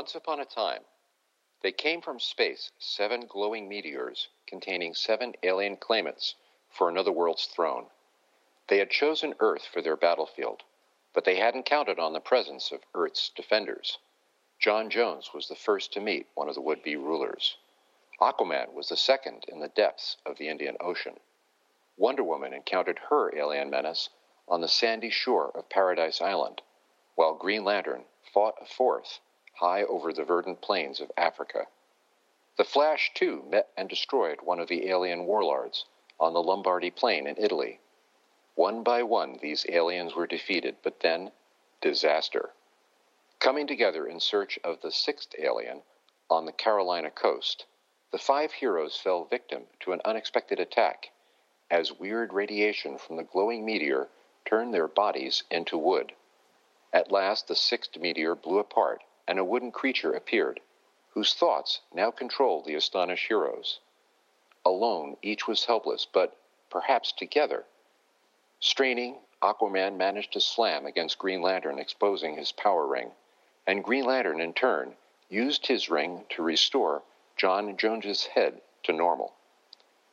Once upon a time, they came from space seven glowing meteors containing seven alien claimants for another world's throne. They had chosen Earth for their battlefield, but they hadn't counted on the presence of Earth's defenders. J'onn J'onzz was the first to meet one of the would be rulers. Aquaman was the second in the depths of the Indian Ocean. Wonder Woman encountered her alien menace on the sandy shore of Paradise Island, while Green Lantern fought a fourth high over the verdant plains of Africa. The Flash, too, met and destroyed one of the alien warlords on the Lombardy Plain in Italy. One by one, these aliens were defeated, but then disaster. Coming together in search of the sixth alien on the Carolina coast, the five heroes fell victim to an unexpected attack as weird radiation from the glowing meteor turned their bodies into wood. At last, the sixth meteor blew apart and a wooden creature appeared, whose thoughts now controlled the astonished heroes. Alone, each was helpless, but perhaps together. Straining, Aquaman managed to slam against Green Lantern, exposing his power ring, and Green Lantern, in turn, used his ring to restore J'onn J'onzz's head to normal.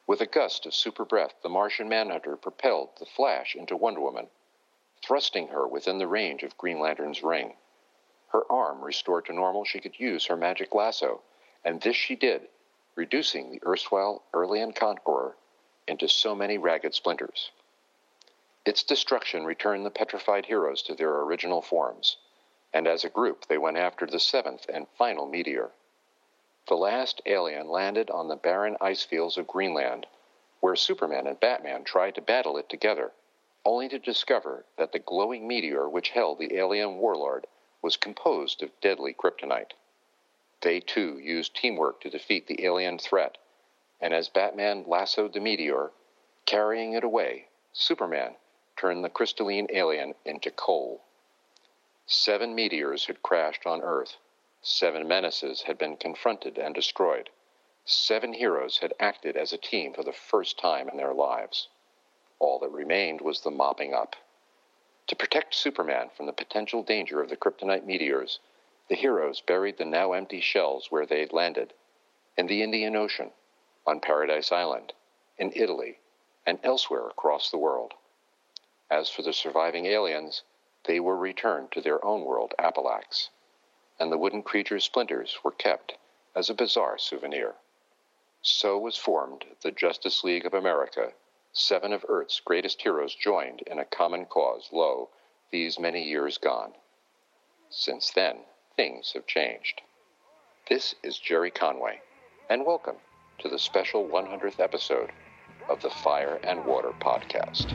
With a gust of super breath, the Martian Manhunter propelled the Flash into Wonder Woman, thrusting her within the range of Green Lantern's ring. Her arm restored to normal, she could use her magic lasso, and this she did, reducing the erstwhile Earlian Conqueror into so many ragged splinters. Its destruction returned the petrified heroes to their original forms, and as a group they went after the seventh and final meteor. The last alien landed on the barren ice fields of Greenland, where Superman and Batman tried to battle it together, only to discover that the glowing meteor which held the alien warlord was composed of deadly kryptonite. They too used teamwork to defeat the alien threat, and as Batman lassoed the meteor, carrying it away, Superman turned the crystalline alien into coal. Seven meteors had crashed on Earth Seven menaces had been confronted and destroyed. Seven heroes had acted as a team for the first time in their lives. All that remained was the mopping up. To protect Superman from the potential danger of the kryptonite meteors, the heroes buried the now empty shells where they had landed in the Indian Ocean, on Paradise Island, in Italy, and elsewhere across the world. As for the surviving aliens, they were returned to their own world, Appellax and the wooden creature's splinters were kept as a bizarre souvenir. So was formed the Justice League of America. Seven of Earth's greatest heroes joined in a common cause, lo, these many years gone. Since then, things have changed. This is Jerry Conway, and welcome to the special 100th episode of the Fire and Water Podcast.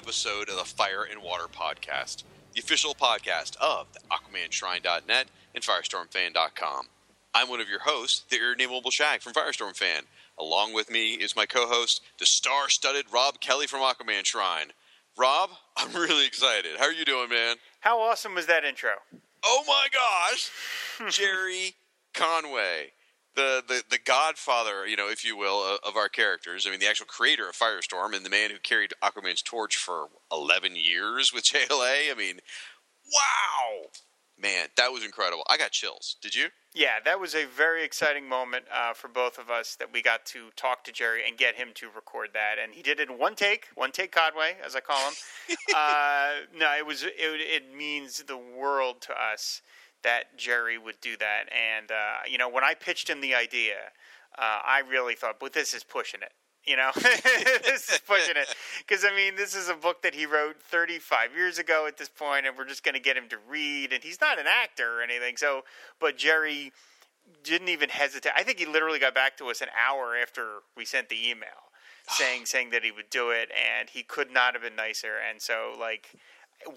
Episode of the Fire and Water Podcast, the official podcast of the AquamanShrine.net and FirestormFan.com. I'm one of your hosts, the irredeemable Shag from Firestorm Fan. Along with me is my co-host, the star-studded Rob Kelly from Aquaman Shrine. Rob, I'm really excited. How are you doing, man? How awesome was that intro? Oh my gosh, Jerry Conway the, the, the godfather, you know, if you will, of our characters. I mean, the actual creator of Firestorm and the man who carried Aquaman's torch for 11 years with JLA. I mean, wow! man, that was incredible. I got chills. Did you? Yeah, that was a very exciting moment uh, for both of us that we got to talk to Jerry and get him to record that, and he did it in one take, one take Conway, as I call him. uh, no, it was it, it means the world to us that Jerry would do that, and uh, you know when I pitched him the idea, uh, I really thought, but this is pushing it. You know, this is pushing it because I mean, this is a book that he wrote 35 years ago at this point, and we're just going to get him to read. And he's not an actor or anything, so but Jerry didn't even hesitate. I think he literally got back to us an hour after we sent the email saying saying that he would do it, and he could not have been nicer. And so, like,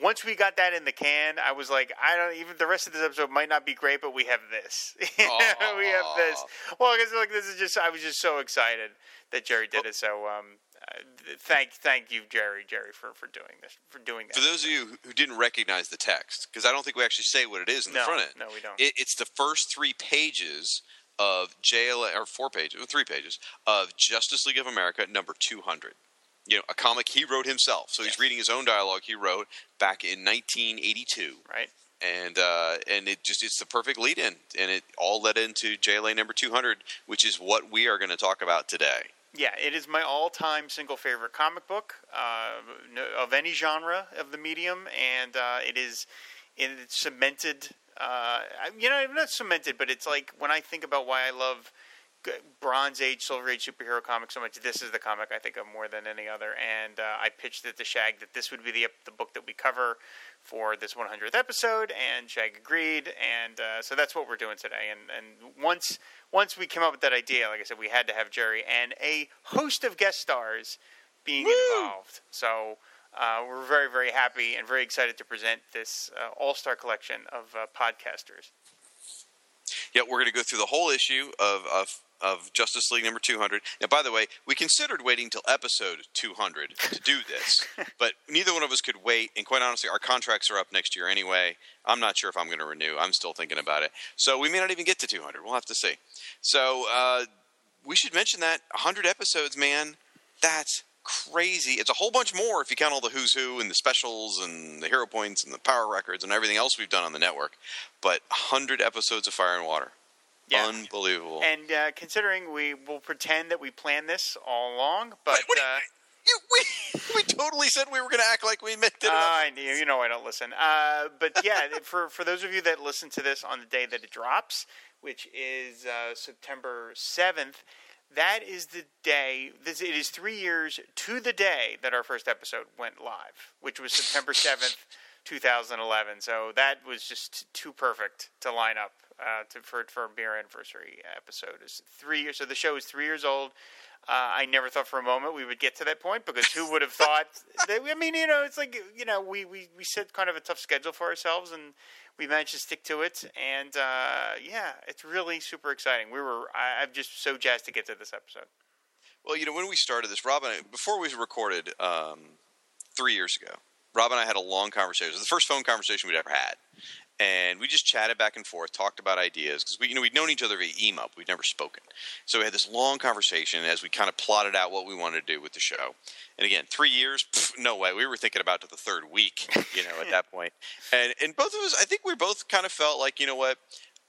once we got that in the can, I was like, I don't even the rest of this episode might not be great, but we have this. we have this. Well, I guess like this is just I was just so excited that Jerry did it. So um, uh, thank thank you, Jerry, Jerry, for, for doing this for doing that. For those of you who didn't recognize the text, because I don't think we actually say what it is in no, the front end. No, we don't. It, it's the first three pages of JLA or four pages, or three pages of Justice League of America number two hundred you know, a comic he wrote himself. So he's reading his own dialogue he wrote back in 1982. Right. And uh, and it just it's the perfect lead in, and it all led into JLA number 200, which is what we are going to talk about today. Yeah, it is my all-time single favorite comic book uh, of any genre of the medium, and uh, it is it's cemented. Uh, you know, not cemented, but it's like when I think about why I love Bronze Age, Silver Age superhero comics so much. This is the comic I think of more than any other, and uh, I pitched it to Shag that this would be the the book that we cover for this 100th episode, and Shag agreed, and uh, so that's what we're doing today. And and once once we came up with that idea, like I said, we had to have Jerry and a host of guest stars being Woo! involved. So. Uh, we're very, very happy and very excited to present this uh, all-star collection of uh, podcasters. Yeah, we're going to go through the whole issue of, of of Justice League number 200. Now, by the way, we considered waiting till episode 200 to do this, but neither one of us could wait. And quite honestly, our contracts are up next year anyway. I'm not sure if I'm going to renew. I'm still thinking about it. So we may not even get to 200. We'll have to see. So uh, we should mention that 100 episodes, man. That's crazy. It's a whole bunch more if you count all the who's who and the specials and the hero points and the power records and everything else we've done on the network. But 100 episodes of Fire and Water. Yeah. Unbelievable. And uh, considering we will pretend that we planned this all along, but wait, uh, you, we we totally said we were going to act like we meant it. Uh, I you know I don't listen. Uh, but yeah, for for those of you that listen to this on the day that it drops, which is uh, September seventh. That is the day. This, it is three years to the day that our first episode went live, which was September seventh, 2011. So that was just too perfect to line up uh, to, for for beer anniversary episode. Is three years. So the show is three years old. Uh, I never thought for a moment we would get to that point because who would have thought? That, I mean, you know, it's like you know, we, we, we set kind of a tough schedule for ourselves, and we managed to stick to it. And uh, yeah, it's really super exciting. We were I, I'm just so jazzed to get to this episode. Well, you know, when we started this, Robin, before we recorded um, three years ago, Rob and I had a long conversation. It was the first phone conversation we'd ever had, and we just chatted back and forth, talked about ideas because we, you know, we'd known each other via email, but we'd never spoken. So we had this long conversation as we kind of plotted out what we wanted to do with the show. And again, three years, pff, no way. We were thinking about to the third week, you know, at that point. And and both of us, I think we both kind of felt like, you know what,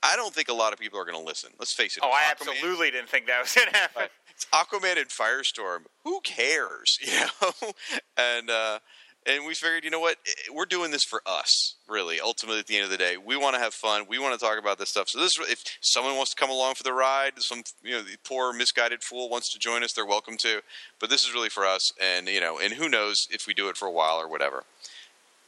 I don't think a lot of people are going to listen. Let's face it. Oh, I Aquaman. absolutely didn't think that was going to happen. It's Aquaman and Firestorm. Who cares, you know? and uh, and we figured, you know what, we're doing this for us, really. Ultimately, at the end of the day, we want to have fun. We want to talk about this stuff. So this, if someone wants to come along for the ride, some you know, poor misguided fool wants to join us, they're welcome to. But this is really for us, and you know, and who knows if we do it for a while or whatever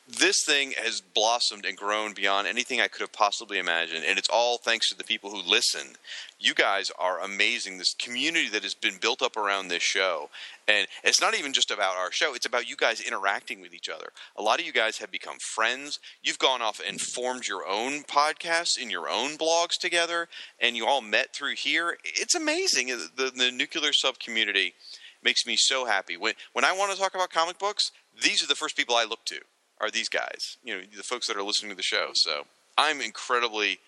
this thing has blossomed and grown beyond anything I could have possibly imagined. And it's all thanks to the people who listen. You guys are amazing. This community that has been built up around this show. And it's not even just about our show, it's about you guys interacting with each other. A lot of you guys have become friends. You've gone off and formed your own podcasts in your own blogs together, and you all met through here. It's amazing. The, the nuclear sub community makes me so happy. When, when I want to talk about comic books, these are the first people I look to are these guys, you know, the folks that are listening to the show. So I'm incredibly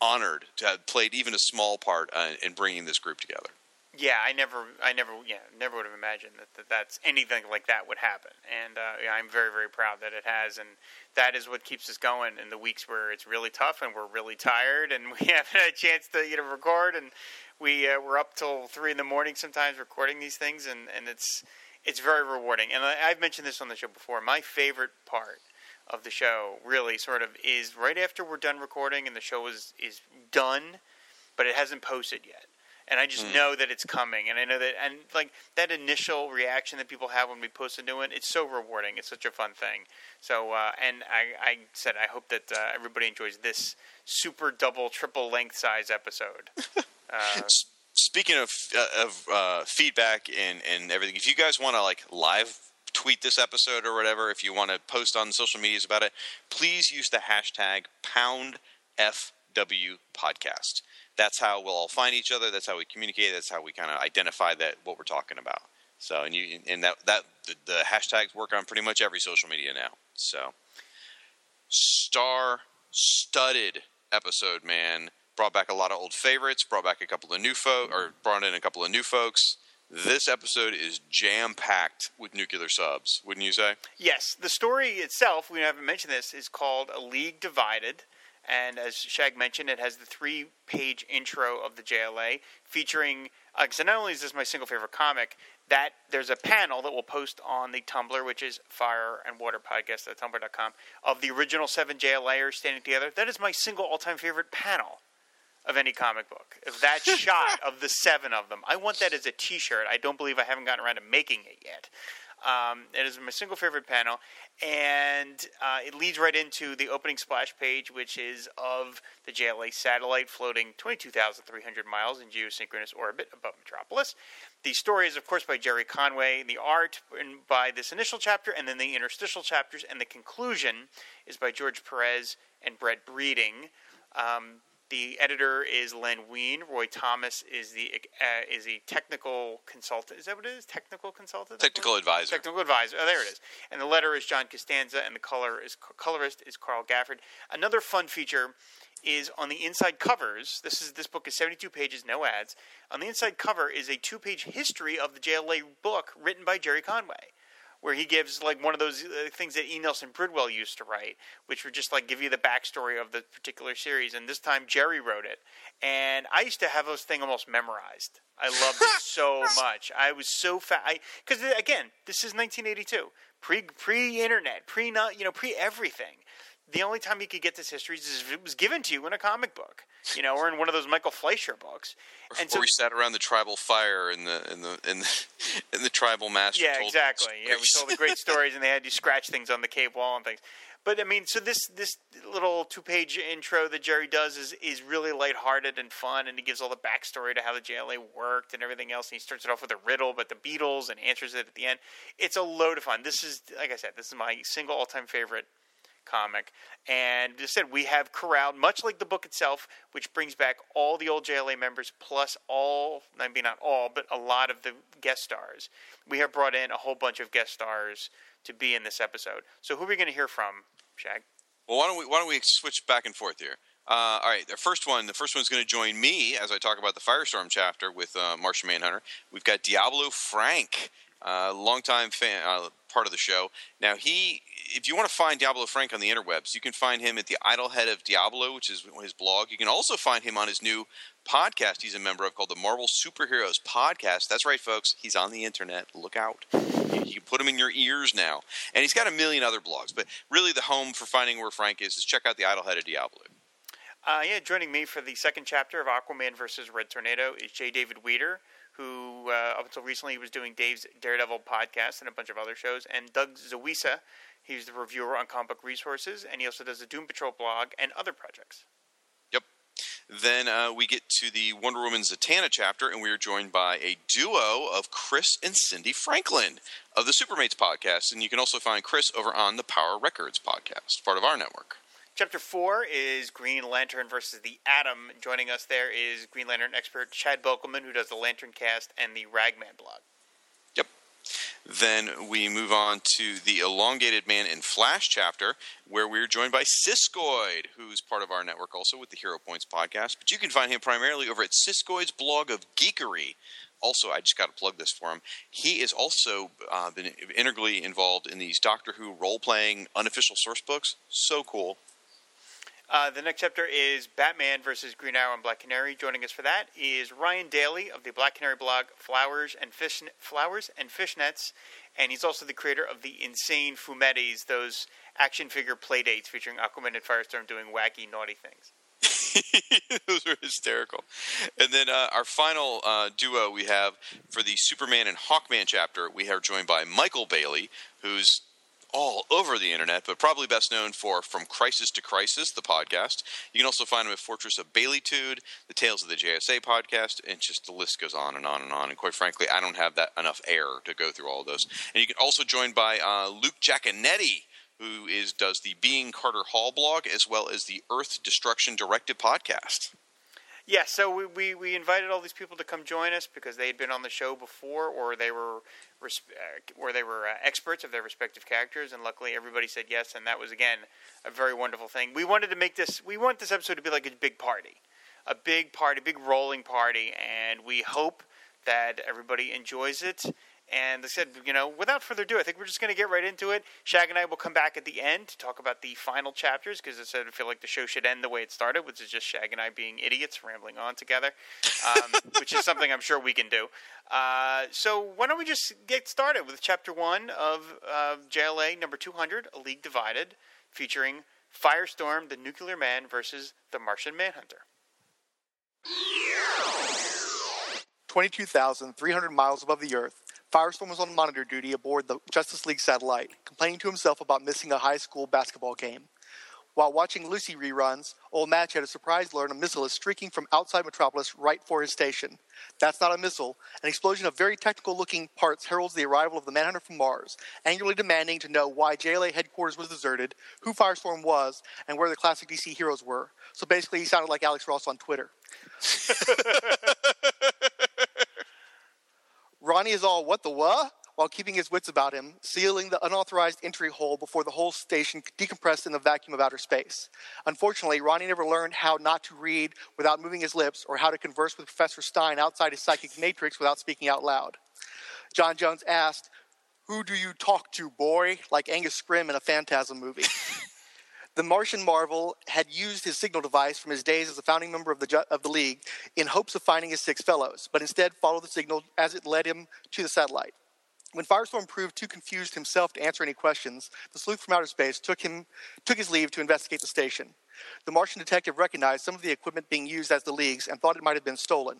honored to have played even a small part uh, in bringing this group together. Yeah, I never, I never, yeah, never would have imagined that, that that's anything like that would happen, and uh, yeah, I'm very, very proud that it has, and that is what keeps us going in the weeks where it's really tough and we're really tired and we haven't had a chance to you know record, and we uh, we're up till three in the morning sometimes recording these things, and and it's it's very rewarding. And I, I've mentioned this on the show before. My favorite part of the show really sort of is right after we're done recording and the show is is done, but it hasn't posted yet and I just mm. know that it's coming, and I know that, and like that initial reaction that people have when we post a new one, it's so rewarding. It's such a fun thing. So, uh, and I, I said I hope that uh, everybody enjoys this super double, triple length size episode. Uh, Speaking of uh, of uh, feedback and and everything, if you guys want to like live tweet this episode or whatever, if you want to post on social medias about it, please use the hashtag pound FW podcast that's how we'll all find each other. That's how we communicate. That's how we kind of identify that what we're talking about. So, and you and that that the, the hashtags work on pretty much every social media now. So, star studded episode, man. Brought back a lot of old favorites. Brought back a couple of new folk, or brought in a couple of new folks. This episode is jam packed with nuclear subs, wouldn't you say? Yes. The story itself, we haven't mentioned this, is called A League Divided. And as Shag mentioned, it has the three page intro of the JLA featuring, uh, not only is this my single favorite comic, that there's a panel that we'll post on the Tumblr, which is fire and water podcast at tumblr.com, of the original seven JLAers standing together. That is my single all time favorite panel of any comic book. Of that shot of the seven of them. I want that as a t shirt. I don't believe I haven't gotten around to making it yet. Um, it is my single favorite panel, and uh, it leads right into the opening splash page, which is of the JLA satellite floating 22,300 miles in geosynchronous orbit above Metropolis. The story is, of course, by Jerry Conway. The art by this initial chapter, and then the interstitial chapters, and the conclusion is by George Perez and Brett Breeding. Um, the editor is Len Wein. Roy Thomas is the uh, is a technical consultant. Is that what it is? Technical consultant. Technical advisor. Technical advisor. Oh, there it is. And the letter is John Costanza, and the color is colorist is Carl Gafford. Another fun feature is on the inside covers. This is this book is 72 pages, no ads. On the inside cover is a two-page history of the JLA book written by Jerry Conway where he gives like one of those uh, things that E. Nelson Bridwell used to write, which would just like give you the backstory of the particular series. And this time Jerry wrote it, and I used to have those thing almost memorized. I loved it so much. I was so fat because again, this is 1982, pre pre internet, pre not you know pre everything the only time you could get this history is if it was given to you in a comic book, you know, or in one of those Michael Fleischer books. And or so we sat around the tribal fire and the in the in the, the tribal master. Yeah, exactly. Yeah, we told the great stories, and they had you scratch things on the cave wall and things. But I mean, so this this little two page intro that Jerry does is is really lighthearted and fun, and he gives all the backstory to how the JLA worked and everything else. And he starts it off with a riddle, but the Beatles, and answers it at the end. It's a load of fun. This is, like I said, this is my single all time favorite comic. And just said, we have corralled, much like the book itself, which brings back all the old JLA members, plus all, I mean, not all, but a lot of the guest stars. We have brought in a whole bunch of guest stars to be in this episode. So who are we going to hear from, Shag? Well, why don't we, why don't we switch back and forth here? Uh, all right, the first one, the first one's going to join me as I talk about the Firestorm chapter with uh, Martian Manhunter. We've got Diablo Frank, uh, longtime fan, uh, part of the show. Now, he, if you want to find Diablo Frank on the interwebs, you can find him at the Idol-Head of Diabolu, which is his blog. You can also find him on his new podcast he's a member of called the Marvel Superheroes Podcast. That's right, folks. He's on the internet. Look out. You can put him in your ears now. And he's got a million other blogs. But really, the home for finding where Frank is is check out the Idol-Head of Diabolu. Uh, yeah, joining me for the second chapter of Aquaman versus Red Tornado is J. David Weter who uh, up until recently was doing Dave's Daredevil podcast and a bunch of other shows, and Doug Zawisza. He's the reviewer on Comic Book Resources, and he also does the Doom Patrol blog and other projects. Yep. Then uh, we get to the Wonder Woman Zatanna chapter, and we are joined by a duo of Chris and Cindy Franklin of the Supermates podcast. And you can also find Chris over on the Power Records podcast, part of our network. Chapter four is Green Lantern versus the Atom. Joining us there is Green Lantern expert Chad Bokelman, who does the Lantern Cast and the Ragman blog. Yep. Then we move on to the Elongated Man in Flash chapter, where we're joined by Siskoid, who's part of our network also with the Hero Points podcast. But you can find him primarily over at Siskoid's blog of geekery. also, I just got to plug this for him. He is also uh, been integrally involved in these Doctor Who role playing unofficial source books. So cool. Uh, the next chapter is Batman versus Green Arrow and Black Canary. Joining us for that is Ryan Daly of the Black Canary blog Flowers and Fish Flowers and Fishnets, and he's also the creator of the Insane Fumettis, those action figure playdates featuring Aquaman and Firestorm doing wacky, naughty things. Those are hysterical. And then uh, our final uh, duo we have for the Superman and Hawkman chapter, we are joined by Michael Bailey, who's all over the internet, but probably best known for From Crisis to Crisis, the podcast. You can also find him at Fortress of Baileytude, the Tales of the JSA podcast, and just the list goes on and on and on. And quite frankly, I don't have that enough air to go through all of those. And you can also join by uh, Luke Jaconetti, who is does the Being Carter Hall blog as well as the Earth Destruction Directive podcast. Yeah, so we, we, we, invited all these people to come join us because they had been on the show before, or they were uh, or they were uh, experts of their respective characters, and luckily everybody said yes, and that was again a very wonderful thing. We wanted to make this we want this episode to be like a big party, a big party, big rolling party, and we hope that everybody enjoys it and they said, you know, without further ado, I think we're just going to get right into it. Shag and I will come back at the end to talk about the final chapters because I said I feel like the show should end the way it started, which is just Shag and I being idiots rambling on together, um, which is something I'm sure we can do. Uh, so why don't we just get started with chapter one of uh, JLA number 200, A League Divided, featuring Firestorm, the Nuclear Man versus the Martian Manhunter. 22,300 miles above the Earth, Firestorm was on monitor duty aboard the Justice League satellite, complaining to himself about missing a high school basketball game. While watching Lucy reruns, Old Matchhead a surprise learn a missile is streaking from outside Metropolis right for his station. That's not a missile. An explosion of very technical looking parts heralds the arrival of the Manhunter from Mars, angrily demanding to know why JLA headquarters was deserted, who Firestorm was, and where the classic DC heroes were. So basically, he sounded like Alex Ross on Twitter. Ronnie is all, what the what? While keeping his wits about him, sealing the unauthorized entry hole before the whole station decompressed in the vacuum of outer space. Unfortunately, Ronnie never learned how not to read without moving his lips or how to converse with Professor Stein outside his psychic matrix without speaking out loud. J'onn J'onzz asked, Who do you talk to, boy? like Angus Scrimm in a Phantasm movie. The Martian Marvel had used his signal device from his days as a founding member of the, of the League in hopes of finding his six fellows, but instead followed the signal as it led him to the satellite. When Firestorm proved too confused himself to answer any questions, the sleuth from outer space took, him, took his leave to investigate the station. The Martian detective recognized some of the equipment being used as the League's and thought it might have been stolen.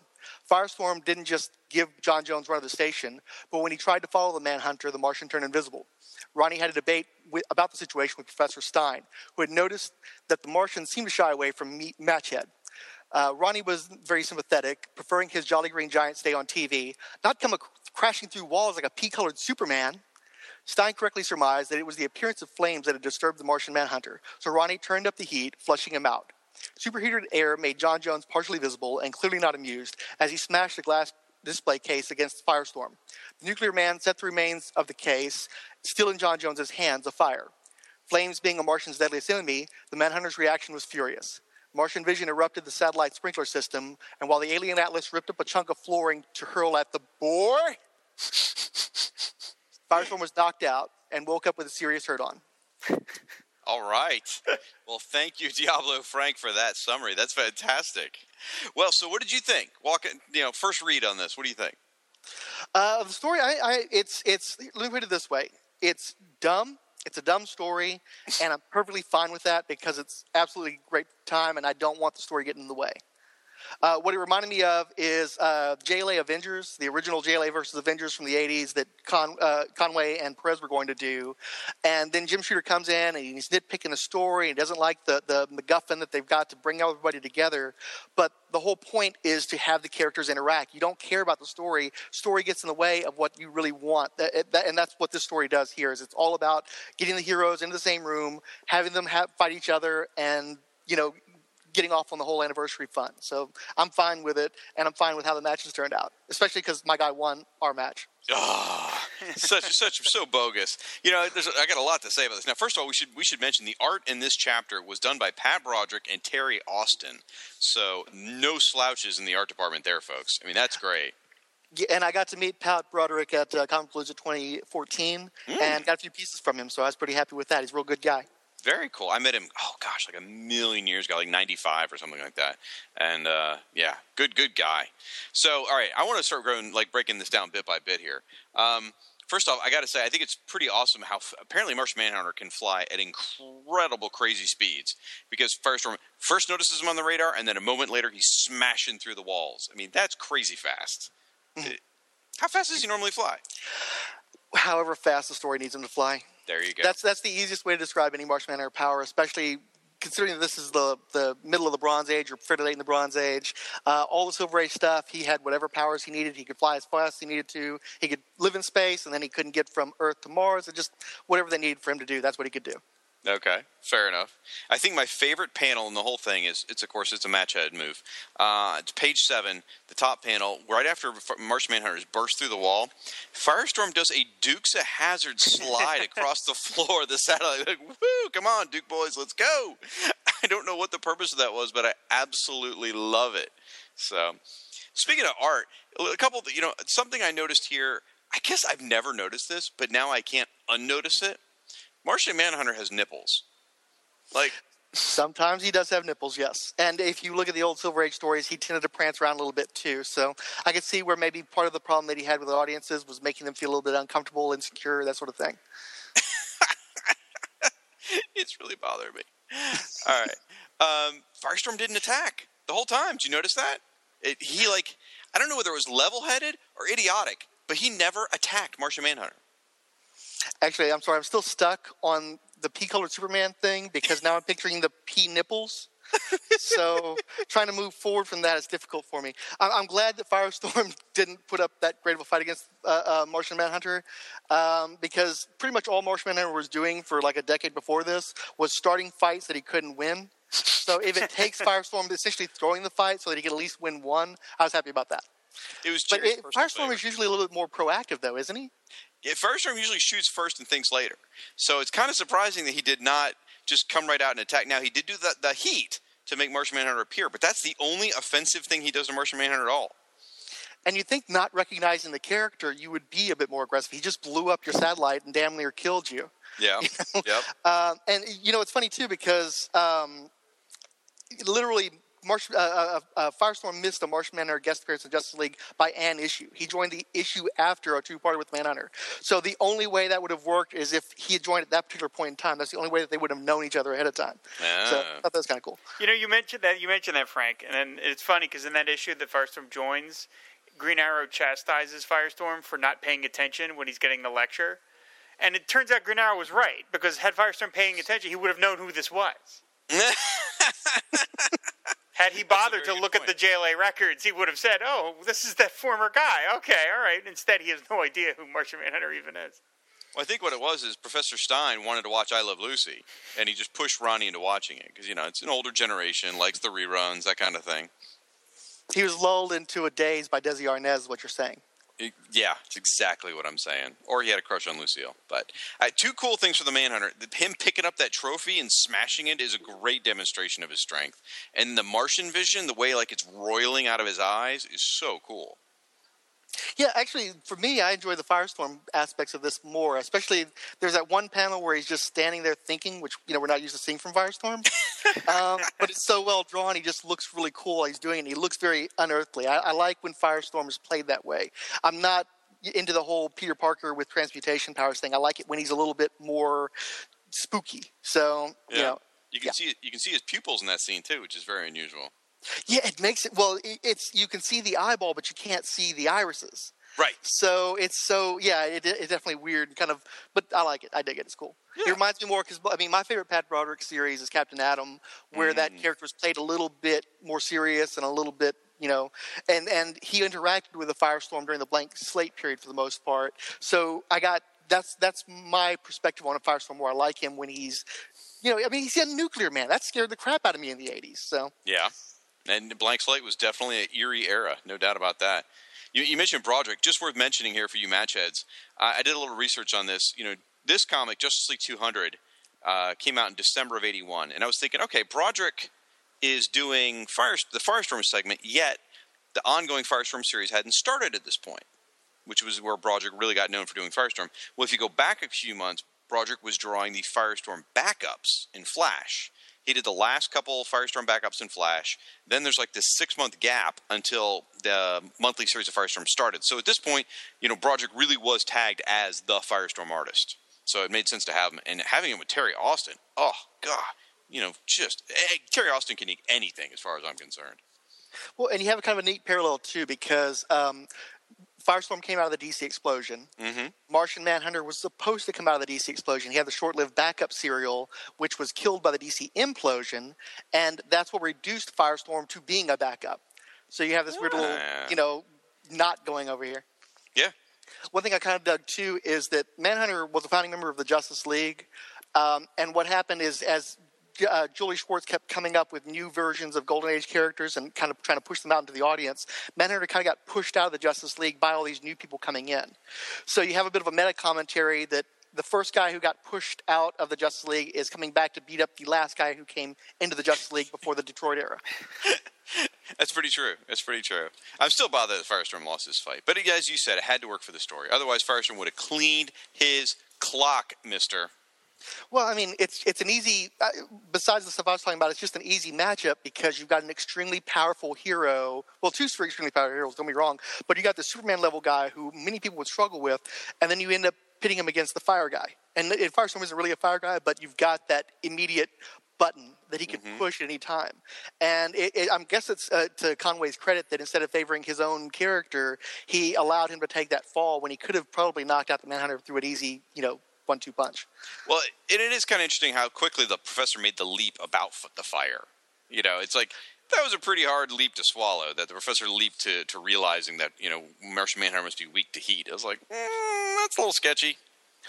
Firestorm didn't just give J'onn J'onzz run of the station, but when he tried to follow the Manhunter, the Martian turned invisible. Ronnie had a debate with, about the situation with Professor Stein, who had noticed that the Martians seemed to shy away from Matchhead. Uh, Ronnie was very sympathetic, preferring his Jolly Green Giant stay on TV, not come a- crashing through walls like a pea colored Superman. Stein correctly surmised that it was the appearance of flames that had disturbed the Martian manhunter, so Ronnie turned up the heat, flushing him out. Superheated air made J'onn J'onzz partially visible and clearly not amused as he smashed the glass display case against Firestorm. The nuclear man set the remains of the case, still in J'onn J'onzz's hands, afire. Flames being a Martian's deadliest enemy, the Manhunter's reaction was furious. Martian vision erupted the satellite sprinkler system, and while the alien Atlas ripped up a chunk of flooring to hurl at the boar, Firestorm was knocked out and woke up with a serious hurt on. All right. well, thank you, Diablo Frank, for that summary. That's fantastic. Well, so what did you think? Walk, you know, first read on this. What do you think? Uh, the story, I, I, it's, it's. Let me put it this way: it's dumb. It's a dumb story, and I'm perfectly fine with that because it's absolutely great time, and I don't want the story getting in the way. Uh, what it reminded me of is uh, JLA Avengers, the original JLA versus Avengers from the 80s that Con, uh, Conway and Perez were going to do. And then Jim Shooter comes in and he's nitpicking the story and doesn't like the, the MacGuffin that they've got to bring everybody together. But the whole point is to have the characters interact. You don't care about the story. Story gets in the way of what you really want. And that's what this story does here is it's all about getting the heroes into the same room, having them fight each other, and you know getting off on the whole anniversary fun. So I'm fine with it, and I'm fine with how the matches turned out, especially because my guy won our match. Oh, such such so bogus. You know, I got a lot to say about this. Now, first of all, we should we should mention the art in this chapter was done by Pat Broderick and Terry Austin. So no slouches in the art department there, folks. I mean, that's great. Yeah, and I got to meet Pat Broderick at uh, Comicpalooza 2014 Mm. and got a few pieces from him, so I was pretty happy with that. He's a real good guy. Very cool. I met him. Oh gosh, like a million years ago, like '95 or something like that. And uh, yeah, good, good guy. So, all right, I want to start going like breaking this down bit by bit here. Um, first off, I got to say, I think it's pretty awesome how f- apparently Martian Manhunter can fly at incredible, crazy speeds. Because Firestorm first notices him on the radar, and then a moment later, he's smashing through the walls. I mean, that's crazy fast. Uh, How fast does he normally fly? However fast the story needs him to fly. There you go. That's that's the easiest way to describe any Martian Manhunter power, especially considering that this is the the middle of the Bronze Age or fairly late in the Bronze Age. Uh, all the Silver Age stuff, he had whatever powers he needed. He could fly as fast as he needed to. He could live in space, and then he couldn't get from Earth to Mars. And just whatever they needed for him to do, that's what he could do. Okay, fair enough. I think my favorite panel in the whole thing is it's of course it's a match head move. Uh, it's page seven, the top panel, right after F- Martian burst through the wall. Firestorm does a Dukes of Hazzard slide across the floor of the satellite. Like, woo! Come on, Duke boys, let's go! I don't know what the purpose of that was, but I absolutely love it. So, speaking of art, a couple, of, you know, something I noticed here. I guess I've never noticed this, but now I can't unnotice it. Martian Manhunter has nipples. Like, Sometimes he does have nipples, yes. And if you look at the old Silver Age stories, he tended to prance around a little bit too. So I could see where maybe part of the problem that he had with the audiences was making them feel a little bit uncomfortable, insecure, that sort of thing. it's really bothering me. All right. Um, Firestorm didn't attack the whole time. Did you notice that? It, he, like, I don't know whether it was level headed or idiotic, but he never attacked Martian Manhunter. Actually, I'm sorry, I'm still stuck on the pea colored Superman thing because now I'm picturing the pea nipples. so trying to move forward from that is difficult for me. I- I'm glad that Firestorm didn't put up that great of a fight against uh, uh, Martian Manhunter um, because pretty much all Martian Manhunter was doing for like a decade before this was starting fights that he couldn't win. So if it takes Firestorm essentially throwing the fight so that he could at least win one, I was happy about that. It was But it, Firestorm favorite. is usually a little bit more proactive, though, isn't he? Yeah, Firestorm usually shoots first and thinks later. So it's kind of surprising that he did not just come right out and attack. Now, he did do the, the heat to make Martian Manhunter appear, but that's the only offensive thing he does to Martian Manhunter at all. And you think not recognizing the character, you would be a bit more aggressive. He just blew up your satellite and damn near killed you. Yeah. yep. Um, and you know, it's funny too because um, literally, Marsh, uh, uh, uh, Firestorm missed a Martian Manhunter guest appearance in Justice League by an issue. He joined the issue after a two-parter with Manhunter. So the only way that would have worked is if he had joined at that particular point in time. That's the only way that they would have known each other ahead of time. So I Ah. thought that was kind of cool. You know, you mentioned that. You mentioned that, Frank, and then it's funny because in that issue that Firestorm joins, Green Arrow chastises Firestorm for not paying attention when he's getting the lecture, and it turns out Green Arrow was right because had Firestorm paying attention, he would have known who this was. Had he bothered to very good look at the. JLA records, he would have said, "Oh, this is that former guy." Okay, all right. Instead, he has no idea who Martian Manhunter even is. Well, I think what it was is Professor Stein wanted to watch I Love Lucy, and he just pushed Ronnie into watching it because you know it's an older generation, likes the reruns, that kind of thing. He was lulled into a daze by Desi Arnaz, is what you're saying. Yeah, it's exactly what I'm saying. Or he had a crush on Lucille. But uh, two cool things for the Manhunter: him picking up that trophy and smashing it is a great demonstration of his strength, and the Martian vision, the way like it's roiling out of his eyes, is so cool. Yeah, actually, for me, I enjoy the firestorm aspects of this more. Especially, there's that one panel where he's just standing there thinking, which you know we're not used to seeing from Firestorm. um, but it's so well drawn; he just looks really cool. while He's doing it. He looks very unearthly. I, I like when Firestorm is played that way. I'm not into the whole Peter Parker with transmutation powers thing. I like it when he's a little bit more spooky. So Yeah. you know, You can Yeah. see you can see his pupils in that scene too, which is very unusual. Yeah, it makes it. Well, it's you can see the eyeball, but you can't see the irises. Right. So it's so yeah, it, it's definitely weird, and kind of, but I like it. I dig it. It's cool. It reminds me more because I mean, my favorite Pat Broderick series is Captain Atom, where that Mm. character was played a little bit more serious and a little bit, you know, and and he interacted with the Firestorm during the blank slate period for the most part. So I got that's that's my perspective on a Firestorm, where I like him when he's, you know, I mean, he's a nuclear man. That scared the crap out of me in the '80s. So Yeah. And Blank Slate was definitely an eerie era, no doubt about that. You, you mentioned Broderick, just worth mentioning here for you match heads. Uh, I did a little research on this. You know, this comic, Justice League 200, uh, came out in December of 81. And I was thinking, okay, Broderick is doing the Firestorm segment, yet the ongoing Firestorm series hadn't started at this point, which was where Broderick really got known for doing Firestorm. Well, if you go back a few months, Broderick was drawing the Firestorm backups in Flash. He did the last couple Firestorm backups in Flash. Then there's like this six month gap until the monthly series of Firestorm started. So at this point, you know, Broderick really was tagged as the Firestorm artist. So it made sense to have him. And having him with Terry Austin, oh, God, you know, just eh, Terry Austin can eat anything as far as I'm concerned. Well, and you have a kind of a neat parallel too, because um, Firestorm came out of the DC explosion. Mm-hmm. Martian Manhunter was supposed to come out of the DC explosion. He had the short-lived backup serial, which was killed by the DC implosion, and that's what reduced Firestorm to being a backup. So you have this weird little, Ah. you know, not going over here. Yeah. One thing I kind of dug too is that Manhunter was a founding member of the Justice League, um, and what happened is as uh, Julie Schwartz kept coming up with new versions of Golden Age characters and kind of trying to push them out into the audience, Manhunter kind of got pushed out of the Justice League by all these new people coming in. So you have a bit of a meta commentary that the first guy who got pushed out of the Justice League is coming back to beat up the last guy who came into the Justice League before the Detroit era. That's pretty true. That's pretty true. I'm still bothered that Firestorm lost this fight. But as you said, it had to work for the story. Otherwise, Firestorm would have cleaned his clock, mister. Well, I mean, it's it's an easy. Uh, besides the stuff I was talking about, it's just an easy matchup because you've got an extremely powerful hero. Well, two extremely powerful heroes. Don't be wrong, but you got the Superman level guy who many people would struggle with, and then you end up pitting him against the fire guy. And, and Firestorm isn't really a fire guy, but you've got that immediate button that he can push at any time. And it, it, I guess it's uh, to Conway's credit that instead of favoring his own character, he allowed him to take that fall when he could have probably knocked out the Manhunter through an easy, you know, one-two punch. Well, it, it is kind of interesting how quickly the professor made the leap about the fire. You know, it's like that was a pretty hard leap to swallow. That the professor leaped to, to realizing that you know Martian Manhunter must be weak to heat. I was like, mm, that's a little sketchy.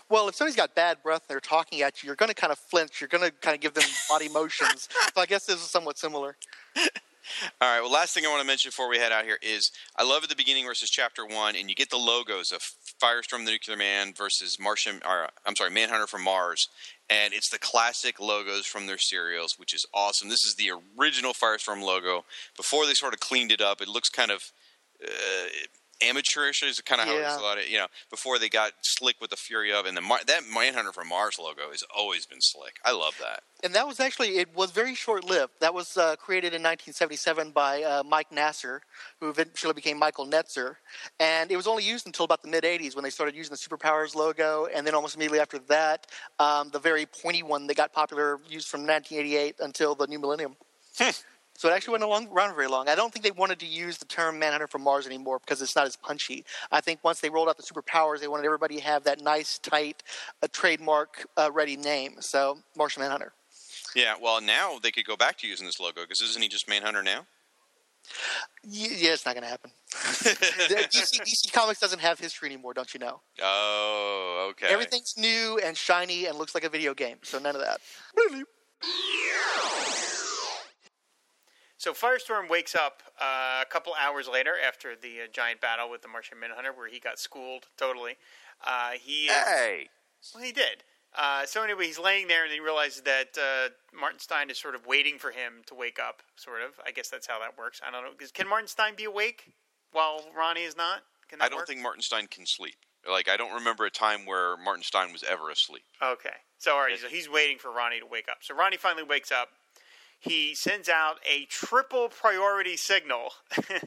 Well, if somebody's got bad breath and they're talking at you, you're going to kind of flinch. You're going to kind of give them body motions. So I guess this is somewhat similar. All right. Well, last thing I want to mention before we head out here is I love at the beginning versus chapter one, and you get the logos of Firestorm the Nuclear Man versus Martian. Or, I'm sorry, Manhunter from Mars, and it's the classic logos from their serials, which is awesome. This is the original Firestorm logo. Before they sort of cleaned it up, it looks kind of uh, amateurish. Is kind of how Yeah. It. You know, before they got slick with the Fury of, and the Mar- that Manhunter from Mars logo has always been slick. I love that. And that was actually, it was very short lived. That was uh, created in 1977 by uh, Mike Nasser, who eventually became Michael Netzer. And it was only used until about the mid 80s when they started using the Superpowers logo. And then almost immediately after that, um, the very pointy one that got popular, used from 1988 until the new millennium. So it actually went along, around very long. I don't think they wanted to use the term Manhunter from Mars anymore because it's not as punchy. I think once they rolled out the superpowers, they wanted everybody to have that nice, tight, uh, trademark uh, ready name. So Martian Manhunter. Yeah. Well, now they could go back to using this logo because isn't he just Manhunter now? Yeah, it's not going to happen. DC, DC Comics doesn't have history anymore, don't you know? Oh, okay. Everything's new and shiny and looks like a video game, so none of that. So Firestorm wakes up uh, a couple hours later after the uh, giant battle with the Martian Manhunter, where he got schooled totally. Uh, he is, Hey. well, he did. Uh, so anyway, he's laying there, and he realizes that uh, Martin Stein is sort of waiting for him to wake up. Sort of. I guess that's how that works. I don't know. Can Martin Stein be awake while Ronnie is not? Can that I don't work? think Martin Stein can sleep. Like I don't remember a time where Martin Stein was ever asleep. Okay. So all right, so he's waiting for Ronnie to wake up. So Ronnie finally wakes up. He sends out a triple priority signal,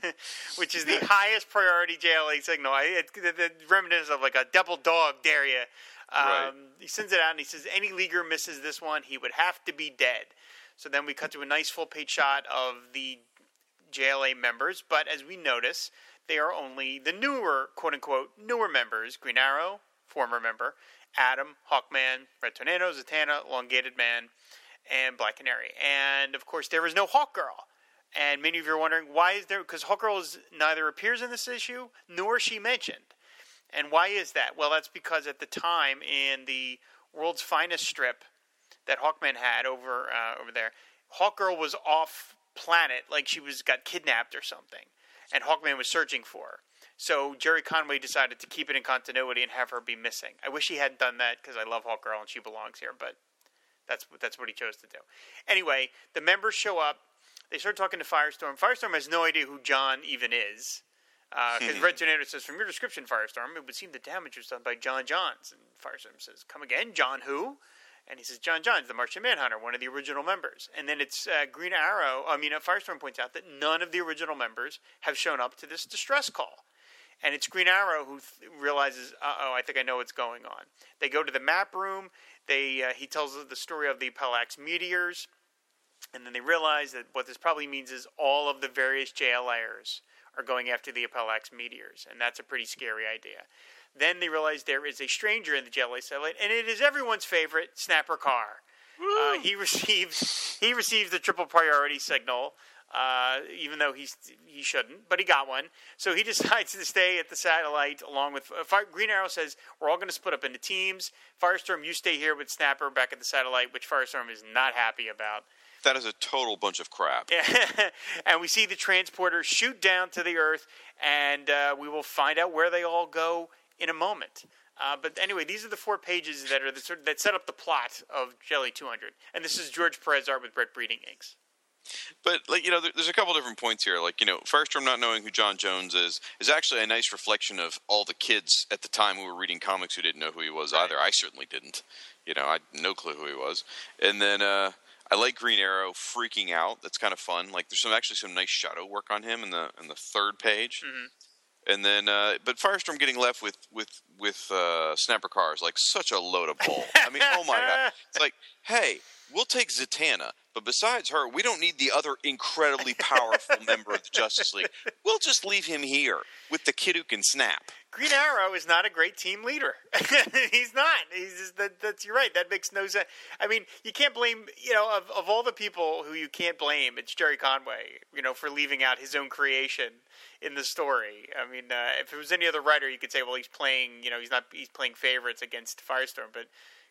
which is the highest priority JLA signal. It, the, the reminiscence of like a double dog dare you. Um, Right. He sends it out and he says any leaguer misses this one, he would have to be dead. So then we cut to a nice full page shot of the JLA members, but as we notice, they are only the newer, quote unquote, newer members Green Arrow, former member, Atom, Hawkman, Red Tornado, Zatanna, Elongated Man, and Black Canary. And of course, there is no Hawkgirl. And many of you are wondering why is there, because Hawkgirl is, neither appears in this issue nor is she mentioned. And why is that? Well, that's because at the time in the World's Finest strip that Hawkman had over uh, over there, Hawkgirl was off planet, like she was got kidnapped or something, and Hawkman was searching for her. So Jerry Conway decided to keep it in continuity and have her be missing. I wish he hadn't done that because I love Hawkgirl and she belongs here, but that's that's what he chose to do. Anyway, the members show up. They start talking to Firestorm. Firestorm has no idea who John even is. Because uh, Red Tornado says, from your description, Firestorm, it would seem the damage was done by J'onn J'onzz. And Firestorm says, come again, John who? And he says, J'onn J'onzz, the Martian Manhunter, one of the original members. And then it's uh, Green Arrow. I mean, uh, Firestorm points out that none of the original members have shown up to this distress call. And it's Green Arrow who th- realizes, uh oh, I think I know what's going on. They go to the map room. They uh, he tells us the story of the Appellax meteors, and then they realize that what this probably means is all of the various JLAers are going after the Appellax meteors, and that's a pretty scary idea. Then they realize there is a stranger in the JLA satellite, and it is everyone's favorite, Snapper Carr. Uh, he receives he receives the triple priority signal, uh, even though he's he shouldn't, but he got one. So he decides to stay at the satellite along with uh, Fire, Green Arrow. Says we're all going to split up into teams. Firestorm, you stay here with Snapper back at the satellite, which Firestorm is not happy about. That is a total bunch of crap. and we see the transporter shoot down to the Earth, and uh, we will find out where they all go in a moment. Uh, but anyway, these are the four pages that are the, that set up the plot of Jelly 200, and this is George Perez art with Brett Breeding inks. But like you know, there's a couple different points here. Like you know, Firestorm not knowing who J'onn J'onzz is is actually a nice reflection of all the kids at the time who were reading comics who didn't know who he was right. either. I certainly didn't. You know, I had no clue who he was. And then uh, I like Green Arrow freaking out. That's kind of fun. Like there's some actually some nice shadow work on him in the in the third page. Mm-hmm and then uh, but Firestorm getting left with with with uh, Snapper Carr is like such a load of bull. I mean, oh my god! It's like, hey, we'll take Zatanna, but besides her, we don't need the other incredibly powerful member of the Justice League. We'll just leave him here with the kid who can snap. Green Arrow is not a great team leader. He's not. He's just, that, that's you're right. That makes no sense. I mean, you can't blame you know of, of all the people who you can't blame. It's Gerry Conway. You know for leaving out his own creation in the story. I mean, uh, if it was any other writer, you could say, well, he's playing. You know, he's not. He's playing favorites against Firestorm, but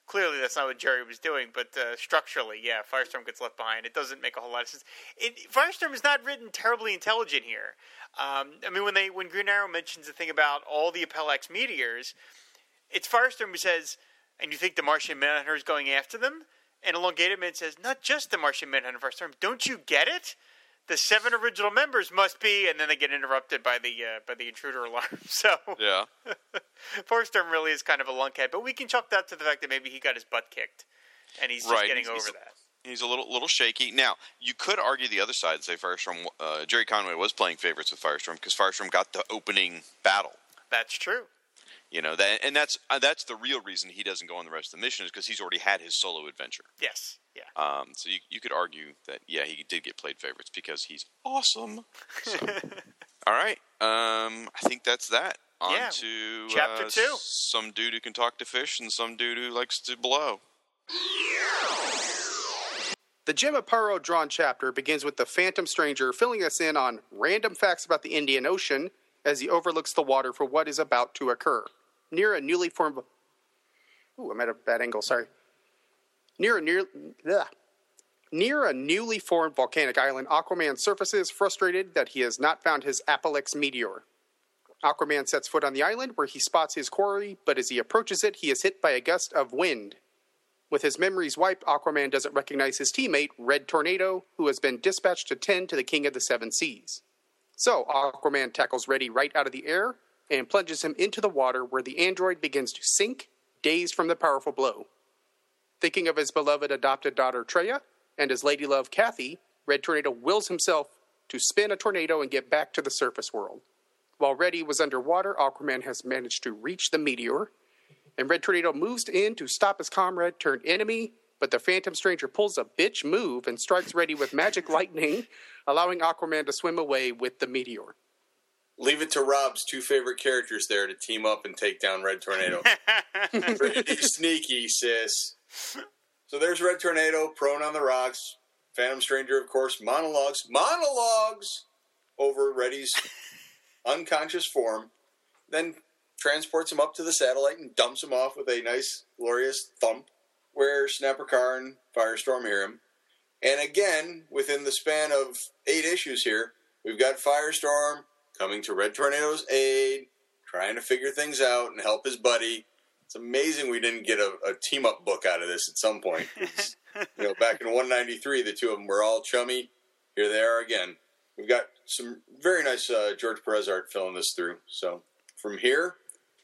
clearly that's not what Gerry was doing. But uh, structurally, yeah, Firestorm gets left behind. It doesn't make a whole lot of sense. It, Firestorm is not written terribly intelligent here. Um, I mean, when they when Green Arrow mentions the thing about all the Appellax meteors, it's Firestorm who says, "And you think the Martian Manhunter is going after them?" And Elongated Man says, "Not just the Martian Manhunter, Firestorm. Don't you get it?" The seven original members must be, and then they get interrupted by the uh, by the intruder alarm. So yeah, Firestorm really is kind of a lunkhead, but we can chalk that to the fact that maybe he got his butt kicked, and he's just right. getting he's, over he's, that. He's a little little shaky. Now you could argue the other side and say Firestorm. Uh, Gerry Conway was playing favorites with Firestorm because Firestorm got the opening battle. That's true. You know that, and that's uh, that's the real reason he doesn't go on the rest of the mission is because he's already had his solo adventure. Yes. Yeah. Um, so you you could argue that yeah he did get played favorites because he's awesome. So, all right. Um, I think that's that. On yeah. to chapter uh, two. Some dude who can talk to fish and some dude who likes to blow. The Jim Aparo drawn chapter begins with the Phantom Stranger filling us in on random facts about the Indian Ocean as he overlooks the water for what is about to occur. Near a newly formed. Ooh, I'm at a bad angle, sorry. Near a near. Near a newly formed volcanic island, Aquaman surfaces, frustrated that he has not found his Appellax meteor. Aquaman sets foot on the island where he spots his quarry, but as he approaches it, he is hit by a gust of wind. With his memories wiped, Aquaman doesn't recognize his teammate, Red Tornado, who has been dispatched to tend to the King of the Seven Seas. So Aquaman tackles Reddy right out of the air and plunges him into the water where the android begins to sink, dazed from the powerful blow. Thinking of his beloved adopted daughter Traya and his lady love Kathy, Red Tornado wills himself to spin a tornado and get back to the surface world. While Reddy was underwater, Aquaman has managed to reach the meteor, and Red Tornado moves in to stop his comrade turned enemy, but the Phantom Stranger pulls a bitch move and strikes Reddy with magic lightning, allowing Aquaman to swim away with the meteor. Leave it to Rob's two favorite characters there to team up and take down Red Tornado. Pretty sneaky, sis. So there's Red Tornado prone on the rocks. Phantom Stranger, of course, monologues, monologues over Reddy's unconscious form. Then transports him up to the satellite and dumps him off with a nice, glorious thump where Snapper Carr and Firestorm hear him. And again, within the span of eight issues here, we've got Firestorm coming to Red Tornado's aid, trying to figure things out and help his buddy. It's amazing we didn't get a, a team up book out of this at some point. you know, back in 193, the two of them were all chummy. here they are again. We've got some very nice uh, George Perez art filling this through. So from here,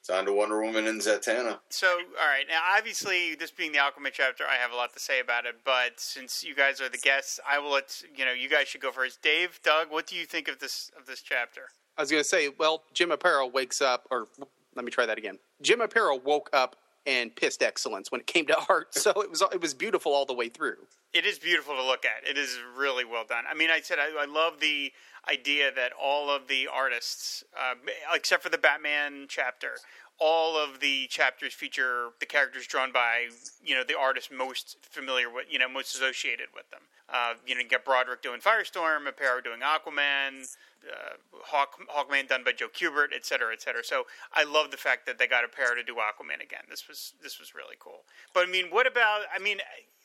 it's on to Wonder Woman and Zatanna. So, all right. Now, obviously, this being the Aquaman chapter, I have a lot to say about it. But since you guys are the guests, I will let you know. You guys should go first. Dave, Doug, what do you think of this of this chapter? I was going to say, well, Jim Aparo wakes up, or let me try that again. Jim Aparo woke up and pissed excellence when it came to art, so it was it was beautiful all the way through. It is beautiful to look at. It is really well done. I mean, I said I, I love the idea that all of the artists, uh, except for the Batman chapter, all of the chapters feature the characters drawn by you know the artist most familiar with, you know, most associated with them. Uh, you know, you get Broderick doing Firestorm, Aparo doing Aquaman, uh, Hawk, Hawkman done by Joe Kubert, et cetera, et cetera. So I love the fact that they got Aparo to do Aquaman again. This was this was really cool. But I mean, what about? I mean,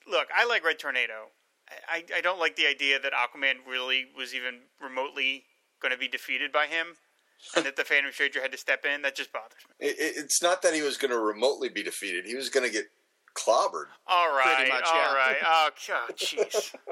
look, I like Red Tornado. I, I don't like the idea that Aquaman really was even remotely going to be defeated by him, and that the Phantom Stranger had to step in. That just bothers me. It, it's not that he was going to remotely be defeated; he was going to get clobbered. All right, much, all yeah. right. Oh, God, jeez.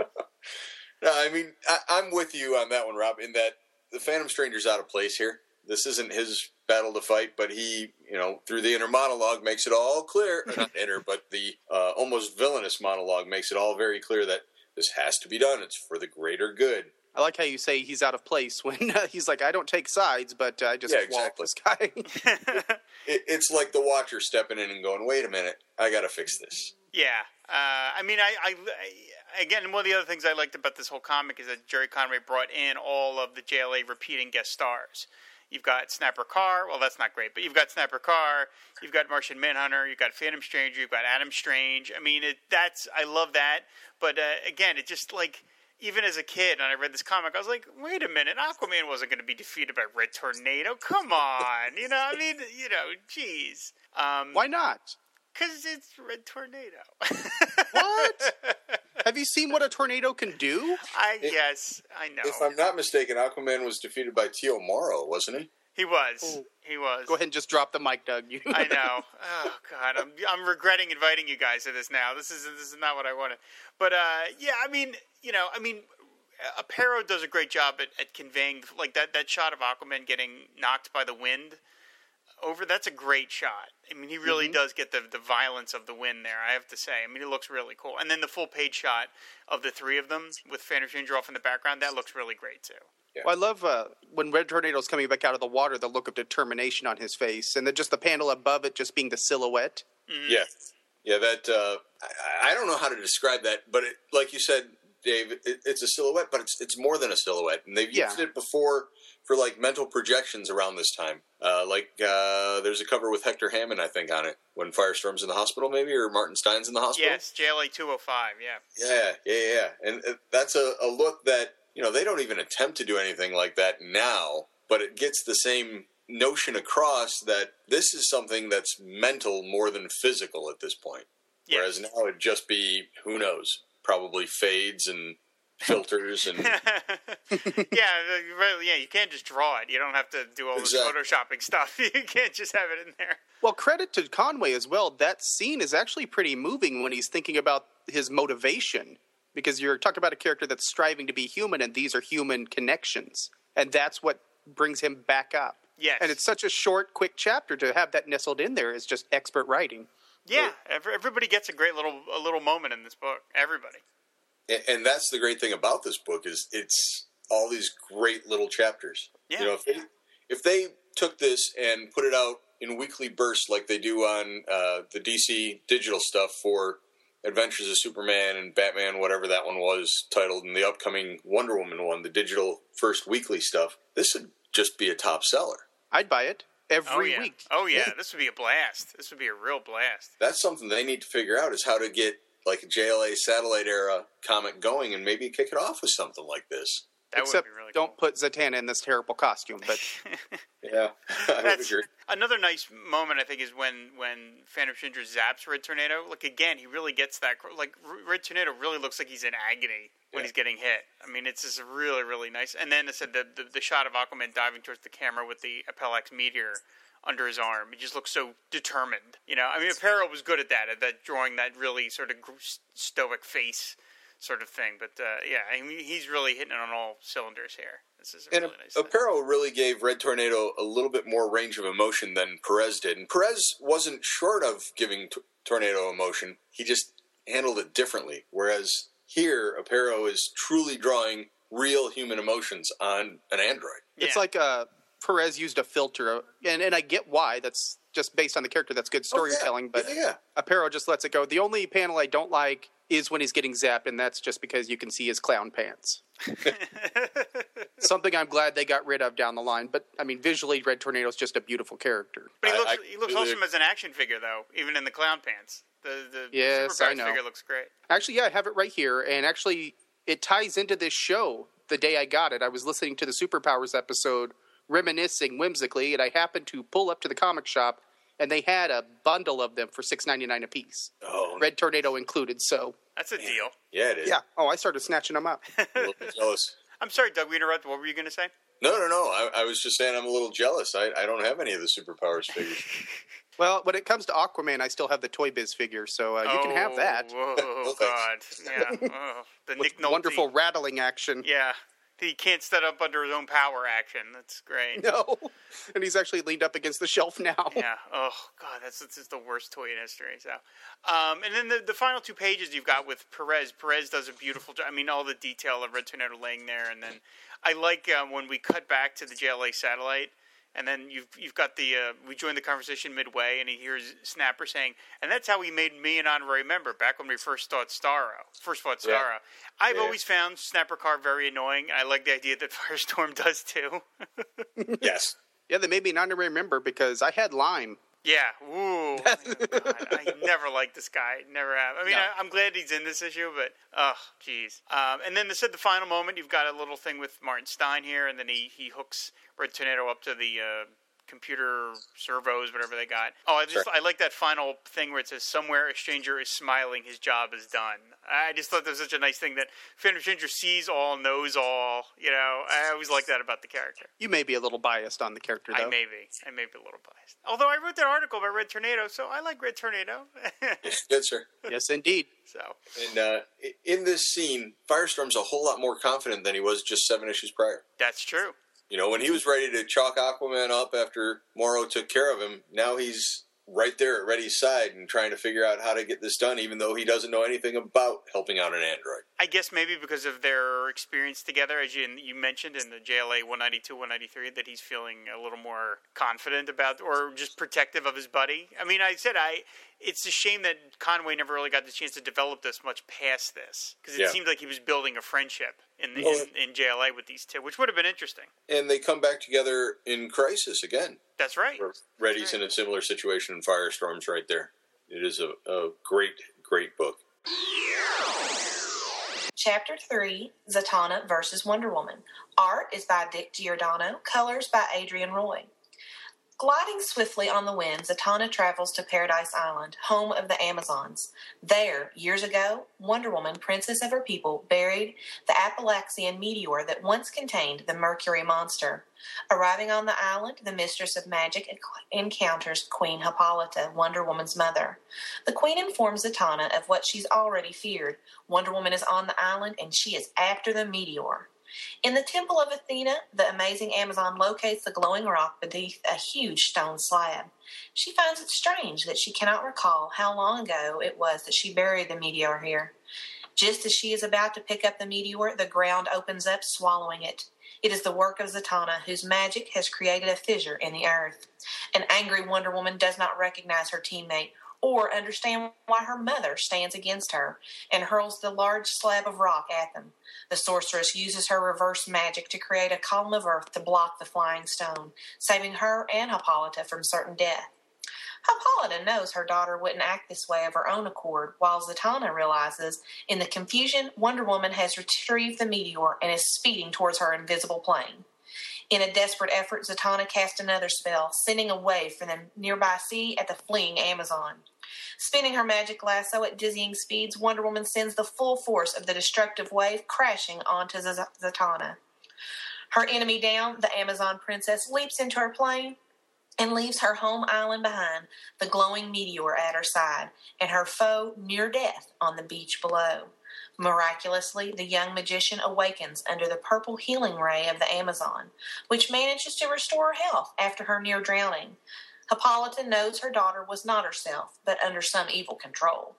No, I mean I, I'm with you on that one, Rob. In that the Phantom Stranger's out of place here. This isn't his battle to fight, but he, you know, through the inner monologue makes it all clear. not inner, but the uh, almost villainous monologue makes it all very clear that this has to be done. It's for the greater good. I like how you say he's out of place when uh, he's like, I don't take sides, but I just Yeah, wallop exactly. this guy. It, it's like the Watcher stepping in and going, "Wait a minute, I got to fix this." Yeah, uh, I mean, I, I, I again one of the other things I liked about this whole comic is that Gerry Conway brought in all of the JLA repeating guest stars. You've got Snapper Carr. Well, that's not great, but you've got Snapper Carr. You've got Martian Manhunter. You've got Phantom Stranger. You've got Adam Strange. I mean, it, that's I love that. But uh, again, it just like even as a kid, and I read this comic, I was like, wait a minute, Aquaman wasn't going to be defeated by Red Tornado. Come on, you know, I mean, you know, jeez. Um, Why not? Because it's Red Tornado. What? Have you seen what a tornado can do? I yes, I know. If I'm not mistaken, Aquaman was defeated by T. O. Morrow, wasn't he? he was. He was. Go ahead and just drop the mic, Doug. You. I know. Oh God, I'm I'm regretting inviting you guys to this now. This is this is not what I wanted. But uh, yeah, I mean, you know, I mean, Aparo does a great job at, at conveying like that that shot of Aquaman getting knocked by the wind over. That's a great shot. I mean, he really does get the the violence of the wind there. I have to say. I mean, it looks really cool. And then the full page shot of the three of them with Phantom Stranger off in the background that looks really great too. Well, I love uh, when Red Tornado's coming back out of the water, the look of determination on his face, and then just the panel above it just being the silhouette. Yeah, yeah. That uh, I, I don't know how to describe that, but it, like you said, Dave, it, it's a silhouette, but it's it's more than a silhouette, and they've used Yeah. it before for like mental projections around this time. Uh, like uh, there's a cover with Hector Hammond, I think, on it when Firestorm's in the hospital, maybe, or Martin Stein's in the hospital. Yes, JLA two hundred five. Yeah. Yeah, yeah, yeah. And uh, that's a, a look that, you know, they don't even attempt to do anything like that now, but it gets the same notion across that this is something that's mental more than physical at this point. Yes. Whereas now it'd just be, who knows, probably fades and filters and yeah, really, yeah. You can't just draw it. You don't have to do all this Exactly. photoshopping stuff. You can't just have it in there. Well, credit to Conway as well. That scene is actually pretty moving when he's thinking about his motivation, because you're talking about a character that's striving to be human, and these are human connections, and that's what brings him back up. Yes. And it's such a short, quick chapter to have that nestled in there is just expert writing. Yeah, every, everybody gets a great little a little moment in this book. Everybody. And- and that's the great thing about this book is it's all these great little chapters. Yeah. You know, if they, if they took this and put it out in weekly bursts like they do on uh, the DC digital stuff for Adventures of Superman and Batman, whatever that one was titled, and the upcoming Wonder Woman one, the digital first weekly stuff, this would just be a top seller. I'd buy it every oh yeah. week. Oh yeah. This would be a blast. This would be a real blast. That's something they need to figure out is how to get like a JLA satellite era comic going and maybe kick it off with something like this. That Except would be really don't put Zatanna in this terrible costume. But Yeah, I would That's agree. another nice moment. I think is when when Phantom Stranger zaps Red Tornado. Like again, he really gets that. Like Red Tornado really looks like he's in agony when Yeah. he's getting hit. I mean, it's just really really nice. And then I said the, the the shot of Aquaman diving towards the camera with the Appellax meteor under his arm. He just looks so determined. You know, I mean, Aparo was good at that, at that drawing that really sort of stoic face. sort of thing. But uh, yeah, I mean, he's really hitting it on all cylinders here. This is a And really nice. thing. Aparo really gave Red Tornado a little bit more range of emotion than Perez did. And Perez wasn't short of giving T- Tornado emotion. He just handled it differently. Whereas here, Aparo is truly drawing real human emotions on an android. It's like uh, Perez used a filter, and and I get why. That's just based on the character. That's good oh, storytelling. But Oh, yeah, yeah. Aparo just lets it go. The only panel I don't like is when he's getting zapped, and that's just because you can see his clown pants. Something I'm glad they got rid of down the line. But I mean, visually, Red Tornado is just a beautiful character. But he looks I he looks completely awesome as an action figure though, even in the clown pants. The the Yes, superpowers I know. figure looks great. Actually, yeah, I have it right here, and actually, it ties into this show. The day I got it, I was listening to the Superpowers episode, reminiscing whimsically, and I happened to pull up to the comic shop, and they had a bundle of them for six ninety nine a piece, Oh, Red Tornado included. So, That's a deal. yeah, it is. yeah. Oh, I started snatching them up. I'm a little jealous. I'm sorry, Doug. We interrupted. What were you going to say? No, no, no. I, I was just saying I'm a little jealous. I, I don't have any of the superpowers figures. well, when it comes to Aquaman, I still have the Toy Biz figure, so uh, you can have that. Oh God, yeah. Oh, the With Nick Nolte. wonderful rattling action. Yeah, he can't stand up under his own power action. That's great. No, and he's actually leaned up against the shelf now. Yeah. Oh God, that's this is the worst toy in history. So, um, and then the, the final two pages you've got with Perez. Perez does a beautiful job. I mean, all the detail of Red Tornado laying there, and then I like um, when we cut back to the JLA satellite. And then you've you've got the uh, we joined the conversation midway, and he hears Snapper saying, "And that's how he made me an honorary member back when we first thought Starro, first thought Starro." Yeah. I've Yeah. always found Snapper Carr very annoying. I like the idea that Firestorm does too. yes. Yeah, they made me not to remember because I had Lime. Yeah. Ooh. God, I never liked this guy. Never have. I mean, No. I, I'm glad he's in this issue, but oh, jeez. Um, and then they said the final moment. You've got a little thing with Martin Stein here, and then he he hooks Red Tornado up to the. Uh, computer servos whatever they got oh i just Sure. i like that final thing where it says somewhere a stranger is smiling his job is done i just thought that was such a nice thing that phantom stranger sees all knows all you know i always like that about the character You may be a little biased on the character, though. I may be. I may be a little biased. Although I wrote that article about Red Tornado, so I like Red Tornado. Good, sir. Yes, indeed. so And uh, in this scene, Firestorm's a whole lot more confident than he was just seven issues prior. that's true. You know, when he was ready to chalk Aquaman up after Morrow took care of him, now he's right there at Reddy's side and trying to figure out how to get this done, even though he doesn't know anything about helping out an android. I guess maybe because of their experience together, as you, you mentioned in the JLA 192, 193, that he's feeling a little more confident about, or just protective of his buddy. I mean, I said I. It's a shame that Conway never really got the chance to develop this much past this, because it Yeah. seemed like he was building a friendship in, the, Well, in in JLA with these two, which would have been interesting. And they come back together in Crisis again. That's right. where Reddy's in a similar situation, and Firestorm's right there. It is a, a great, great book. Chapter 3 Zatanna versus Wonder Woman. Art is by Dick Giordano, colors by Adrienne Roy. Gliding swiftly on the wind, Zatanna travels to Paradise Island, home of the Amazons. There, years ago, Wonder Woman, princess of her people, buried the Appalachian meteor that once contained the Mercury monster. Arriving on the island, the mistress of magic encounters Queen Hippolyta, Wonder Woman's mother. The queen informs Zatanna of what she's already feared. Wonder Woman is on the island and she is after the meteor. In the Temple of Athena, the amazing Amazon locates the glowing rock beneath a huge stone slab. She finds it strange that she cannot recall how long ago it was that she buried the meteor here. Just as she is about to pick up the meteor, the ground opens up, swallowing it. It is the work of Zatanna, whose magic has created a fissure in the earth. An angry Wonder Woman does not recognize her teammate or understand why her mother stands against her and hurls the large slab of rock at them. The sorceress uses her reverse magic to create a column of earth to block the flying stone, saving her and Hippolyta from certain death. Hippolyta knows her daughter wouldn't act this way of her own accord, while Zatanna realizes, in the confusion, Wonder Woman has retrieved the meteor and is speeding towards her invisible plane. In a desperate effort, Zatanna casts another spell, sending a wave from the nearby sea at the fleeing Amazon. Spinning her magic lasso at dizzying speeds, Wonder Woman sends the full force of the destructive wave crashing onto Zatanna. Her enemy down, the Amazon princess leaps into her plane and leaves her home island behind, the glowing meteor at her side, and her foe near death on the beach below. Miraculously, the young magician awakens under the purple healing ray of the Amazon, which manages to restore her health after her near drowning. Hippolyta knows her daughter was not herself, but under some evil control.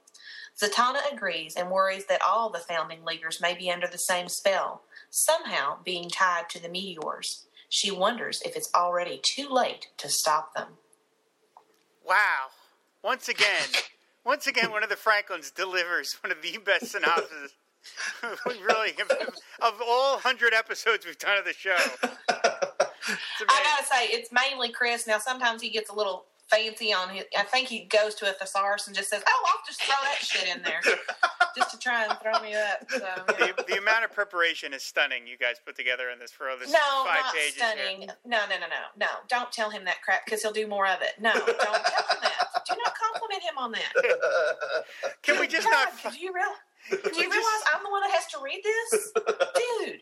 Zatanna agrees and worries that all the founding leaders may be under the same spell, somehow being tied to the meteors. She wonders if it's already too late to stop them. Wow. Once again, once again, one of the Franklins delivers one of the best synopses. we really, of all hundred episodes we've done of the show. I gotta say, it's mainly Chris. Now, sometimes he gets a little fancy on his. I think he goes to a thesaurus and just says, "Oh, I'll just throw that shit in there, just to try and throw me up." So, yeah. the, the amount of preparation is stunning. You guys put together in this for all this No, five not pages. stunning. Here. No, no, no, no, no. Don't tell him that crap because he'll do more of it. No, don't tell him that. Do not compliment him on that. Can we just God, not? Could you real? Do you realize I'm the one that has to read this, dude?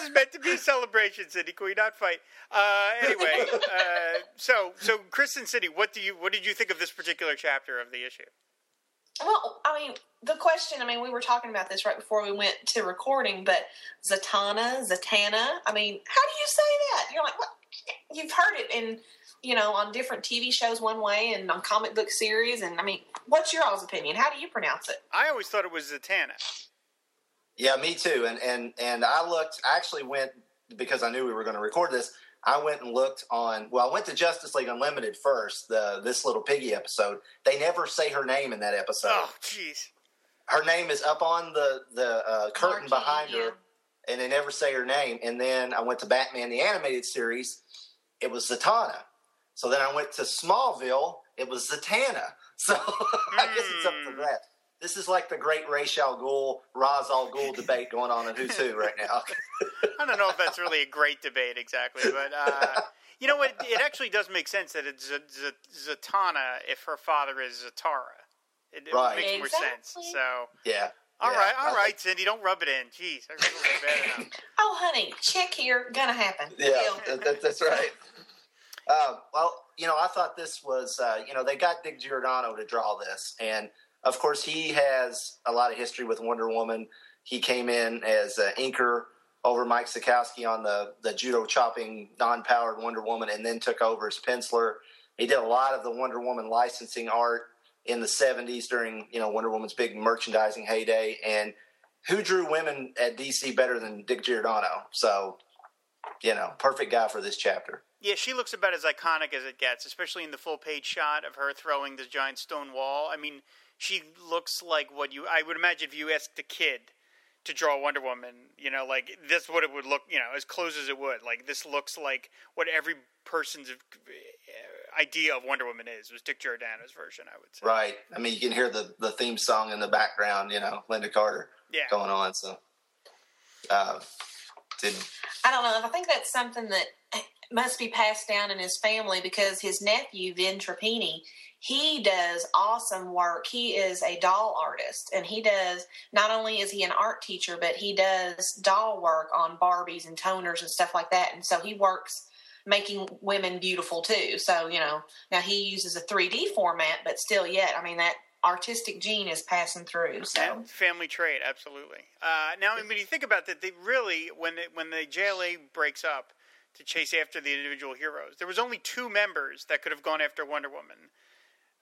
This is meant to be a celebration, Cindy. Can we not fight? Uh, anyway, uh, so so Kristen City, what do you what did you think of this particular chapter of the issue? Well, I mean, the question. I mean, we were talking about this right before we went to recording, but Zatanna, Zatanna. I mean, how do you say that? You're like, what? You've heard it in, you know, on different TV shows one way and on comic book series, and I mean, what's your all's opinion? How do you pronounce it? I always thought it was Zatanna. Yeah, me too. And and and I looked. I actually went because I knew we were going to record this. I went and looked on. Well, I went to Justice League Unlimited first. The this little piggy episode. They never say her name in that episode. Oh, jeez. Her name is up on the the uh, curtain Marquee, behind yeah. her, and they never say her name. And then I went to Batman the animated series. It was Zatanna. So then I went to Smallville. It was Zatanna. So I guess it's up to Hmm. that. This is like the great Ra's al Ghul, Ra's al Ghul debate going on in Who's Who right now. I don't know if that's really a great debate exactly, but uh, you know what? It actually does make sense that it's Z- Z- Zatanna if her father is Zatara. It, it Right. makes more sense. So, Yeah. all Yeah, right, all I right, think- Cindy, don't rub it in. Jeez, I really bad enough. Oh, honey, check here, gonna happen. Yeah, that, that- that's right. Uh, well, you know, I thought this was, uh, you know, they got Dick Giordano to draw this, and of course, he has a lot of history with Wonder Woman. He came in as uh, inker over Mike Sekowsky on the the judo chopping non-powered Wonder Woman, and then took over as penciler. He did a lot of the Wonder Woman licensing art in the '70s during, you know, Wonder Woman's big merchandising heyday, and who drew women at DC better than Dick Giordano? So, you know, perfect guy for this chapter. Yeah, she looks about as iconic as it gets, especially in the full page shot of her throwing this giant stone wall. I mean, she looks like what you I would imagine if you asked a kid to draw Wonder Woman, you know, like this what it would look, you know, as close as it would. Like this looks like what every person's uh, idea of Wonder Woman is. Was Dick Giordano's version, I would say. Right. I mean, you can hear the, the theme song in the background, you know, Lynda Carter Yeah. going on. So, uh, did, I don't know. I think that's something that must be passed down in his family because his nephew Vin Trapini, he does awesome work. He is a doll artist, and he does not only is he an art teacher, but he does doll work on Barbies and toners and stuff like that. And so he works making women beautiful too. So you know, now he uses a 3D format, but still, yet I mean that artistic gene is passing through. So family trait, absolutely. Uh, now, when you think about that, they really when it, when the JLA breaks up to chase after the individual heroes, there was only two members that could have gone after Wonder Woman.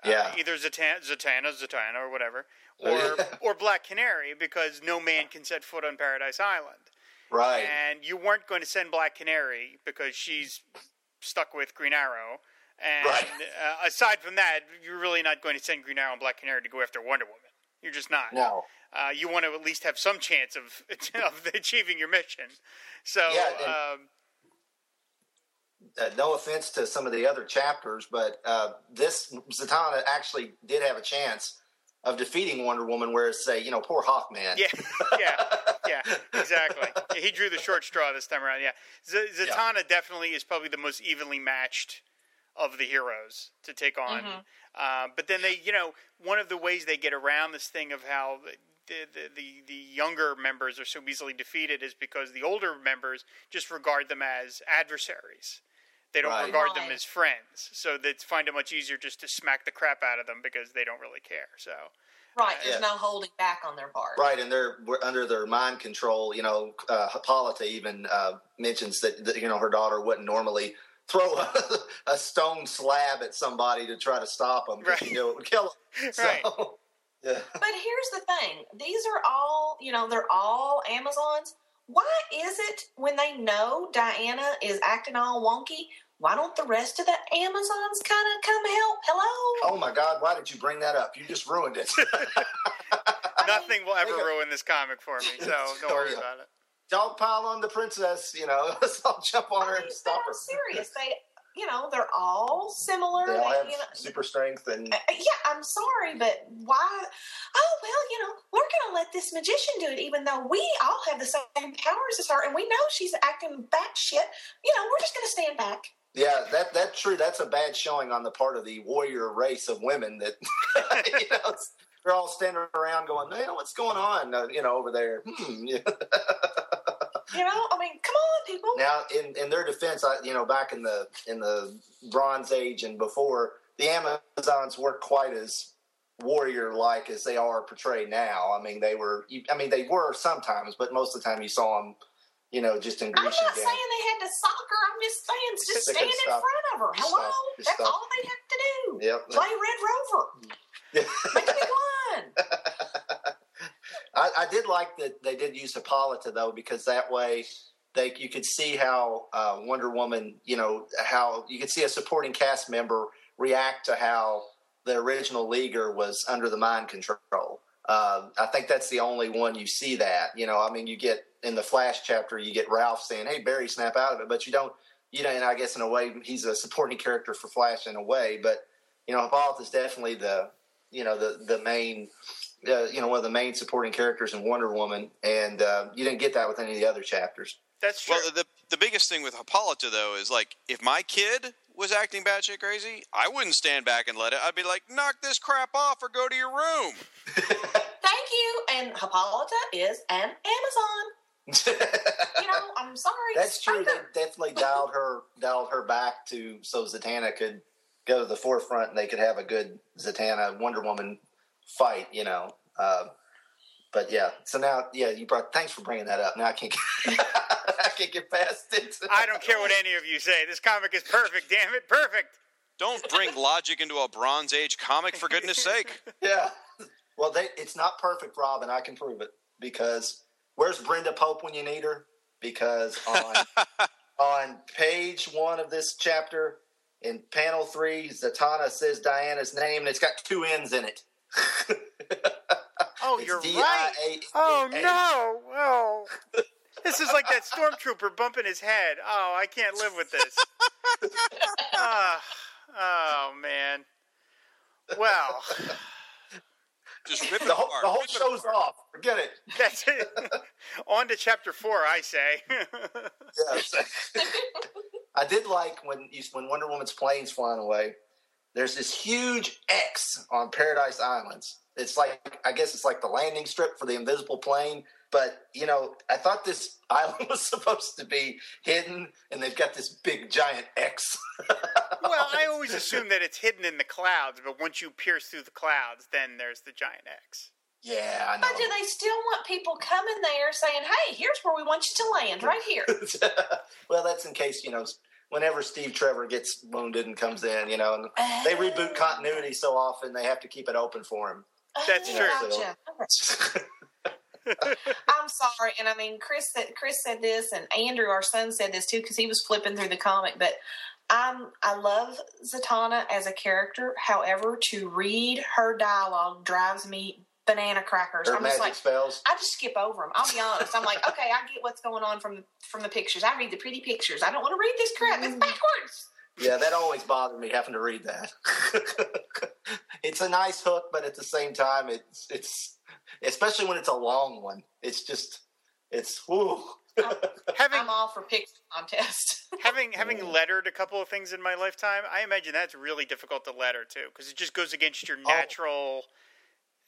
yeah. Uh, either Zatanna, Zatanna, Zatanna, or whatever, or or Black Canary, because no man can set foot on Paradise Island, right. and you weren't going to send Black Canary because she's stuck with Green Arrow. And Right. uh, aside from that, you're really not going to send Green Arrow and Black Canary to go after Wonder Woman. You're just not. no. uh, you want to at least have some chance of of achieving your mission. So, Yeah, and- um, Uh, no offense to some of the other chapters, but uh, this Zatanna actually did have a chance of defeating Wonder Woman, whereas, say, you know, poor Hawkman. yeah, yeah, yeah, exactly. Yeah, he drew the short straw this time around. Yeah, Z- Zatanna definitely is probably the most evenly matched of the heroes to take on. Uh, but then they, you know, one of the ways they get around this thing of how the, the the the younger members are so easily defeated is because the older members just regard them as adversaries. They don't Right. regard them as friends, so they find it much easier just to smack the crap out of them because they don't really care. So, Right. There's Yeah. no holding back on their part. Right, and they're we're under their mind control. You know, uh, Hippolyta even uh, mentions that, that you know her daughter wouldn't normally throw a, a stone slab at somebody to try to stop them because Right. you know it would kill them. So, Right. yeah. But here's the thing: these are all, you know, they're all Amazons. Why is it when they know Diana is acting all wonky? Why don't the rest of the Amazons kind of come help? Hello. Oh my God! Why did you bring that up? You just ruined it. Nothing will ever ruin this comic for me, so don't Oh, worry about it. Dog pile on the princess. You know, let's all jump on her I and mean, stop her. I'm serious. They, you know, they're all similar. They all have you know, super strength and Uh, yeah, I'm sorry, but why? Oh well, you know, we're gonna let this magician do it, even though we all have the same powers as her, and we know she's acting batshit. You know, we're just gonna stand back. Yeah, that that's true. That's a bad showing on the part of the warrior race of women that you know they're all standing around going, "Man, what's going on?" Uh, you know, over there. Hmm. You know, I mean, come on, people. Now, in in their defense, I, you know, back in the in the Bronze Age and before, the Amazons weren't quite as warrior like as they are portrayed now. I mean, they were. I mean, they were sometimes, but most of the time you saw them, you know, just in I'm not gowns. saying they had to sock her. I'm just saying, just They stand in stop- front of her. Hello, stop- that's stop. all they have to do. Yep. Play Red Rover. Make me. I, I did like that they did use Hippolyta though, because that way they you could see how uh, Wonder Woman, you know, how you could see a supporting cast member react to how the original Leaguer was under the mind control. Uh, I think that's the only one you see that. You know, I mean, you get in the Flash chapter, you get Ralph saying, "Hey, Barry, snap out of it," but you don't. You know, and I guess in a way, he's a supporting character for Flash in a way, but you know, Hippolyta is definitely the you know the the main uh, you know one of the main supporting characters in Wonder Woman, and uh, you didn't get that with any of the other chapters. That's true. Well, the the biggest thing with Hippolyta though is like if my kid was acting batshit crazy, I wouldn't stand back and let it. I'd be like, knock this crap off or go to your room. Thank you. And Hippolyta is an Amazon. You know, I'm sorry. That's true. They definitely dialed her dialed her back to so Zatanna could go to the forefront and they could have a good Zatanna Wonder Woman fight. You know. Uh, but yeah, so now yeah, you brought. Thanks for bringing that up. Now I can't. Get, I can't get past it. I don't care what any of you say. This comic is perfect. Damn it, perfect. Don't bring logic into a Bronze Age comic, for goodness sake. Yeah. Well, they, it's not perfect, Rob, and I can prove it because where's Brenda Pope when you need her? Because on on page one of this chapter, in panel three, Zatanna says Diana's name, and it's got two N's in it. Oh, It's you're right. Oh no! Oh, this is like that stormtrooper bumping his head. Oh, I can't live with this. Ah, oh man. Well, Just rip it The whole, apart. the whole Rip it show's off. Forget it. that's it. On to chapter four, I say. Yes. I did like when you, when Wonder Woman's plane's flying away. There's this huge X on Paradise Islands. It's like I guess it's like the landing strip for the invisible plane. But you know, I thought this island was supposed to be hidden, and they've got this big giant X. well, I always assume that it's hidden in the clouds, but once you pierce through the clouds, then there's the giant X. yeah, I But do they still want people coming there saying, "Hey, here's where we want you to land, right here"? well, that's in case you know. Whenever Steve Trevor gets wounded and comes in, you know, and they reboot oh. continuity so often, they have to keep it open for him. That's Oh, true. gotcha. I'm sorry, and I mean, Chris said Chris said this, and Andrew, our son, said this too because he was flipping through the comic. But I'm I love Zatanna as a character. However, to read her dialogue drives me banana crackers. Her I'm just like. spells. I just skip over them. I'll be honest. I'm like, okay, I get what's going on from from the pictures. I read the pretty pictures. I don't want to read this crap. It's mm. backwards. Yeah, that always bothered me having to read that. it's a nice hook, but at the same time, it's it's especially when it's a long one. It's just it's whoo. Having I'm all for picture contest. having having lettered a couple of things in my lifetime, I imagine that's really difficult to letter too, because it just goes against your oh. natural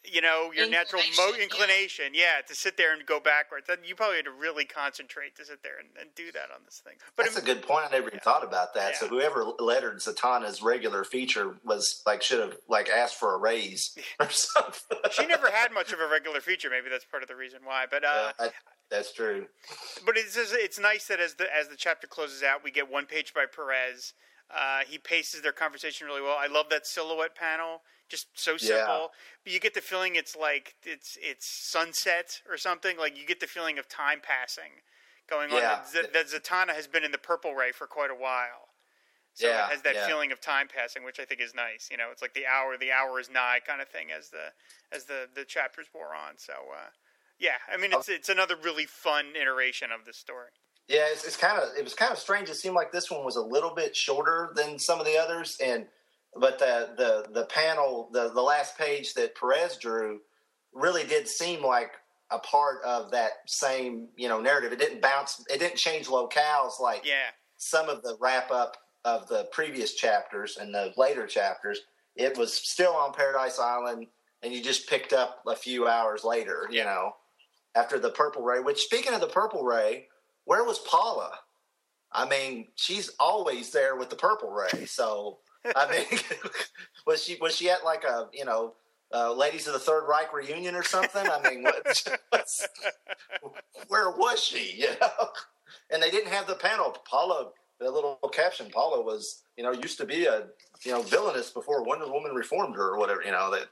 you know your natural mo- Inclination, yeah. yeah. to sit there and go backwards. You probably had to really concentrate to sit there and, and do that on this thing. But That's it- a good point. I never even thought about that. So whoever lettered Zatanna's regular feature was like should have like asked for a raise or something. she never had much of a regular feature. Maybe that's part of the reason why. But uh, Yeah, that- that's true. but it's just, it's nice that as the as the chapter closes out, we get one page by Perez. Uh, he paces their conversation really well. I love that silhouette panel, just so simple. Yeah. But you get the feeling it's like it's it's sunset or something. Like you get the feeling of time passing going on. Yeah. That, that Zatanna has been in the purple ray for quite a while. So Yeah, it has that yeah. feeling of time passing, which I think is nice. You know, it's like the hour, the hour is nigh kind of thing as the as the the chapters wore on. So uh, yeah, I mean it's it's another really fun iteration of the story. Yeah, it's, it's kind of it was kind of strange. It seemed like this one was a little bit shorter than some of the others, and but the the the panel, the the last page that Perez drew, really did seem like a part of that same you know narrative. It didn't bounce. It didn't change locales like Yeah, some of the wrap up of the previous chapters and the later chapters. It was still on Paradise Island, and you just picked up a few hours later. You know, after the Purple Ray. Which, speaking of the Purple Ray, where was Paula? I mean, she's always there with the Purple Ray. So, I mean, was she was she at like a you know? Uh, Ladies of the Third Reich reunion or something. I mean, what, what's, where was she? You know, and they didn't have the panel. Paula, the little caption. Paula was, you know, used to be a, you know, villainous before Wonder Woman reformed her or whatever. You know that.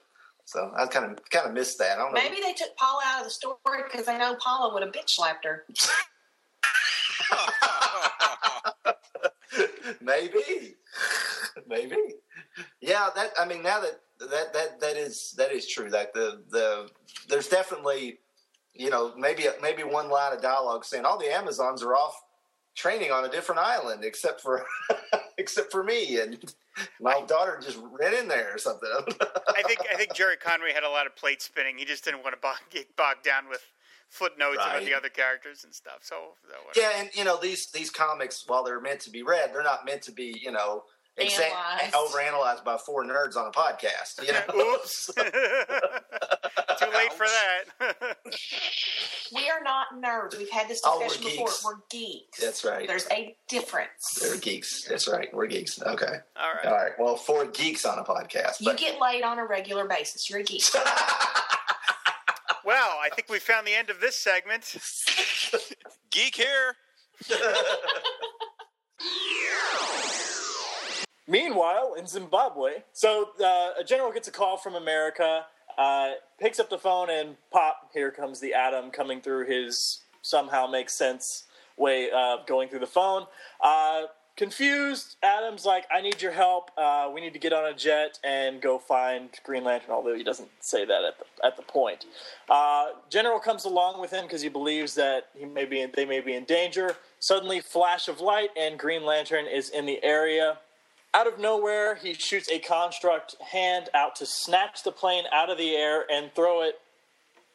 So I kind of kind of missed that. I don't know. Maybe they took Paula out of the story because they know Paula would have bitch slapped her. maybe, maybe. Yeah, that. I mean, now that that that that is that is true. Like the the there's definitely, you know, maybe maybe one line of dialogue saying all the Amazons are off training on a different island except for except for me and my daughter just ran in there or something. I think I think Gerry Conway had a lot of plate spinning. He just didn't want to bog, get bogged down with footnotes about the other characters and stuff. So, so. Yeah, and you know these these comics, while they're meant to be read, they're not meant to be you know exa- Analyzed. overanalyzed by four nerds on a podcast. You know, Oops. Too late for that. We are not nerds. We've had this Oh, we're discussion before. We're geeks. That's right. There's a difference. they're geeks. That's right. We're geeks. Okay. All right. All right. Well, four geeks on a podcast. You get laid on a regular basis. You're a geek. Well, I think we found the end of this segment. Geek here. Meanwhile, in Zimbabwe, so uh, a general gets a call from America, uh, picks up the phone, and pop, here comes the Atom coming through his somehow makes sense way of going through the phone. Uh, confused, Atom's like, I need your help. Uh, we need to get on a jet and go find Green Lantern, although he doesn't say that at the, at the point. Uh, General comes along with him because he believes that he may be in, they may be in danger. Suddenly, flash of light, and Green Lantern is in the area. Out of nowhere, he shoots a construct hand out to snatch the plane out of the air and throw it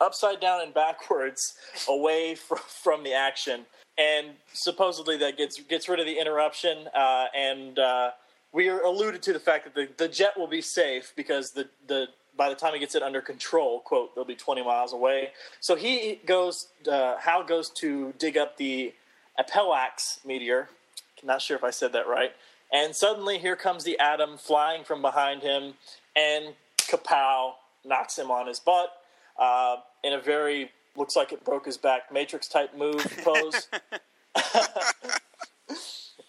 upside down and backwards away from, from the action. And supposedly that gets gets rid of the interruption. Uh, and uh, we are alluded to the fact that the, the jet will be safe because the, the by the time he gets it under control, quote, they'll be 20 miles away. So he goes, uh, Hal goes to dig up the Appellax meteor. Not sure if I said that right. And suddenly, here comes the atom flying from behind him, and kapow knocks him on his butt uh, in a very looks like it broke his back Matrix type move pose.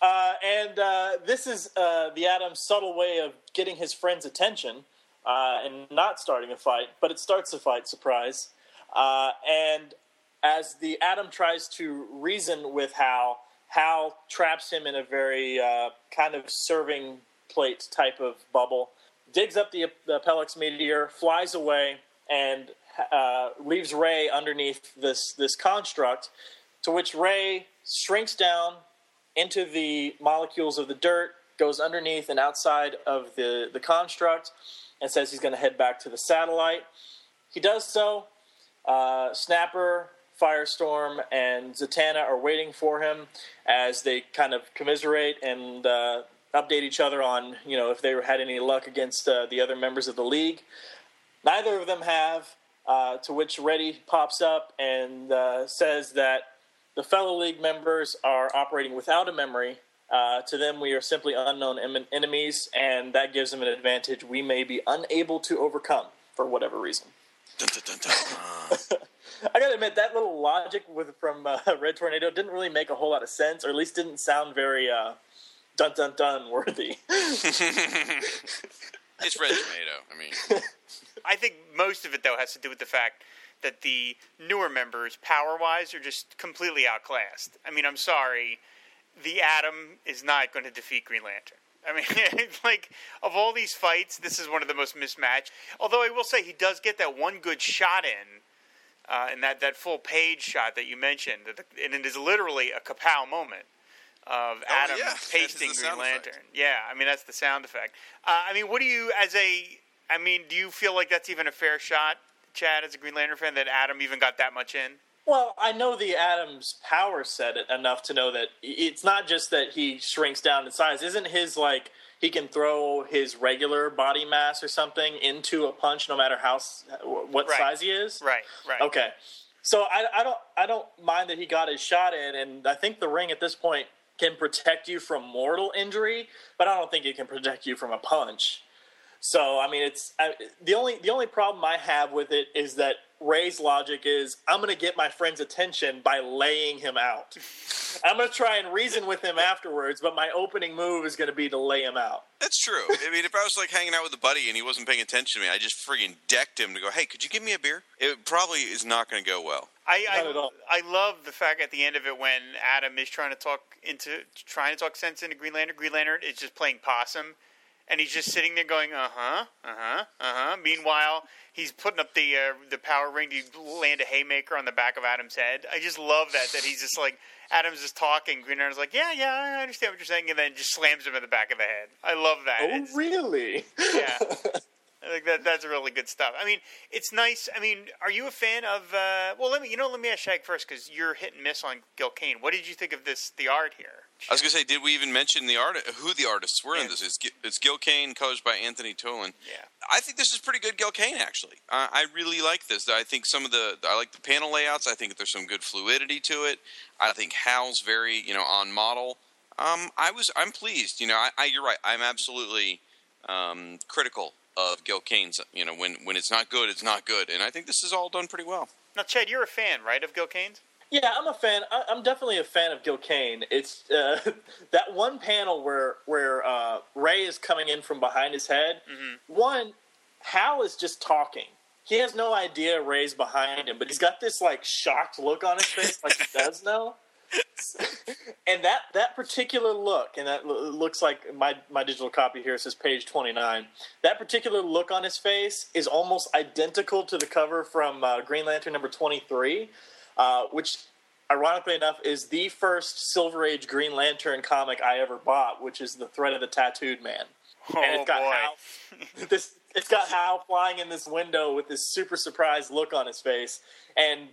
uh, and uh, this is uh, the Atom's subtle way of getting his friend's attention uh, and not starting a fight, but it starts a fight. Surprise! Uh, and as the Atom tries to reason with Hal, Hal traps him in a very uh, kind of serving plate type of bubble, digs up the, the Pelix meteor, flies away, and uh, leaves Ray underneath this this construct. To which Ray shrinks down into the molecules of the dirt, goes underneath and outside of the, the construct, and says he's going to head back to the satellite. He does so. Uh, Snapper, Firestorm, and Zatanna are waiting for him as they kind of commiserate and uh, update each other on, you know, if they had any luck against uh, the other members of the league. Neither of them have. Uh, to which Reddy pops up and uh, says that the fellow league members are operating without a memory. Uh, to them, we are simply unknown em- enemies, and that gives them an advantage we may be unable to overcome for whatever reason. Dun, dun, dun, dun. I gotta admit that little logic with from uh, Red Tornado didn't really make a whole lot of sense, or at least didn't sound very uh, dun dun dun worthy. it's red Tornado. I mean, I think most of it though has to do with the fact that the newer members, power wise, are just completely outclassed. I mean, I'm sorry, the Atom is not going to defeat Green Lantern. I mean, like of all these fights, this is one of the most mismatched. Although I will say he does get that one good shot in, uh, in that that full page shot that you mentioned, and it is literally a kapow moment of Atom Oh, yeah, pasting Green sound effect. Lantern. Yeah, I mean that's the sound effect. Uh, I mean, what do you as a? I mean, do you feel like that's even a fair shot, Chad, as a Green Lantern fan, that Atom even got that much in? Well, I know the Atom's power set it enough to know that it's not just that he shrinks down in size. Isn't his like he can throw his regular body mass or something into a punch, no matter how what Right. size he is? Right, right. Okay. So I, I don't I don't mind that he got his shot in, and I think the ring at this point can protect you from mortal injury, but I don't think it can protect you from a punch. So I mean, it's I, the only the only problem I have with it is that Ray's logic is I'm going to get my friend's attention by laying him out. I'm going to try and reason with him afterwards, but my opening move is going to be to lay him out. that's true. I mean, if I was like hanging out with a buddy and he wasn't paying attention to me, I just freaking decked him to go, "Hey, could you give me a beer?" It probably is not going to go well. I I. I love the fact at the end of it when Atom is trying to talk into trying to talk sense into Green Lantern. Green Lantern is just playing possum, and he's just sitting there going, "Uh huh, uh huh, uh huh." Meanwhile, he's putting up the uh, the power ring to land a haymaker on the back of Atom's head. I just love that that he's just like Atom's just talking. Green Arrow's like, "Yeah, yeah, I understand what you're saying," and then just slams him in the back of the head. I love that. Oh, It's- really? yeah. I think that that's really good stuff. I mean, it's nice. I mean, are you a fan of? Uh, well, let me. You know, let me ask Shag first because you're hit and miss on Gil Kane. What did you think of this? The art here. I was going to say, did we even mention the art? Who the artists were Yeah. in this? It's, it's Gil Kane, colors by Anthony Tollin. Yeah. I think this is pretty good Gil Kane, actually. Uh, I really like this. I think some of the I like the panel layouts. I think there's some good fluidity to it. I think Hal's very you know on model. Um, I was I'm pleased. You know, I, I you're right. I'm absolutely um, critical of Gil Kane's. You know, when when it's not good, it's not good, and I think this is all done pretty well. Now, Chad, you're a fan, right, of Gil Kane's? Yeah, I'm a fan. I, I'm definitely a fan of Gil Kane. It's uh, that one panel where where uh, Ray is coming in from behind his head. One, Hal is just talking. He has no idea Ray's behind him, but he's got this like shocked look on his face, like he does know. and that that particular look, and that lo- looks like my my digital copy here says page twenty nine. That particular look on his face is almost identical to the cover from uh, Green Lantern number twenty three, uh, which ironically enough is the first Silver Age Green Lantern comic I ever bought, which is the Threat of the Tattooed Man. Oh and it's got boy. Hal, this it's got Hal flying in this window with this super surprised look on his face, and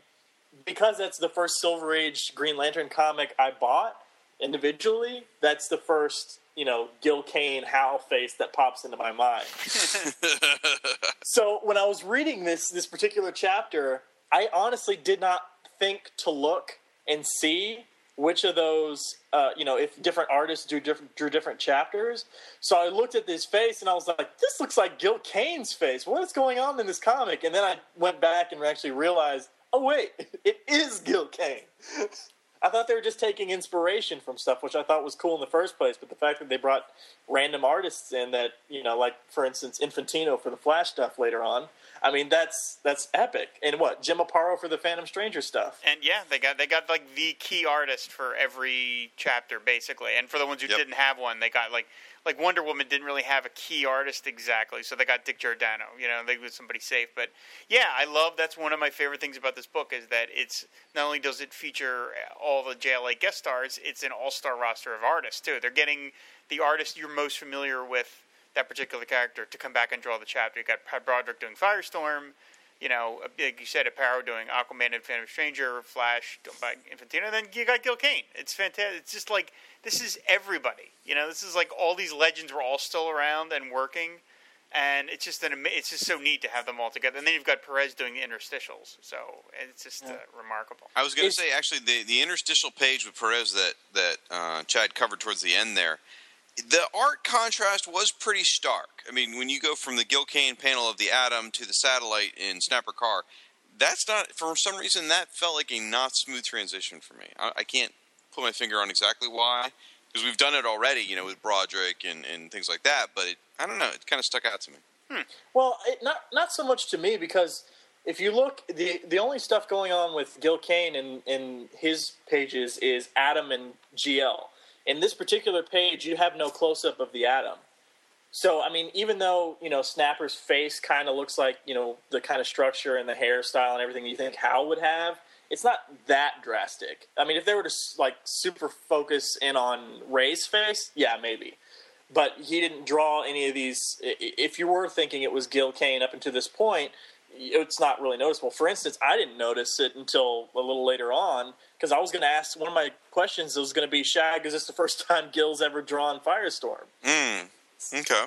because that's the first Silver Age Green Lantern comic I bought individually, that's the first you know Gil Kane Hal face that pops into my mind. so when I was reading this this particular chapter, I honestly did not think to look and see which of those uh, you know if different artists drew different drew different chapters. So I looked at this face and I was like, this looks like Gil Kane's face. What's going on in this comic? And then I went back and actually realized, oh wait, it is Gil Kane. I thought they were just taking inspiration from stuff, which I thought was cool in the first place. But the fact that they brought random artists in that, you know, like for instance, Infantino for the Flash stuff later on. I mean, that's that's epic. And what Jim Aparo for the Phantom Stranger stuff. And yeah, they got they got like the key artist for every chapter basically. And for the ones who Yep. didn't have one, they got like like Wonder Woman didn't really have a key artist exactly, so they got Dick Giordano. You know, they was somebody safe. But yeah, I love that's one of my favorite things about this book is that it's not only does it feature all the JLA guest stars, it's an all star roster of artists too. They're getting the artist you're most familiar with that particular character to come back and draw the chapter. You got Pat Broderick doing Firestorm you know, like you said, Aparo doing Aquaman and Phantom Stranger, Flash done by Infantino, and then you got Gil Kane. It's fantastic. It's just like this is everybody. You know, this is like all these legends were all still around and working, and it's just an ama- it's just so neat to have them all together. And then you've got Perez doing the interstitials, so it's just uh, remarkable. I was going to say actually the the interstitial page with Perez that that uh, Chad covered towards the end there. The art contrast was pretty stark. I mean, when you go from the Gil Kane panel of the Atom to the satellite in Snapper Carr, that's not for some reason that felt like a not smooth transition for me. I, I can't put my finger on exactly why because we've done it already, you know, with Broderick and, and things like that. But it, I don't know, it kind of stuck out to me. Hmm. Well, it, not not so much to me because if you look, the the only stuff going on with Gil Kane in in his pages is Atom and GL. In this particular page, you have no close up of the Atom. So, I mean, even though you know Snapper's face kind of looks like you know the kind of structure and the hairstyle and everything you think Hal would have, it's not that drastic. I mean, if they were to like super focus in on Ray's face, yeah, maybe but he didn't draw any of these. If you were thinking it was Gil Kane up until this point, it's not really noticeable. For instance, I didn't notice it until a little later on because I was going to ask one of my questions was going to be Shag, is this the first time Gil's ever drawn Firestorm? Mm. Okay.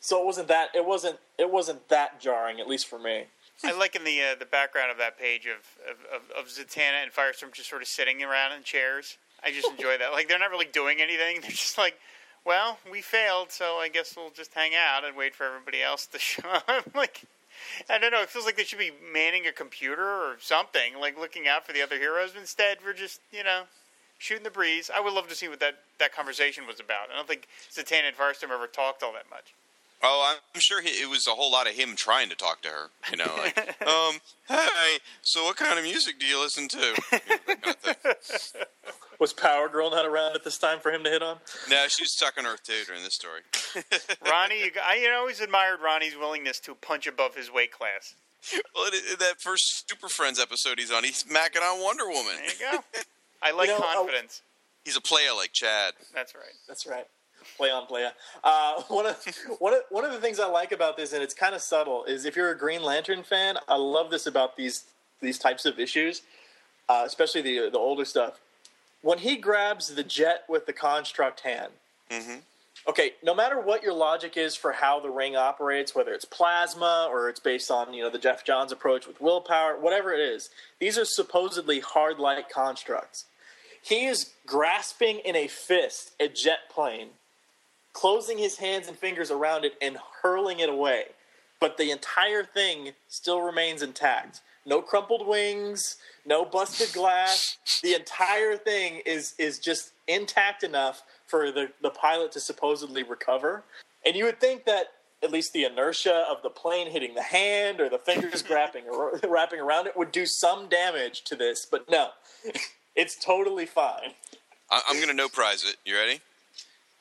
So it wasn't that it wasn't it wasn't that jarring, at least for me. I like in the uh, the background of that page of, of, of, of Zatanna and Firestorm just sort of sitting around in chairs. I just enjoy that. Like they're not really doing anything. They're just like, well, we failed, so I guess we'll just hang out and wait for everybody else to show up. like, I don't know. It feels like they should be manning a computer or something, like looking out for the other heroes. Instead, we're just you know shooting the breeze. I would love to see what that that conversation was about. I don't think Zatanna and Firestorm ever talked all that much. Oh, I'm sure he, it was a whole lot of him trying to talk to her. You know, like, um, hey, so what kind of music do you listen to? You know, kind of. Was Power Girl not around at this time for him to hit on? No, she was stuck on Earth too during this story. Ronnie, you, I you know, always admired Ronnie's willingness to punch above his weight class. well, in, in that first Super Friends episode he's on, he's macking on Wonder Woman. There you go. I like You know, I- confidence. He's a player like Chad. That's right. That's right. Play on play. Uh, one of one of one of the things I like about this, and it's kind of subtle, is if you're a Green Lantern fan, I love this about these these types of issues, uh, especially the the older stuff. When he grabs the jet with the construct hand, Mhm. okay, no matter what your logic is for how the ring operates, whether it's plasma or it's based on you know the Geoff Johns approach with willpower, whatever it is, these are supposedly hard light constructs. He is grasping in a fist a jet plane, closing his hands and fingers around it and hurling it away. But the entire thing still remains intact. No crumpled wings, no busted glass. The entire thing is is just intact enough for the, the pilot to supposedly recover. And you would think that at least the inertia of the plane hitting the hand or the fingers wrapping wrapping around it would do some damage to this, but no. It's totally fine. I'm going to no prize it. You ready?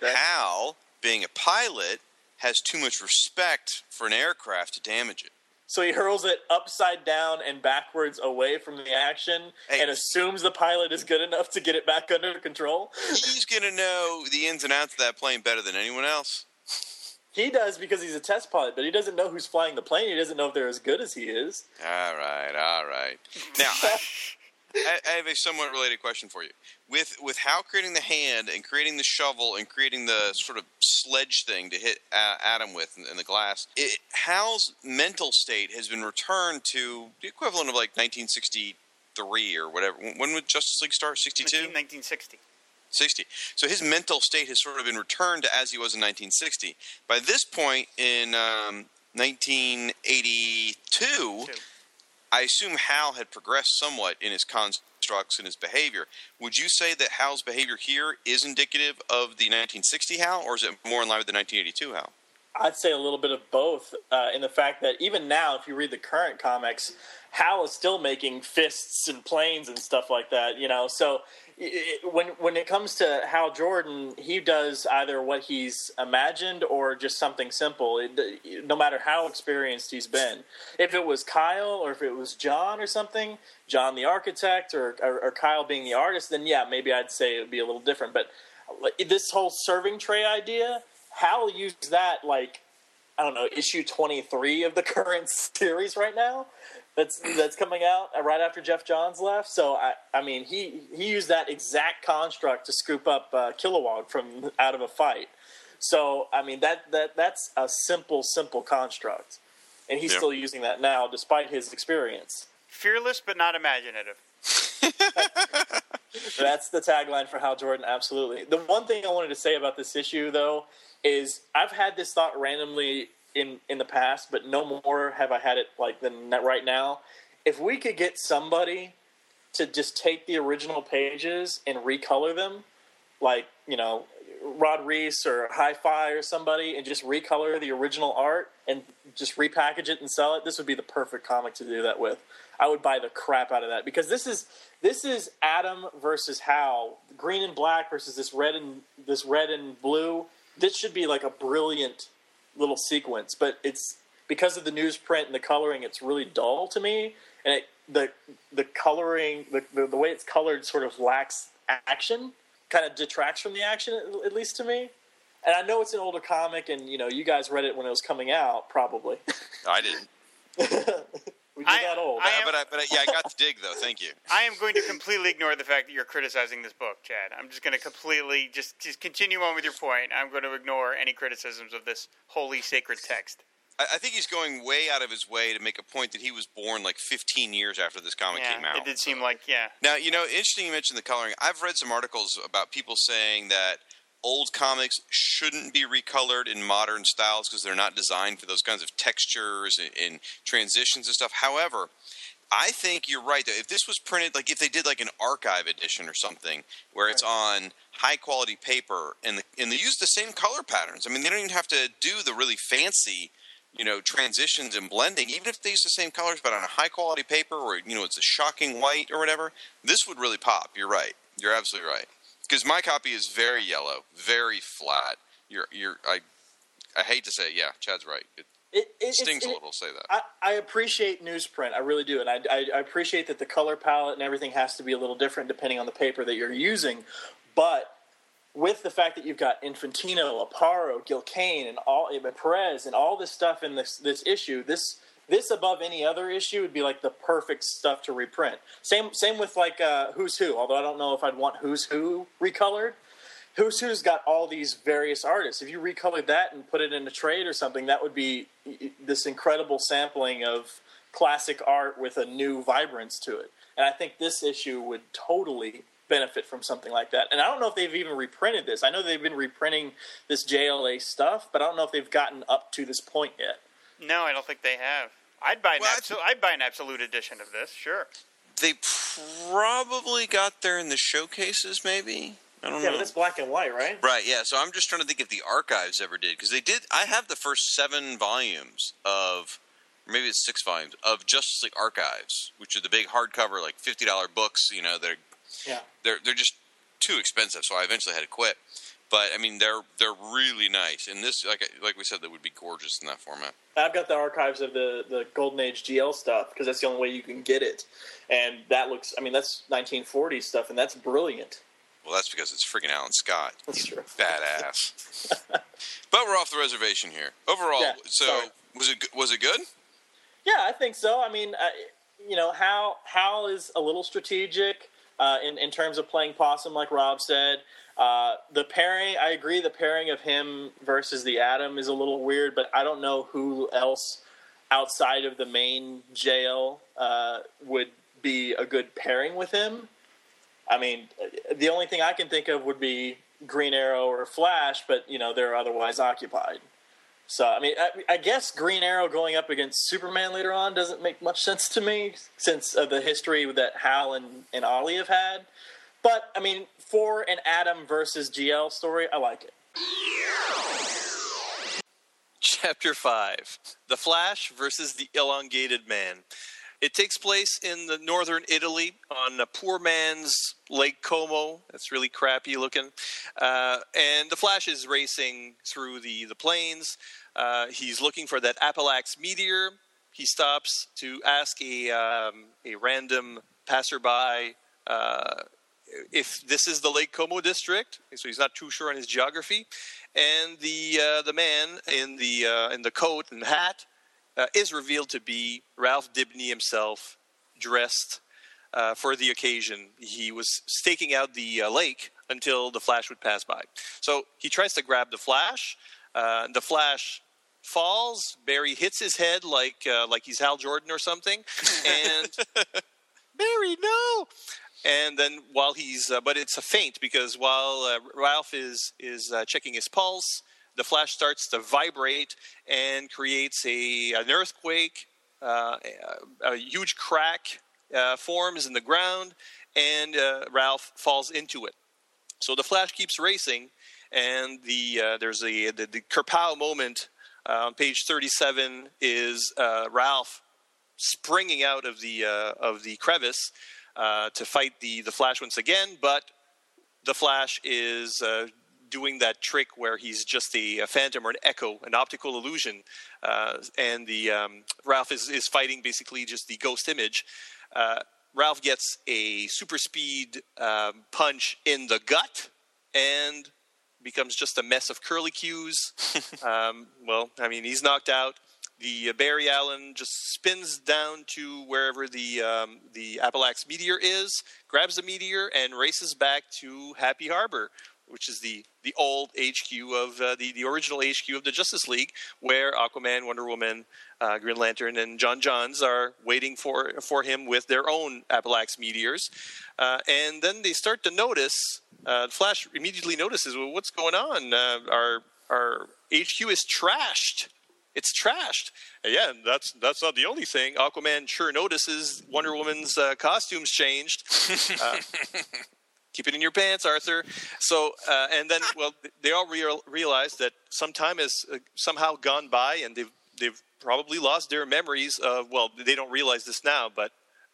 Okay. Hal, being a pilot, has too much respect for an aircraft to damage it. So he hurls it upside down and backwards away from the action Hey. and assumes the pilot is good enough to get it back under control. He's going to know the ins and outs of that plane better than anyone else. He does because he's a test pilot, but he doesn't know who's flying the plane. He doesn't know if they're as good as he is. All right, all right. Now, I, I have a somewhat related question for you. With with Hal creating the hand and creating the shovel and creating the sort of sledge thing to hit uh, Atom with in, in the glass, it, Hal's mental state has been returned to the equivalent of like 1963 or whatever. When would Justice League start? 62? 1960. 60. So his mental state has sort of been returned to as he was in 1960. By this point in um, 1982, Two. I assume Hal had progressed somewhat in his constructs and his behavior. Would you say that Hal's behavior here is indicative of the 1960 Hal, or is it more in line with the 1982 Hal? I'd say a little bit of both uh, in the fact that even now, if you read the current comics, Hal is still making fists and planes and stuff like that. You know, so when when it comes to Hal Jordan, he does either what he's imagined or just something simple. It, no matter how experienced he's been, if it was Kyle or if it was John or something, John the architect or, or, or Kyle being the artist, then yeah, maybe I'd say it would be a little different. But this whole serving tray idea, Hal used that like I don't know issue twenty three of the current series right now. That's that's coming out right after Geoff Johns left. So I I mean he he used that exact construct to scoop up uh, Kilowog from out of a fight. So I mean that that that's a simple simple construct, and he's Yeah. still using that now despite his experience. Fearless but not imaginative. That's the tagline for Hal Jordan. Absolutely. The one thing I wanted to say about this issue, though, is I've had this thought randomly in in the past, but no more have I had it like than right now. If we could get somebody to just take the original pages and recolor them, like you know Rod Reis or Hi-Fi or somebody, and just recolor the original art and just repackage it and sell it, this would be the perfect comic to do that with. I would buy the crap out of that because this is this is Atom versus Hal, green and black versus this red and this red and blue. This should be like a brilliant little sequence, but it's because of the newsprint and the coloring, it's really dull to me, and it, the the coloring, the, the the way it's colored, sort of lacks action, kind of detracts from the action, at, at least to me. And I know it's an older comic, and you know you guys read it when it was coming out, probably. I didn't. we I- that old. I am- but I, but I, yeah, I got the dig though. Thank you. I am going to completely ignore the fact that you're criticizing this book, Chad. I'm just going to completely just just continue on with your point. I'm going to ignore any criticisms of this holy sacred text. I, I think he's going way out of his way to make a point that he was born like 15 years after this comic came out. it did seem like yeah. Now, you know, interesting you mentioned the coloring. I've read some articles about people saying that old comics shouldn't be recolored in modern styles because they're not designed for those kinds of textures and, and transitions and stuff. However, I think you're right. Though. If this was printed, like if they did like an archive edition or something, where it's on high quality paper and the, and they use the same color patterns. I mean, they don't even have to do the really fancy, you know, transitions and blending. Even if they use the same colors, but on a high quality paper, or you know, it's a shocking white or whatever, this would really pop. You're right. You're absolutely right. Because my copy is very yellow, very flat. You're you're I I hate to say, it. yeah, Chad's right. It It, it, stings a little to say that. I, I appreciate newsprint. I really do, and I, I, I appreciate that the color palette and everything has to be a little different depending on the paper that you're using. But with the fact that you've got Infantino, Aparo, Gil Kane, and all and Perez, and all this stuff in this this issue, this this above any other issue would be like the perfect stuff to reprint. Same same with like uh, Who's Who. Although I don't know if I'd want Who's Who recolored. Who's Who's got all these various artists. If you recolored that and put it in a trade or something, that would be this incredible sampling of classic art with a new vibrance to it. And I think this issue would totally benefit from something like that. And I don't know if they've even reprinted this. I know they've been reprinting this JLA stuff, but I don't know if they've gotten up to this point yet. No, I don't think they have. I'd buy an Well, absolute. I'd buy an absolute edition of this. Sure. They probably got there in the showcases, maybe. I don't Yeah, know. but it's black and white, right? Right, yeah. So I'm just trying to think if the archives ever did because they did. I have the first seven volumes of, or maybe it's six volumes of Justice League Archives, which are the big hardcover, like fifty dollar books. You know, they're Yeah. they're they're just too expensive, so I eventually had to quit. But I mean, they're they're really nice, and this, like like we said, they would be gorgeous in that format. I've got the archives of the, the Golden Age GL stuff because that's the only way you can get it. And that looks, I mean, that's 1940s stuff, and that's brilliant. Well, that's because it's friggin' Alan Scott. That's true. Badass. but we're off the reservation here. Overall, Yeah, so sorry. was it was it good? Yeah, I think so. I mean, I, you know, Hal Hal is a little strategic uh, in in terms of playing possum, like Rob said. Uh, the pairing, I agree. The pairing of him versus the Atom is a little weird, but I don't know who else outside of the main jail uh, would be a good pairing with him. I mean, the only thing I can think of would be Green Arrow or Flash, but you know they're otherwise occupied. So I mean, I, I guess Green Arrow going up against Superman later on doesn't make much sense to me since of the history that Hal and, and Ollie have had. But I mean, for an Atom versus GL story, I like it. Chapter 5 The Flash versus the Elongated Man. It takes place in the northern Italy on a poor man's Lake Como. That's really crappy looking. Uh, and the Flash is racing through the, the plains. Uh, he's looking for that Appellax meteor. He stops to ask a, um, a random passerby uh, if this is the Lake Como district, so he's not too sure on his geography, and the uh, the man in the uh, in the coat and hat uh, is revealed to be Ralph Dibny himself, dressed uh, for the occasion. He was staking out the uh, lake until the Flash would pass by. So he tries to grab the Flash. Uh, the Flash falls. Barry hits his head like uh, like he's Hal Jordan or something, and Barry, no. And then while he's, uh, but it's a feint because while uh, Ralph is is uh, checking his pulse, the Flash starts to vibrate and creates a an earthquake. Uh, a, a huge crack uh, forms in the ground, and uh, Ralph falls into it. So the Flash keeps racing, and the there's a the, the Kerpow moment on page 37 is Ralph springing out of the of the crevice uh, to fight the the Flash once again, but the Flash is uh, doing that trick where he's just a, a, phantom or an echo, an optical illusion, uh, and the um, Ralph is is fighting basically just the ghost image. Ralph gets a super speed um, punch in the gut and becomes just a mess of curlicues. um, well, I mean, he's knocked out. The uh, Barry Allen just spins down to wherever the um, the Appellax meteor is, grabs the meteor, and races back to Happy Harbor, which is the the old HQ of uh, the the original HQ of the Justice League, where Aquaman, Wonder Woman, uh, Green Lantern, and J'onn J'onzz are waiting for for him with their own Appellax meteors, uh, and then they start to notice. Uh, Flash immediately notices, well, what's going on? Uh, our our HQ is trashed. It's trashed. And yeah, that's that's not the only thing. Aquaman sure notices Wonder Woman's uh, costumes changed. keep it in your pants, Arthur. So, uh, and then, well, they all real, realize that some time has uh, somehow gone by, and they've they've probably lost their memories of. Well, they don't realize this now, but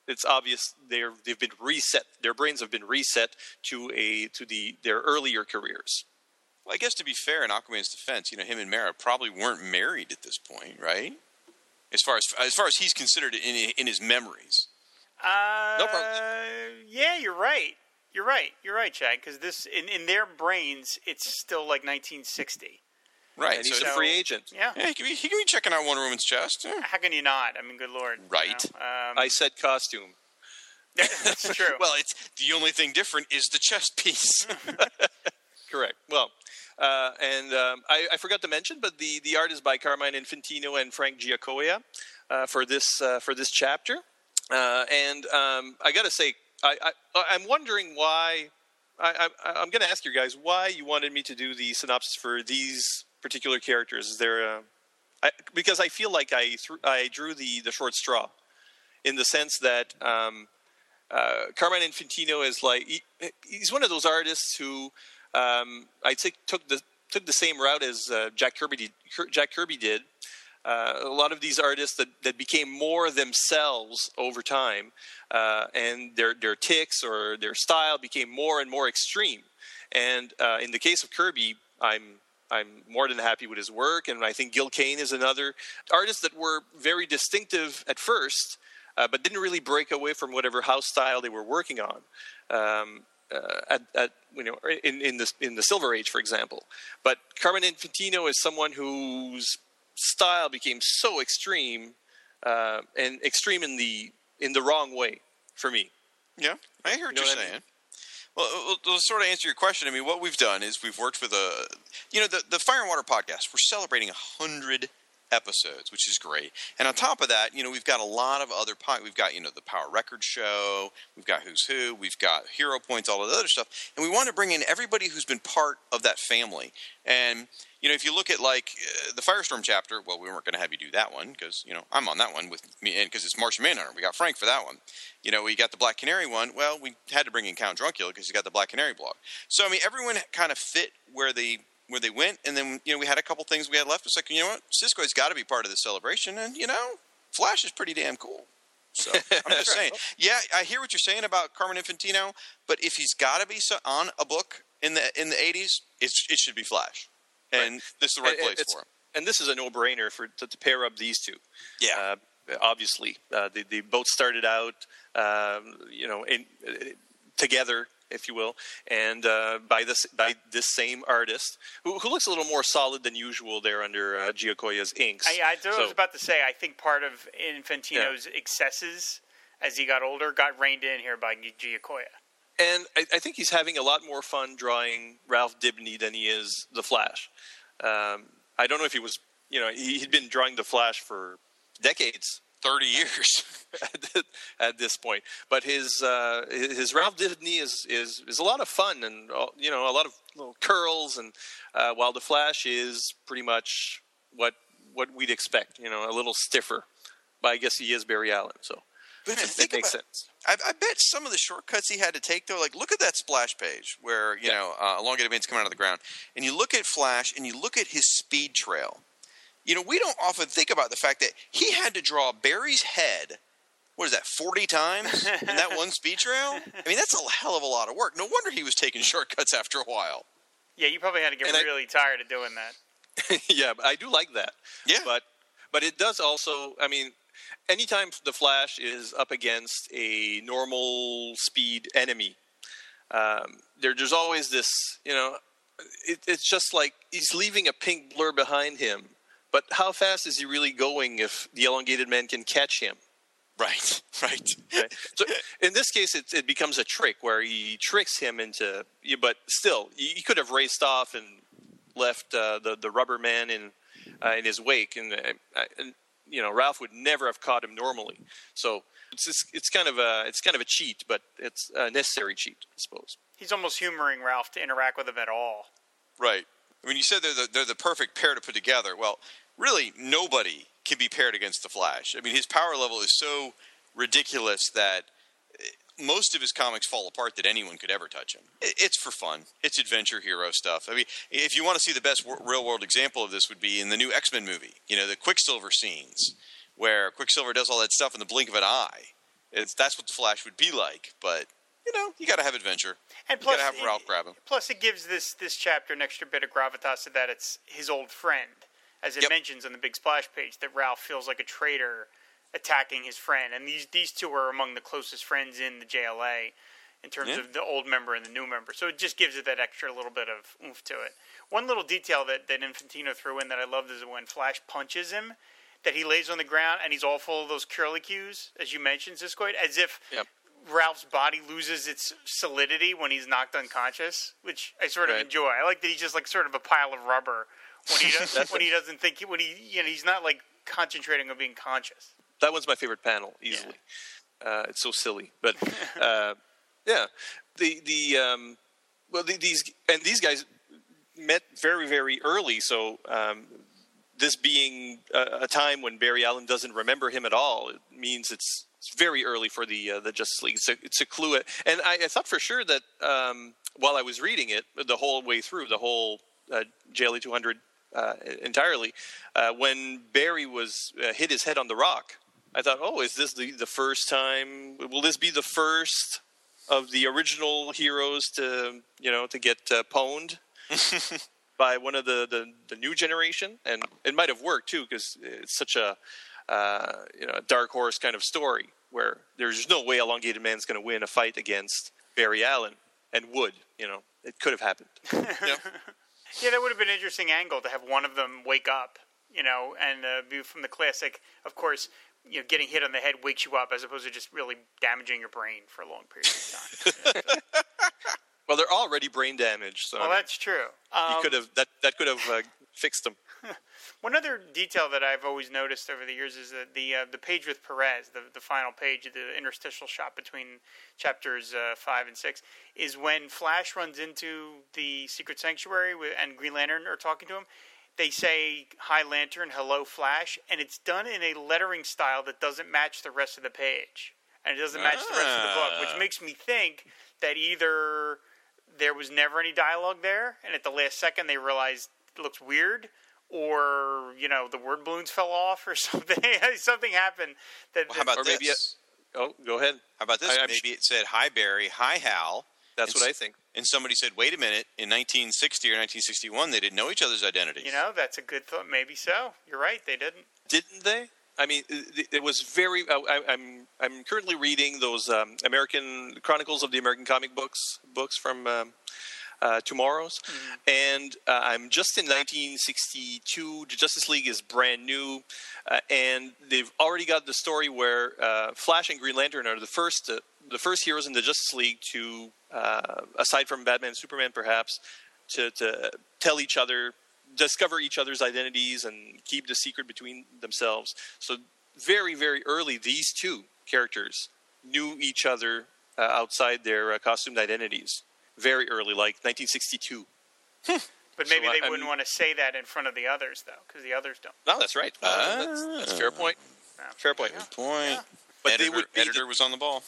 it's obvious they're they've been reset. Their brains have been reset to a to the their earlier careers. Well, I guess to be fair, in Aquaman's defense, you know, him and Mera probably weren't married at this point, right? As far as as far as he's considered in in his memories. Uh, no problem. Yeah, you're right. You're right. You're right, Chad. Because this, in, in their brains, it's still like 1960. Right, and he's so, a free agent. Yeah. Yeah, he could, be, he could be checking out Wonder Woman's chest. Yeah. How can you not? I mean, good lord. Right. You know? um, I said costume. that's true. well, it's the only thing different is the chest piece. Correct. Well, uh, and um, I, I, forgot to mention, but the, the art is by Carmine Infantino and Frank Giacoia uh, for this uh, for this chapter. Uh, and um, I got to say, I, I, am wondering why. I, am going to ask you guys why you wanted me to do the synopsis for these particular characters. Is there a, I, because I feel like I th- I drew the the short straw, in the sense that um, uh, Carmine Infantino is like he, he's one of those artists who um, I'd took the took the same route as uh, Jack Kirby did, Jack Kirby did. Uh, a lot of these artists that, that became more themselves over time, uh, and their their ticks or their style became more and more extreme. And uh, in the case of Kirby, I'm I'm more than happy with his work, and I think Gil Kane is another artist that were very distinctive at first, uh, but didn't really break away from whatever house style they were working on. Um, uh, at, at, you know in, in the in the Silver Age, for example. But Carmine Infantino is someone whose style became so extreme uh, and extreme in the in the wrong way for me. Yeah, I hear what you are saying. I mean? Well, to sort of answer your question, I mean, what we've done is we've worked with a, you know, the, the Fire and Water podcast. We're celebrating a hundred episodes, which is great. And on top of that, you know, we've got a lot of other po- we've got, you know, the Power Record Show, we've got Who's Who, we've got Hero Points, all of the other stuff. And we want to bring in everybody who's been part of that family. And, you know, if you look at like uh, the Firestorm chapter, well, we weren't going to have you do that one because, you know, I'm on that one with me and because it's Martian Manhunter. We got Frank for that one. You know, we got the Black Canary one. Well, we had to bring in Count Druncula because he's got the Black Canary blog. So, I mean, everyone kind of fit where they where they went, and then you know we had a couple things we had left. It's like you know what, Cisco's got to be part of the celebration, and you know, Flash is pretty damn cool. So I'm just saying, yeah, I hear what you're saying about Carmine Infantino, but if he's got to be on a book in the in the 80s, it should be Flash, and right. this is the right place for him. And this is a no-brainer for to, to pair up these two. Yeah, uh, obviously, uh, they, they both started out, um, you know, in, uh, together if you will, and uh, by this by this same artist who, who, looks a little more solid than usual there under uh, Giacoia's inks. I, I, so, was about to say I think part of Infantino's yeah. excesses as he got older, got reined in here by Giacoia. And I, I think he's having a lot more fun drawing Ralph Dibny than he is the Flash. Um, I don't know if he was, you know, he, he'd been drawing the Flash for decades, thirty years at, this point. But his uh, his Ralph Dibny is, is is a lot of fun and uh, you know a lot of little curls and uh, while the Flash is pretty much what what we'd expect, you know, a little stiffer. But I guess he is Barry Allen, so But it makes about, sense. I, I bet some of the shortcuts he had to take though, like look at that splash page where you know uh, elongated veins come out of the ground, and you look at Flash and you look at his speed trail. You know, we don't often think about the fact that he had to draw Barry's head. What is that? Forty times in that one speed trail. I mean, that's a hell of a lot of work. No wonder he was taking shortcuts after a while. Yeah, you probably had to get And I- really tired of doing that. yeah, but I do like that. Yeah. But but it does also. I mean, anytime the Flash is up against a normal speed enemy, um, there, there's always this. You know, it, it's just like he's leaving a pink blur behind him. But how fast is he really going if the elongated man can catch him? Right, right. Okay. So in this case, it, it becomes a trick where he tricks him into. But still, he could have raced off and left uh, the the rubber man in uh, in his wake, and, uh, and you know Ralph would never have caught him normally. So it's it's, it's kind of a it's kind of a cheat, but it's a necessary cheat, I suppose. He's almost humoring Ralph to interact with him at all. Right. I mean, you said they're the, they're the perfect pair to put together. Well, really, nobody can be paired against the Flash. I mean, his power level is so ridiculous that eh, most of his comics fall apart that anyone could ever touch him. It's for fun. It's adventure hero stuff. I mean, if you want to see the best real world example of this, would be in the new X Men movie. You know, the Quicksilver scenes where Quicksilver does all that stuff in the blink of an eye. It's, that's what the Flash would be like. But you know, you got to have adventure. And You plus, got to have Ralph grab him. Plus, it gives this this chapter an extra bit of gravitas to that it's his old friend, as it Yep. mentions on the big splash page that Ralph feels like a traitor attacking his friend, and these these two are among the closest friends in the JLA in terms Yeah. of the old member and the new member. So it just gives it that extra little bit of oomph to it. One little detail that that Infantino threw in that I loved is when Flash punches him. That he lays on the ground and he's all full of those curly cues, as you mentioned, Siskoid, as if Yep. Ralph's body loses its solidity when he's knocked unconscious, which I sort of Right. enjoy. I like that he's just like sort of a pile of rubber when he does, when he doesn't think when he you know he's not like concentrating on being conscious. That one's my favorite panel, easily. Uh, it's so silly, but uh, yeah, the the um, well the, these and these guys met very very early, so um, this being a, a time when Barry Allen doesn't remember him at all, it means it's, it's very early for the uh, the Justice League. It's a, it's a clue, and I, I thought for sure that um, while I was reading it the whole way through, the whole uh, JLA 200 uh, entirely, uh, when Barry was uh, hit his head on the rock, I thought, oh, is this the, the first time? Will this be the first of the original heroes to you know to get uh, pwned by one of the, the, the new generation? And it might have worked too because it's such a uh, you know a dark horse kind of story where there's no way Elongated Man's going to win a fight against Barry Allen and Wood. you know it could have happened. Yeah, that would have been an interesting angle to have one of them wake up, you know, and uh, be from the classic. Of course, you know, getting hit on the head wakes you up as opposed to just really damaging your brain for a long period of time. Well, they're already brain damaged, so well, that's true. Um, you could have that that could have uh, fixed them. One other detail that I've always noticed over the years is that the uh, the page with Perez, the the final page, the interstitial shot between chapters uh, five and six, is when Flash runs into the secret sanctuary with, and Green Lantern are talking to him. They say "Hi Lantern, hello Flash," and it's done in a lettering style that doesn't match the rest of the page, and it doesn't match the rest of the book, which Ah. makes me think that either there was never any dialogue there, and at the last second they realized it looks weird, or you know the word balloons fell off, or something. something happened that. Well, how about Or maybe this? Oh, go ahead. How about this? I- I'm Maybe it said, "Hi Barry, hi Hal." That's And what I s- think. And somebody said, "Wait a minute! In 1960 or 1961, they didn't know each other's identities." you know, that's a good thought. Maybe so. You're right. They didn't. Didn't they? I mean, it, it was very. I, I- I'm I'm currently reading those um, American Chronicles of the American Comic Books books from um, uh, TwoMorrows. And uh, I'm just in 1962. The Justice League is brand new, uh, and they've already got the story where uh, Flash and Green Lantern are the first uh, the first heroes in the Justice League to, uh, aside from Batman and Superman, perhaps, to, to tell each other, discover each other's identities, and keep the secret between themselves. So very very early, these two characters knew each other uh, outside their uh, costumed identities. Very early, like 1962. Hmm. But maybe So, they I- I wouldn't mean- want to say that in front of the others, though, because the others don't. No, that's right. Uh, that's, that's ah. fair point. Fair point. Point. But editor, they would be editor the- was on the ball.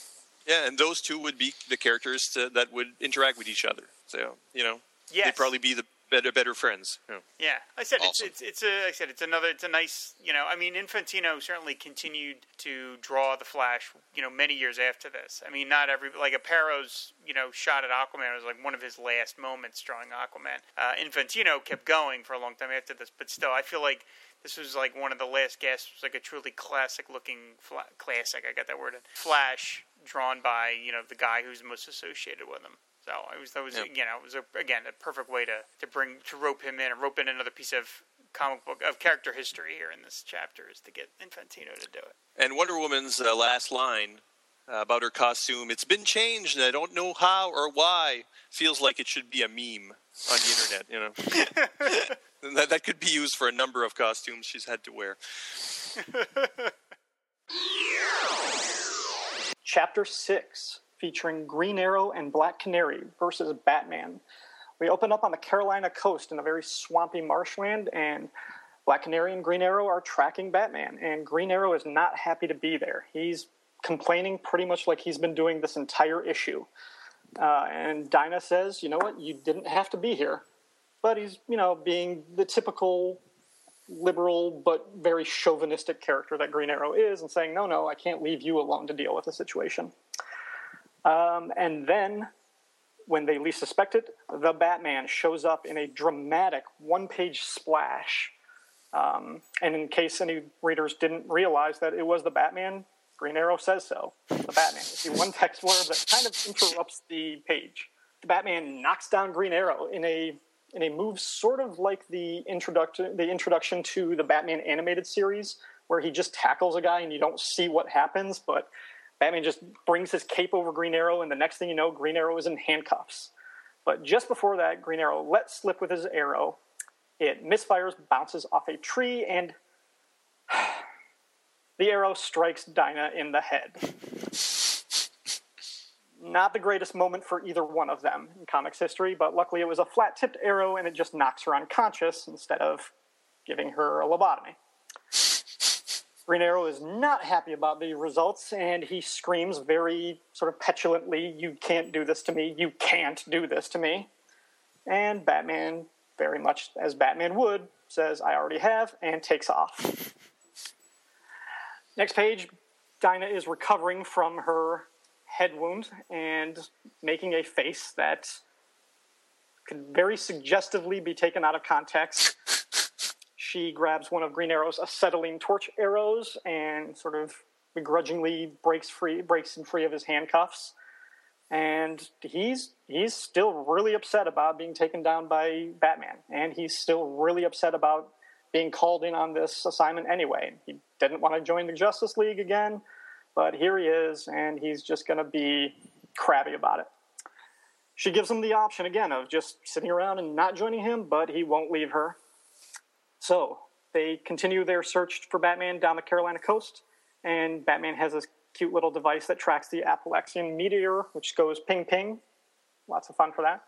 Yeah, and those two would be the characters to, that would interact with each other. So you know, Yes. they'd probably be the better better friends. know. Yeah, I said Awesome. it's it's it's a I said it's another it's a nice you know I mean Infantino certainly continued to draw the Flash you know many years after this. I mean not every like Aparo's you know shot at Aquaman was like one of his last moments drawing Aquaman. Uh, Infantino kept going for a long time after this, but still I feel like this was like one of the last gasps, like a truly classic looking fla- classic. I got that word in Flash drawn by you know the guy who's most associated with him. So it was that was Yep. you know it was a, again a perfect way to, to bring to rope him in and rope in another piece of comic book of character history here in this chapter is to get Infantino to do it. And Wonder Woman's uh, last line uh, about her costume, it's been changed and I don't know how or why, feels like it should be a meme on the internet, you know. That, that could be used for a number of costumes she's had to wear. Chapter 6, featuring Green Arrow and Black Canary versus Batman. We open up on the Carolina coast in a very swampy marshland, and Black Canary and Green Arrow are tracking Batman, and Green Arrow is not happy to be there. He's complaining pretty much like he's been doing this entire issue. Uh, and Dinah says, you know what, you didn't have to be here. But he's, you know, being the typical liberal but very chauvinistic character that Green Arrow is and saying, no, no, I can't leave you alone to deal with the situation. Um, and then, when they least suspect it, the Batman shows up in a dramatic one page splash. Um, and in case any readers didn't realize that it was the Batman, Green Arrow says so. The Batman. It's the one text blurb that kind of interrupts the page. The Batman knocks down Green Arrow in a in a move sort of like the introduction the introduction to the Batman animated series, where he just tackles a guy and you don't see what happens, but Batman just brings his cape over Green Arrow, and the next thing you know, Green Arrow is in handcuffs. But just before that, Green Arrow lets slip with his arrow. It misfires, bounces off a tree, and the arrow strikes Dinah in the head. Not the greatest moment for either one of them in comics history, but luckily it was a flat tipped arrow and it just knocks her unconscious instead of giving her a lobotomy. Green Arrow is not happy about the results and he screams very sort of petulantly, You can't do this to me, you can't do this to me. And Batman, very much as Batman would, says, I already have, and takes off. Next page, Dinah is recovering from her head wound and making a face that could very suggestively be taken out of context. She grabs one of Green Arrow's acetylene torch arrows and sort of begrudgingly breaks free, breaks him free of his handcuffs. And he's he's still really upset about being taken down by Batman, and he's still really upset about being called in on this assignment anyway. He didn't want to join the Justice League again, but here he is, and he's just going to be crabby about it. She gives him the option again of just sitting around and not joining him, but he won't leave her. So they continue their search for Batman down the Carolina coast, and Batman has this cute little device that tracks the Appalachian meteor, which goes ping ping. Lots of fun for that.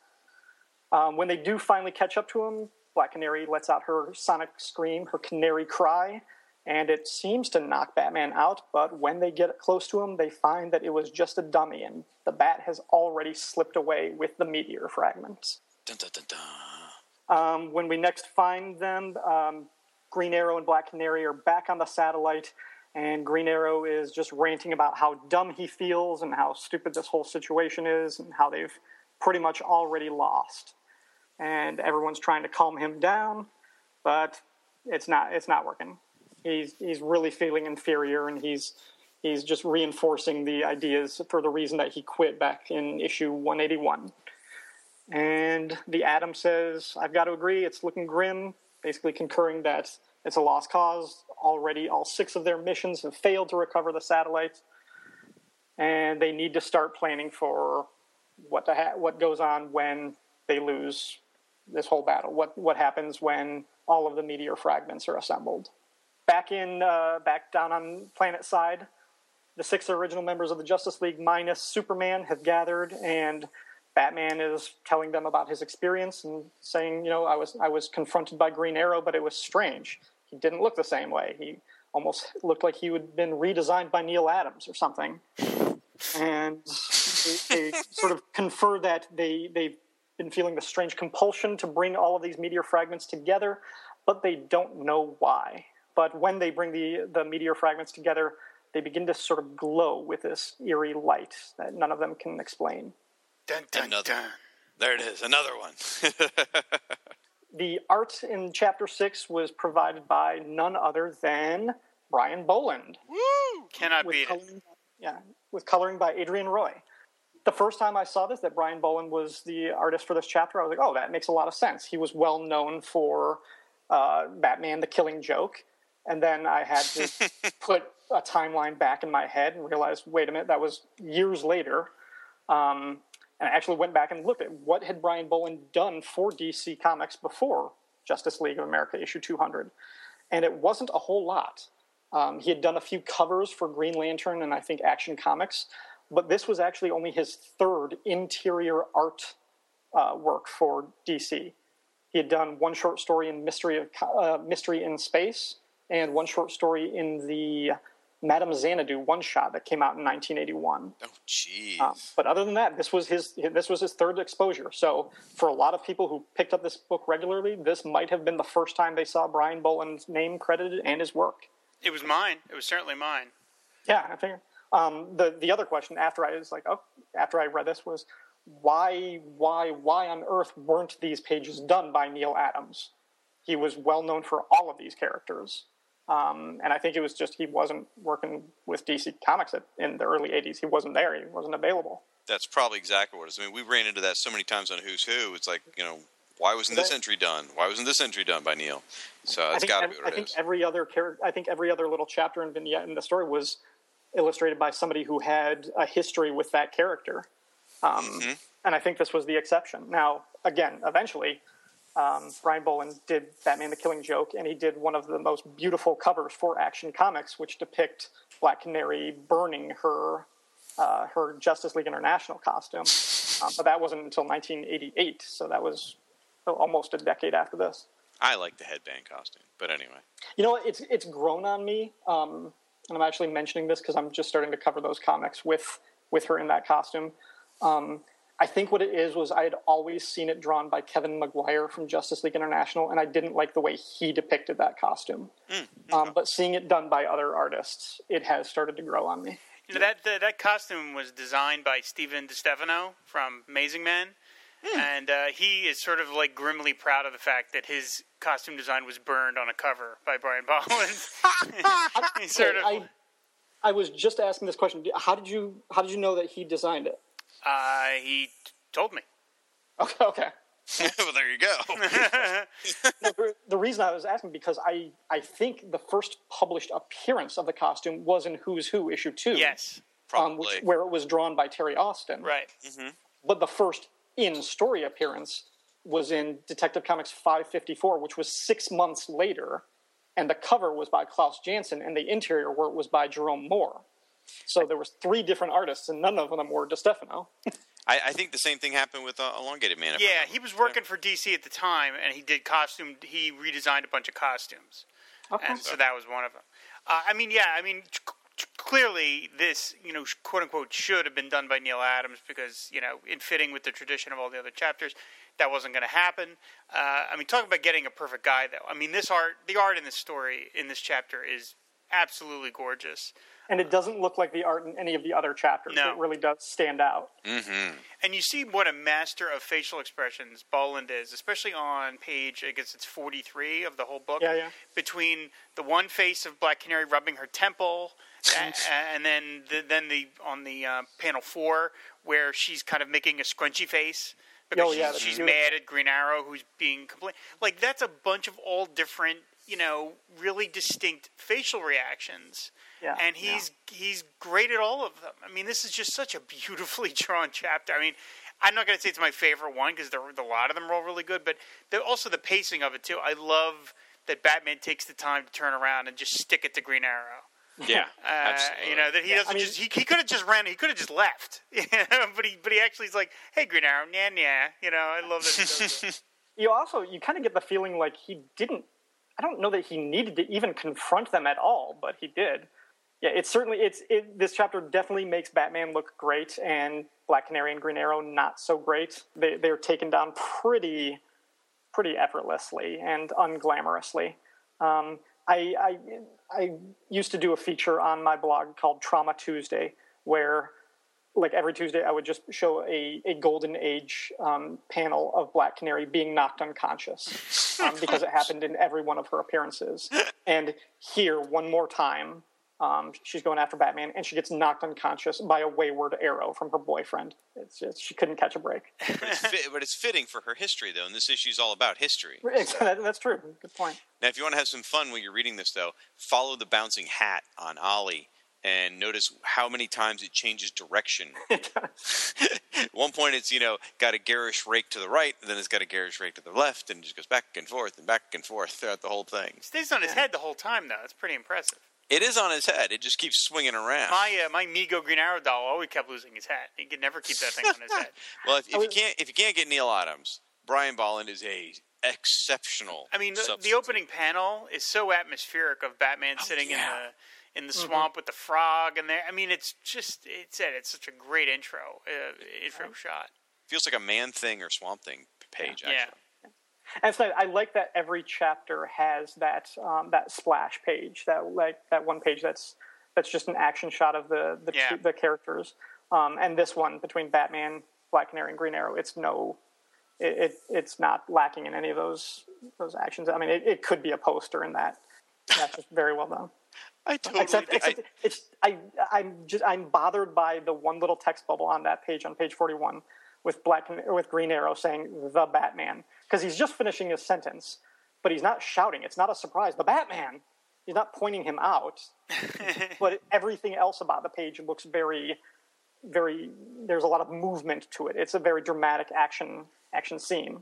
Um, when they do finally catch up to him, Black Canary lets out her sonic scream, her canary cry, and it seems to knock Batman out. But when they get close to him, they find that it was just a dummy, and the bat has already slipped away with the meteor fragments. Dun, dun, dun. Um, when we next find them, um, Green Arrow and Black Canary are back on the satellite, and Green Arrow is just ranting about how dumb he feels and how stupid this whole situation is and how they've pretty much already lost. And everyone's trying to calm him down, but it's not it's not working. He's he's really feeling inferior, and he's he's just reinforcing the ideas for the reason that he quit back in issue 181. And the Atom says, I've got to agree, it's looking grim, basically concurring that it's a lost cause. Already, all six of their missions have failed to recover the satellites, and they need to start planning for what ha- what goes on when they lose this whole battle. What what happens when all of the meteor fragments are assembled? Back in uh, back down on planet side, the six original members of the Justice League minus Superman have gathered, and Batman is telling them about his experience and saying, you know, I was I was confronted by Green Arrow, but it was strange. He didn't look the same way. He almost looked like he had been redesigned by Neal Adams or something. And they, they sort of confer that they they've been feeling the strange compulsion to bring all of these meteor fragments together, but they don't know why. But when they bring the the meteor fragments together, they begin to sort of glow with this eerie light that none of them can explain. Dun, dun, Another. dun. There it is, another one. The art in chapter six was provided by none other than Brian Bolland. Cannot with beat it. yeah, with coloring by Adrienne Roy. The first time I saw this, that Brian Bolland was the artist for this chapter, I was like, oh, that makes a lot of sense. He was well known for uh, Batman: The Killing Joke, and then I had to put a timeline back in my head and realize, wait a minute, that was years later. Um, and I actually went back and looked at what had Brian Bolland done for DC Comics before Justice League of America issue 200, and it wasn't a whole lot. Um, he had done a few covers for Green Lantern and I think Action Comics, but this was actually only his third interior art uh, work for DC. He had done one short story in Mystery of uh, Mystery in Space and one short story in the Madame Xanadu one shot that came out in 1981. oh, jeez. Um, but other than that, this was his this was his third exposure. So for a lot of people who picked up this book regularly, this might have been the first time they saw Brian Bolland's name credited and his work. It was mine. It was certainly mine. Yeah, I figure. Um, the the other question after I was like, oh, after I read this was, why why why on earth weren't these pages done by Neal Adams? He was well known for all of these characters. Um, and I think it was just he wasn't working with DC Comics at, in the early '80s. He wasn't there. He wasn't available. That's probably exactly what it is. I mean, we ran into that so many times on Who's Who. It's like, you know, why wasn't this entry done? Why wasn't this entry done by Neal? So it's got to be I what it think is. every other character. I think every other little chapter and vignette in the story was illustrated by somebody who had a history with that character. Um, Mm-hmm. And I think this was the exception. Now, again, eventually, um, Brian Bolland did Batman: The Killing Joke, and he did one of the most beautiful covers for Action Comics, which depict Black Canary burning her uh, her Justice League International costume. Uh, but that wasn't until 1988, so that was almost a decade after this. I like the headband costume, but anyway. You know, what? it's it's grown on me, um, and I'm actually mentioning this because I'm just starting to cover those comics with with her in that costume. Um, I think what it is was I had always seen it drawn by Kevin Maguire from Justice League International, and I didn't like the way he depicted that costume. Um, but seeing it done by other artists, it has started to grow on me. You know that the, that costume was designed by Stephen DeStefano from Amazing Men, and uh, he is sort of like grimly proud of the fact that his costume design was burned on a cover by Brian Bolland. He's sort of. I, I was just asking this question. How did you how did you know that he designed it? Uh, he t- told me. Okay, okay. well, there you go. No, the- the reason I was asking because I I think the first published appearance of the costume was in Who's Who issue two. Yes, um, which, Probably. where it was drawn by Terry Austin. right. But the first in story appearance was in Detective Comics 554, which was six months later, and the cover was by Klaus Janson, and the interior work was by Jerome Moore. So there was three different artists, and none of them were DeStefano. I, I think the same thing happened with uh, Elongated Man. Yeah, he was working for DC at the time, and he did costume. He redesigned a bunch of costumes, and so that was one of them. Uh, I mean, yeah, I mean, c- c- clearly this, you know, quote unquote, should have been done by Neal Adams because you know, in fitting with the tradition of all the other chapters, that wasn't going to happen. Uh, I mean, talk about getting a perfect guy, though. I mean, this art, the art in this story, in this chapter, is absolutely gorgeous. And it doesn't look like the art in any of the other chapters. No. It really does stand out. And you see what a master of facial expressions Bolland is, especially on page, I guess it's 43 of the whole book. Yeah, yeah. Between the one face of Black Canary rubbing her temple, a- and then the, then the on the uh, panel four where she's kind of making a scrunchy face because Oh, yeah, she's, she's mad at Green Arrow, who's being complete. Like that's a bunch of all different, you know, really distinct facial reactions. Yeah, and he's he's great at all of them. I mean, this is just such a beautifully drawn chapter. I mean, I'm not going to say it's my favorite one because a lot of them are all really good, but the, also the pacing of it too. I love that Batman takes the time to turn around and just stick it to Green Arrow. Yeah, Uh, you know that he doesn't I mean- just he, he could have just ran he could have just left but he but he actually is like hey Green Arrow nah nah you know I love that he does that. you also you kind of get the feeling like he didn't i don't know that he needed to even confront them at all but he did yeah it's certainly it's it, this chapter definitely makes batman look great and black canary and green arrow not so great they, they're taken down pretty pretty effortlessly and unglamorously um, I, I i used to do a feature on my blog called trauma tuesday where like every Tuesday, I would just show a, a golden age um, panel of Black Canary being knocked unconscious um, because it happened in every one of her appearances. And here, one more time, um, she's going after Batman, and she gets knocked unconscious by a wayward arrow from her boyfriend. It's just she couldn't catch a break. But it's, fit, but it's fitting for her history, though, and this issue is all about history. That's true. Good point. Now, if you want to have some fun when you're reading this, though, follow the bouncing hat on Ollie and notice how many times it changes direction. At one point, it's you know got a garish rake to the right, then it's got a garish rake to the left, and it just goes back and forth and back and forth throughout the whole thing. stays on his head the whole time though it's pretty impressive It is on his head; it just keeps swinging around. my uh, my Mego Green Arrow doll always kept losing his hat he could never keep that thing on his head well, if, if you can't if you can't get Neal Adams, Brian Bolland is a exceptional. I mean, the, the opening panel is so atmospheric of Batman sitting yeah. in the in the swamp with the frog, and there. I mean, it's just it's it. It's such a great intro uh, intro shot. feels like a man thing or swamp thing page. Actually. And so I like that every chapter has that um, that splash page, that like that one page that's that's just an action shot of the the, Yeah. the characters. Um, and this one between Batman, Black Canary, and Green Arrow, it's no, it, it it's not lacking in any of those those actions. I mean, it, it could be a poster in that. That's just very well done. I totally. Except, I- it's I I'm just I'm bothered by the one little text bubble on that page on page 41 with black with Green Arrow saying the Batman because he's just finishing his sentence, but he's not shouting. It's not a surprise. The Batman. He's not pointing him out, but everything else about the page looks very, very. There's a lot of movement to it. It's a very dramatic action action scene.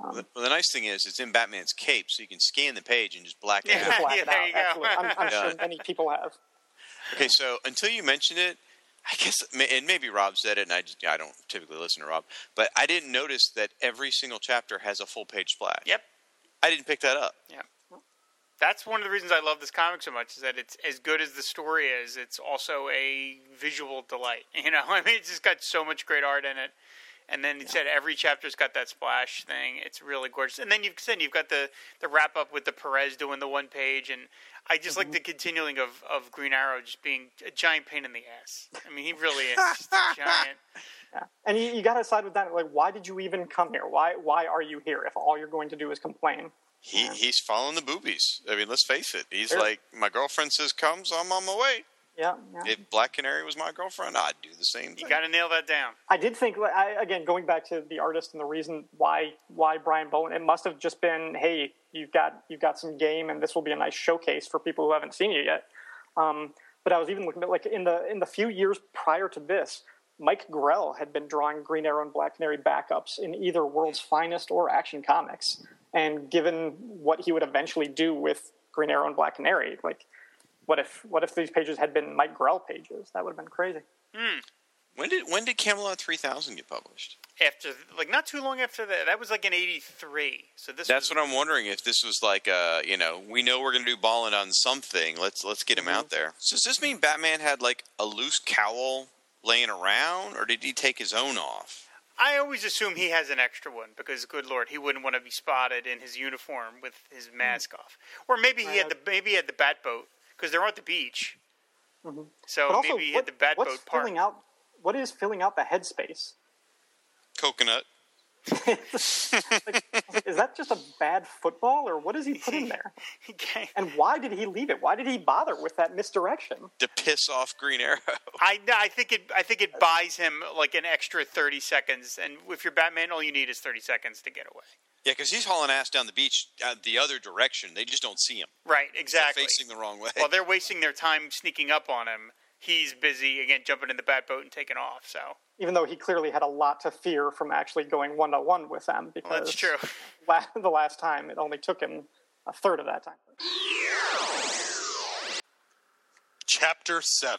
Well, the, well, the nice thing is, it's in Batman's cape, so you can scan the page and just black it Yeah. out. Black Yeah, it there out. you go. Absolutely. I'm, I'm Yeah. sure many people have. Okay, so until you mentioned it, I guess, and maybe Rob said it, and I just, I don't typically listen to Rob, but I didn't notice that every single chapter has a full page splash. Yep. I didn't pick that up. Yeah. That's one of the reasons I love this comic so much is that it's as good as the story is. It's also a visual delight. You know, I mean, it's just got so much great art in it. And then you said every chapter's got that splash thing. It's really gorgeous. And then you've said you've got the, the wrap up with the Perez doing the one page, and I just like mm-hmm. the continuing of, of Green Arrow just being a giant pain in the ass. I mean, he really is just a giant. Yeah. And you, you got to side with that. Like, why did you even come here? Why why are you here if all you're going to do is complain? He he's following the boobies. I mean, let's face it. He's Sure. like, my girlfriend says comes, I'm on my way. Yeah. yeah. If Black Canary was my girlfriend, I'd do the same thing. You got to nail that down. I did think, I, again, going back to the artist and the reason why why Brian Bowen, it must have just been, hey, you've got you've got some game, and this will be a nice showcase for people who haven't seen you yet. Um, but I was even looking at like in the in the few years prior to this, Mike Grell had been drawing Green Arrow and Black Canary backups in either World's Finest or Action Comics, and given what he would eventually do with Green Arrow and Black Canary, like. What if what if these pages had been Mike Grell pages? That would have been crazy. Hmm. When did when did Camelot 3000 get published? After, like, not too long after that. That was like in 83. So this That's was, what I'm wondering. If this was like, uh, you know, we know we're going to do Bolland on something. Let's let's get him out mm-hmm. there. So does this mean Batman had like a loose cowl laying around, or did he take his own off? I always assume he has an extra one because, good lord, he wouldn't want to be spotted in his uniform with his hmm. mask off. Or maybe he had the maybe he had the bat boat because they're at the beach. Mm-hmm. So also, maybe he what- had the bat what's boat parked. filling out? What is filling out the headspace? Coconut. like, is that just a bad football, or what does he put in there? Okay. And why did he leave it? Why did he bother with that misdirection? To piss off Green Arrow. I no, I think it I think it buys him like an extra thirty seconds, and if you're Batman, all you need is thirty seconds to get away. Yeah, because he's hauling ass down the beach uh, the other direction. They just don't see him. Right, They're exactly. facing the wrong way. While they're wasting their time sneaking up on him, he's busy again jumping in the bat boat and taking off. So Even though he clearly had a lot to fear from actually going one to one with them, because well, that's true. la- the last time it only took him a third of that time. Chapter 7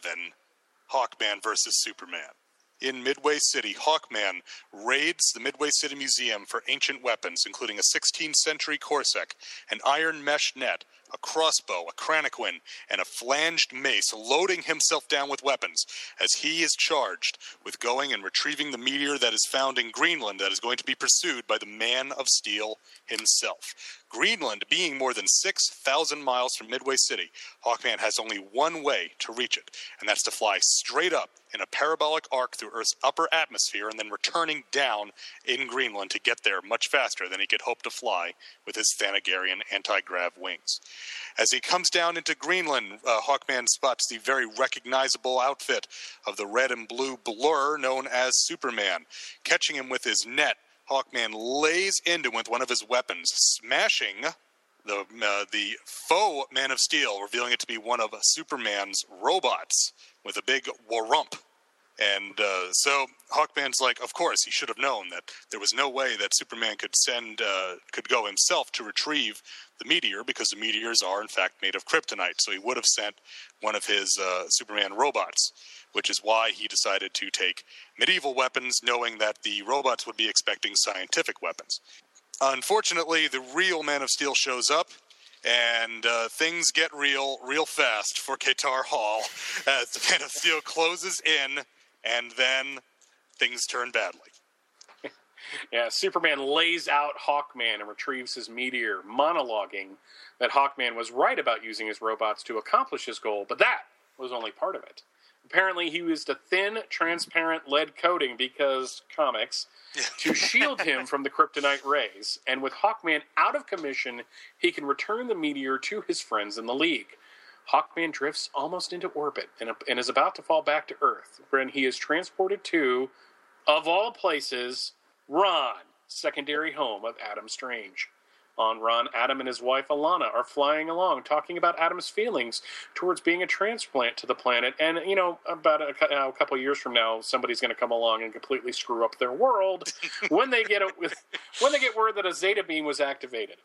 Hawkman versus Superman. In Midway City, Hawkman raids the Midway City Museum for ancient weapons, including a 16th century corseque, an iron mesh net, a crossbow, a cranequin, and a flanged mace, loading himself down with weapons as he is charged with going and retrieving the meteor that is found in Greenland that is going to be pursued by the Man of Steel himself. Greenland being more than 6,000 miles from Midway City, Hawkman has only one way to reach it, and that's to fly straight up in a parabolic arc through Earth's upper atmosphere and then returning down in Greenland to get there much faster than he could hope to fly with his Thanagarian anti grav wings. As he comes down into Greenland, uh, Hawkman spots the very recognizable outfit of the red and blue blur known as Superman. Catching him with his net, Hawkman lays into him with one of his weapons, smashing the uh, the faux Man of Steel, revealing it to be one of Superman's robots with a big warump. And uh, so Hawkman's like, of course, he should have known that there was no way that Superman could send, uh, could go himself to retrieve the meteor because the meteors are in fact made of kryptonite. So he would have sent one of his uh, Superman robots, which is why he decided to take medieval weapons, knowing that the robots would be expecting scientific weapons. Unfortunately, the real Man of Steel shows up, and uh, things get real, real fast for Katar Hol as the Man of Steel closes in, and then things turn badly. Yeah, Superman lays out Hawkman and retrieves his meteor, monologuing that Hawkman was right about using his robots to accomplish his goal, but that was only part of it. Apparently, he used a thin, transparent lead coating because comics to shield him from the kryptonite rays. And with Hawkman out of commission, he can return the meteor to his friends in the League. Hawkman drifts almost into orbit and, and is about to fall back to Earth when he is transported to, of all places, Rann, secondary home of Adam Strange. On Rann, Adam and his wife Alanna are flying along, talking about Adam's feelings towards being a transplant to the planet. And you know, about a, a couple years from now, somebody's going to come along and completely screw up their world when they get a, when they get word that a Zeta beam was activated.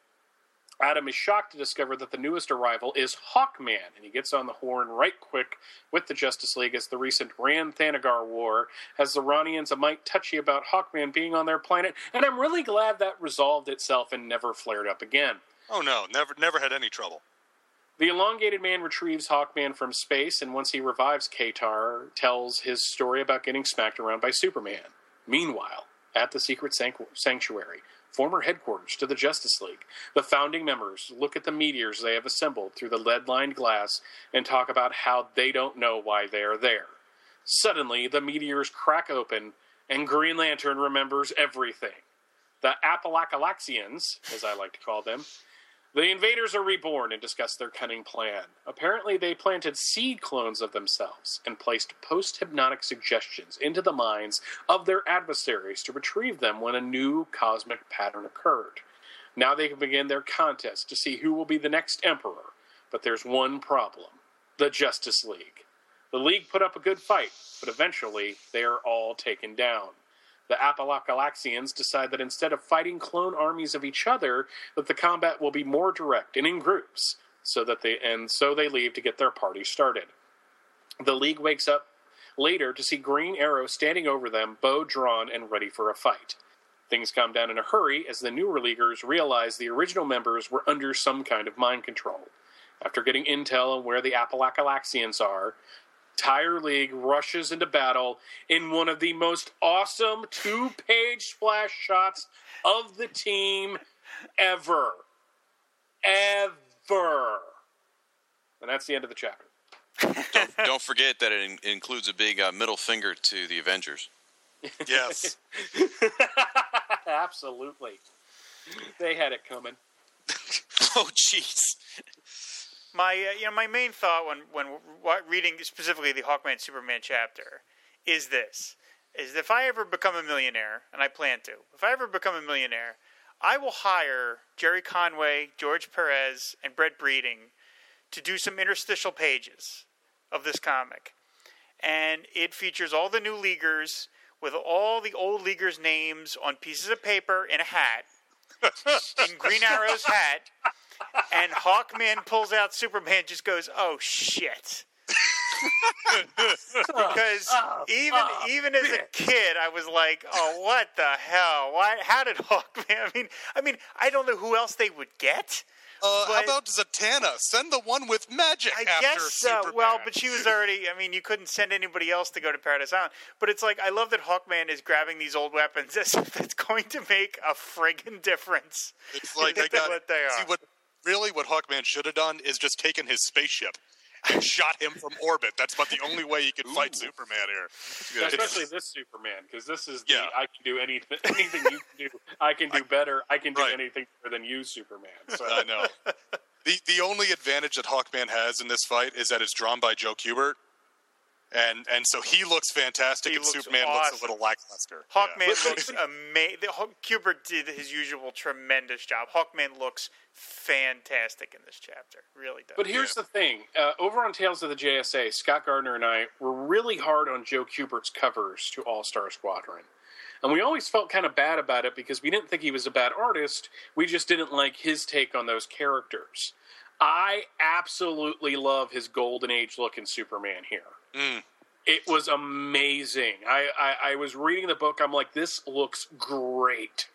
Adam is shocked to discover that the newest arrival is Hawkman, and he gets on the horn right quick with the Justice League as the recent Rann Thanagar War has the Rannians a mite touchy about Hawkman being on their planet, and I'm really glad that resolved itself and never flared up again. Oh no, never, never had any trouble. The elongated man retrieves Hawkman from space, and once he revives Katar, tells his story about getting smacked around by Superman. Meanwhile, at the secret sanctuary, former headquarters to the Justice League, the founding members look at the meteors they have assembled through the lead lined glass and talk about how they don't know why they are there. Suddenly, the meteors crack open, and Green Lantern remembers everything. The Apalachalaxians, as I like to call them, the invaders are reborn and discuss their cunning plan. Apparently, they planted seed clones of themselves and placed post hypnotic suggestions into the minds of their adversaries to retrieve them when a new cosmic pattern occurred. Now they can begin their contest to see who will be the next emperor. But there's one problem the Justice League. The League put up a good fight, but eventually they are all taken down the Apalachalaxians decide that instead of fighting clone armies of each other, that the combat will be more direct and in groups, so that they and so they leave to get their party started. The League wakes up later to see Green Arrow standing over them, bow drawn and ready for a fight. Things calm down in a hurry as the newer Leaguers realize the original members were under some kind of mind control. After getting intel on where the Apalachalaxians are, entire league rushes into battle in one of the most awesome two page splash shots of the team ever. Ever. And that's the end of the chapter. don't, don't forget that it in- includes a big uh, middle finger to the Avengers. Yes. Absolutely. They had it coming. oh, jeez. My uh, you know my main thought when when reading specifically the Hawkman Superman chapter is this: is if I ever become a millionaire, and I plan to, if I ever become a millionaire, I will hire Gerry Conway, George Perez, and Brett Breeding to do some interstitial pages of this comic, and it features all the new leaguers with all the old leaguers' names on pieces of paper in a hat, in Green Arrow's hat, and Hawkman pulls out Superman, just goes, "Oh shit." because even even as a kid, I was like, "Oh, what the hell? Why? How did Hawkman? I mean, I mean, I don't know who else they would get. Uh, how about Zatanna? Send the one with magic I after guess so. Superman. Well, but she was already. I mean, you couldn't send anybody else to go to Paradise Island. But it's like I love that Hawkman is grabbing these old weapons as if that's going to make a friggin' difference. It's like I got what they see what really what Hawkman should have done is just taken his spaceship and shot him from orbit. That's about the only way he could fight Superman here. Especially this Superman, because this is the Yeah. I can do anything, anything you can do. I can do better. I can do Right. anything better than you, Superman. So I know. The the only advantage that Hawkman has in this fight is that it's drawn by Joe Kubert. And and so he looks fantastic He and looks Superman looks awesome. a little lackluster. Hawkman Yeah. looks amazing. Kubert did his usual tremendous job. Hawkman looks fantastic in this chapter. Really does. But here's the thing: uh, over on Tales of the JSA, Scott Gardner and I were really hard on Joe Kubert's covers to All Star Squadron, and we always felt kind of bad about it because we didn't think he was a bad artist. We just didn't like his take on those characters. I absolutely love his golden age look in Superman here. Mm. It was amazing. I, I, I was reading the book. I'm like, this looks great.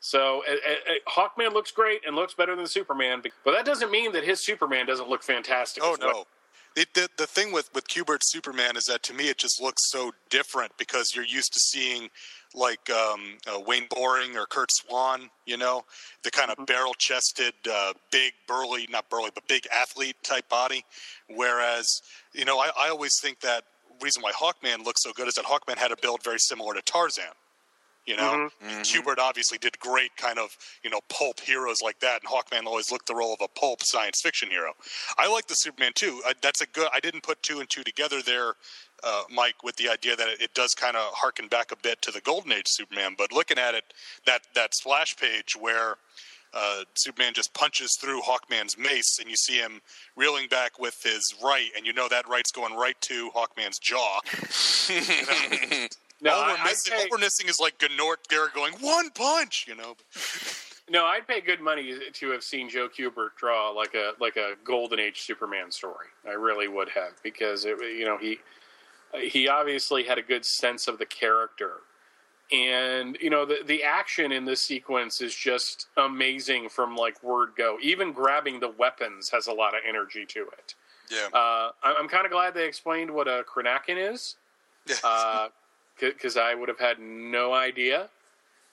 So uh, uh, Hawkman looks great and looks better than Superman, but that doesn't mean that his Superman doesn't look fantastic. Oh no. It, the the thing with with Kubert's Superman is that to me it just looks so different because you're used to seeing like um, uh, Wayne Boring or Curt Swan, you know, the kind of barrel chested, uh, big, burly, not burly, but big athlete type body. Whereas, you know, I, I always think that reason why Hawkman looks so good is that Hawkman had a build very similar to Tarzan. You know, Kubert obviously did great kind of you know pulp heroes like that, and Hawkman always looked the role of a pulp science fiction hero. I like the Superman too. I, that's a good. I didn't put two and two together there, uh, Mike, with the idea that it, it does kind of harken back a bit to the Golden Age Superman. But looking at it, that that splash page where uh, Superman just punches through Hawkman's mace, and you see him reeling back with his right, and you know that right's going right to Hawkman's jaw. You know? No, all, I- we're I'd missing, all we're missing is like Gnort Garrett going one punch. You know, No, I'd pay good money to have seen Joe Kubert draw like a like a golden age Superman story. I really would have because it, you know he he obviously had a good sense of the character, and you know the the action in this sequence is just amazing from like word go. Even grabbing the weapons has a lot of energy to it. yeah. Uh, I- I'm kind of glad they explained what a cranequin is, because I would have had no idea.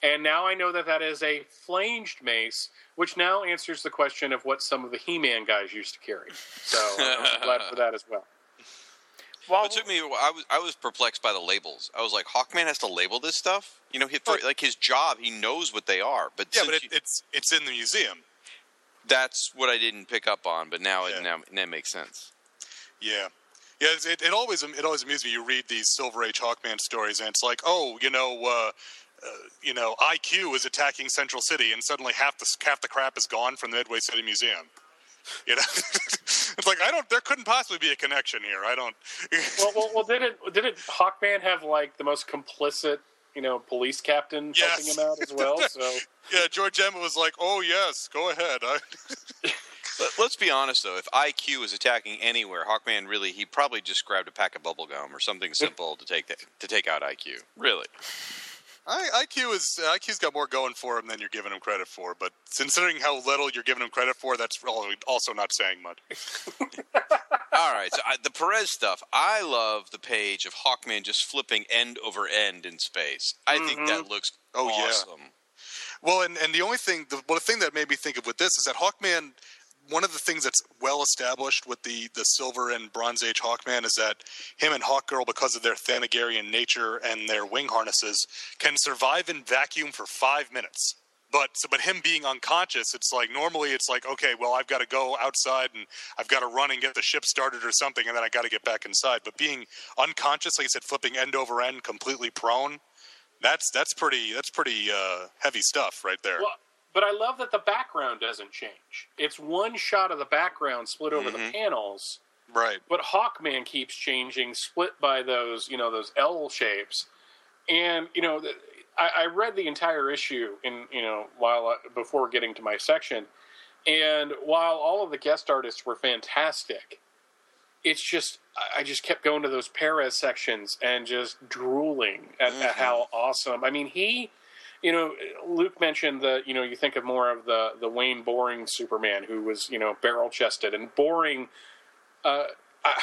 And now I know that that is a flanged mace, which now answers the question of what some of the He-Man guys used to carry. So I'm glad for that as well. Well, It took me. I was I was perplexed by the labels. I was like, Hawkman has to label this stuff. You know, he, for, like his job, he knows what they are. But yeah, but it, you- it's it's in the museum. that's what I didn't pick up on. But now Yeah. it now that makes sense. Yeah. Yeah, it, it always it always amuses me. You read these Silver Age Hawkman stories, and it's like, oh, you know, uh, uh, you know, IQ is attacking Central City, and suddenly half the half the crap is gone from the Midway City Museum. You know, it's like I don't. There couldn't possibly be a connection here. I don't. Well, well, well didn't didn't Hawkman have like the most complicit, you know, police captain helping him out as well? So yeah, George Emmett was like, "Oh yes, go ahead." I, let's be honest, though. If IQ is attacking anywhere, Hawkman really he probably just grabbed a pack of bubble gum or something simple to take that, to take out IQ. Really. I, IQ is uh, IQ's got more going for him than you're giving him credit for. But considering how little you're giving him credit for, that's also not saying much. All right, so I, the Perez stuff. I love the page of Hawkman just flipping end over end in space. I think that mm-hmm. looks Oh, yeah. Well, and, and the only thing, the, well, the thing that made me think of with this is that Hawkman, one of the things that's well established with the the Silver and Bronze Age Hawkman is that him and Hawkgirl, because of their Thanagarian nature and their wing harnesses, can survive in vacuum for five minutes. But so, but him being unconscious, it's like normally it's like okay, well I've got to go outside and I've got to run and get the ship started or something, and then I got to get back inside. But being unconscious, like I said, flipping end over end, completely prone, that's that's pretty that's pretty uh, heavy stuff right there. Well, but I love that the background doesn't change. It's one shot of the background split over the Mhm. panels, right. but Hawkman keeps changing, split by those you know those L shapes. And you know, I, I read the entire issue in you know while I, before getting to my section, and while all of the guest artists were fantastic, it's just I- just kept going to those Perez sections and just drooling at, at how awesome. I mean, he, you know, Luke mentioned that you know you think of more of the the Wayne Boring Superman who was you know barrel chested and Boring. Uh, I,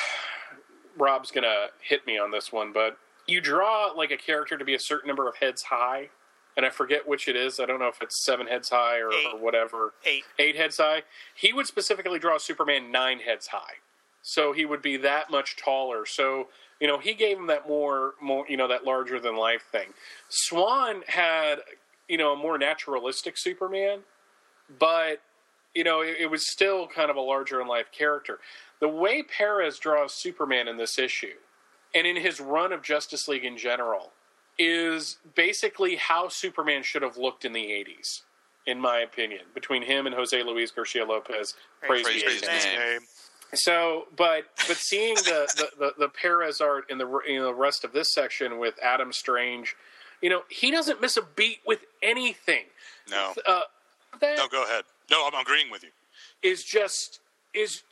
Rob's gonna hit me on this one, but you draw like a character to be a certain number of heads high, and I forget which it is. I don't know if it's seven heads high or, or whatever. Eight. Eight heads high. He would specifically draw Superman nine heads high, so he would be that much taller. So you know he gave him that more more you know that larger than life thing. Swan had you know a more naturalistic Superman, but you know it, it was still kind of a larger than life character. The way Perez draws Superman in this issue, and in his run of Justice League in general, is basically how Superman should have looked in the '80s, in my opinion. Between him and Jose Luis Garcia Lopez, praise, Praise his his name. name. So, but but seeing the the, the, the Perez art in the you know the rest of this section with Adam Strange, you know he doesn't miss a beat with anything. No. Uh, No, go ahead. No, I'm agreeing with you. is just is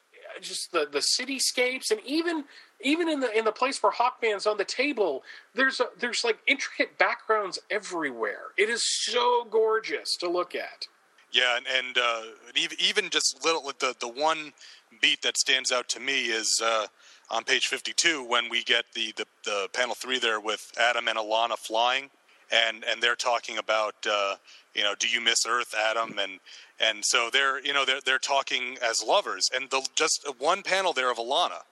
just the the cityscapes and even even in the in the place where Hawkman's on the table, there's a, there's like intricate backgrounds everywhere. It is so gorgeous to look at. Yeah, and, and uh, even, even just little the the one beat that stands out to me is uh, on page fifty two when we get the, the the panel three there with Adam and Alanna flying, and and they're talking about uh, you know do you miss Earth, Adam, and and so they're you know they're they're talking as lovers, and the just one panel there of Alanna,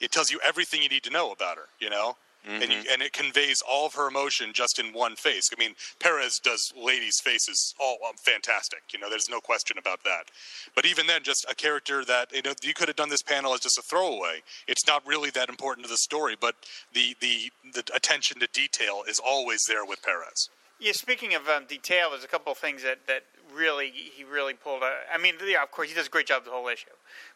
it tells you everything you need to know about her, you know. And, you, and it conveys all of her emotion just in one face. I mean, Perez does ladies' faces all um, fantastic. You know, there's no question about that. But even then, just a character that you know you could have done this panel as just a throwaway. It's not really that important to the story, but the the the attention to detail is always there with Perez. Yeah, speaking of um, detail, there's a couple of things that, that really he really pulled. out. I mean, yeah, of course he does a great job of the whole issue,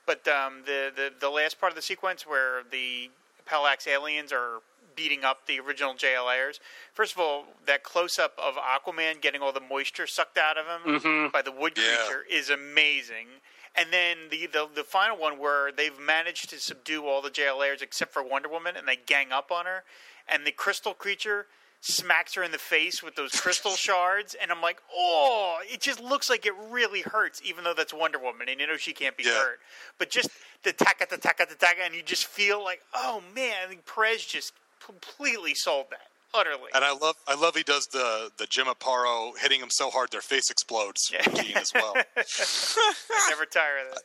but um, the, the the last part of the sequence where the Pelax aliens are beating up the original JLAers. First of all, that close up of Aquaman getting all the moisture sucked out of him Mhm. by the wood Yeah. creature is amazing. And then the, the the final one where they've managed to subdue all the JLAers except for Wonder Woman, and they gang up on her, and the crystal creature smacks her in the face with those crystal shards, and I'm like, oh, it just looks like it really hurts, even though that's Wonder Woman, and you know she can't be Yeah. hurt. But just the taka, the taka, the taka, and you just feel like, oh man, I think Perez just completely sold that utterly. And I love I love he does the the Jim Aparo hitting him so hard their face explodes routine as well. I never tire of that.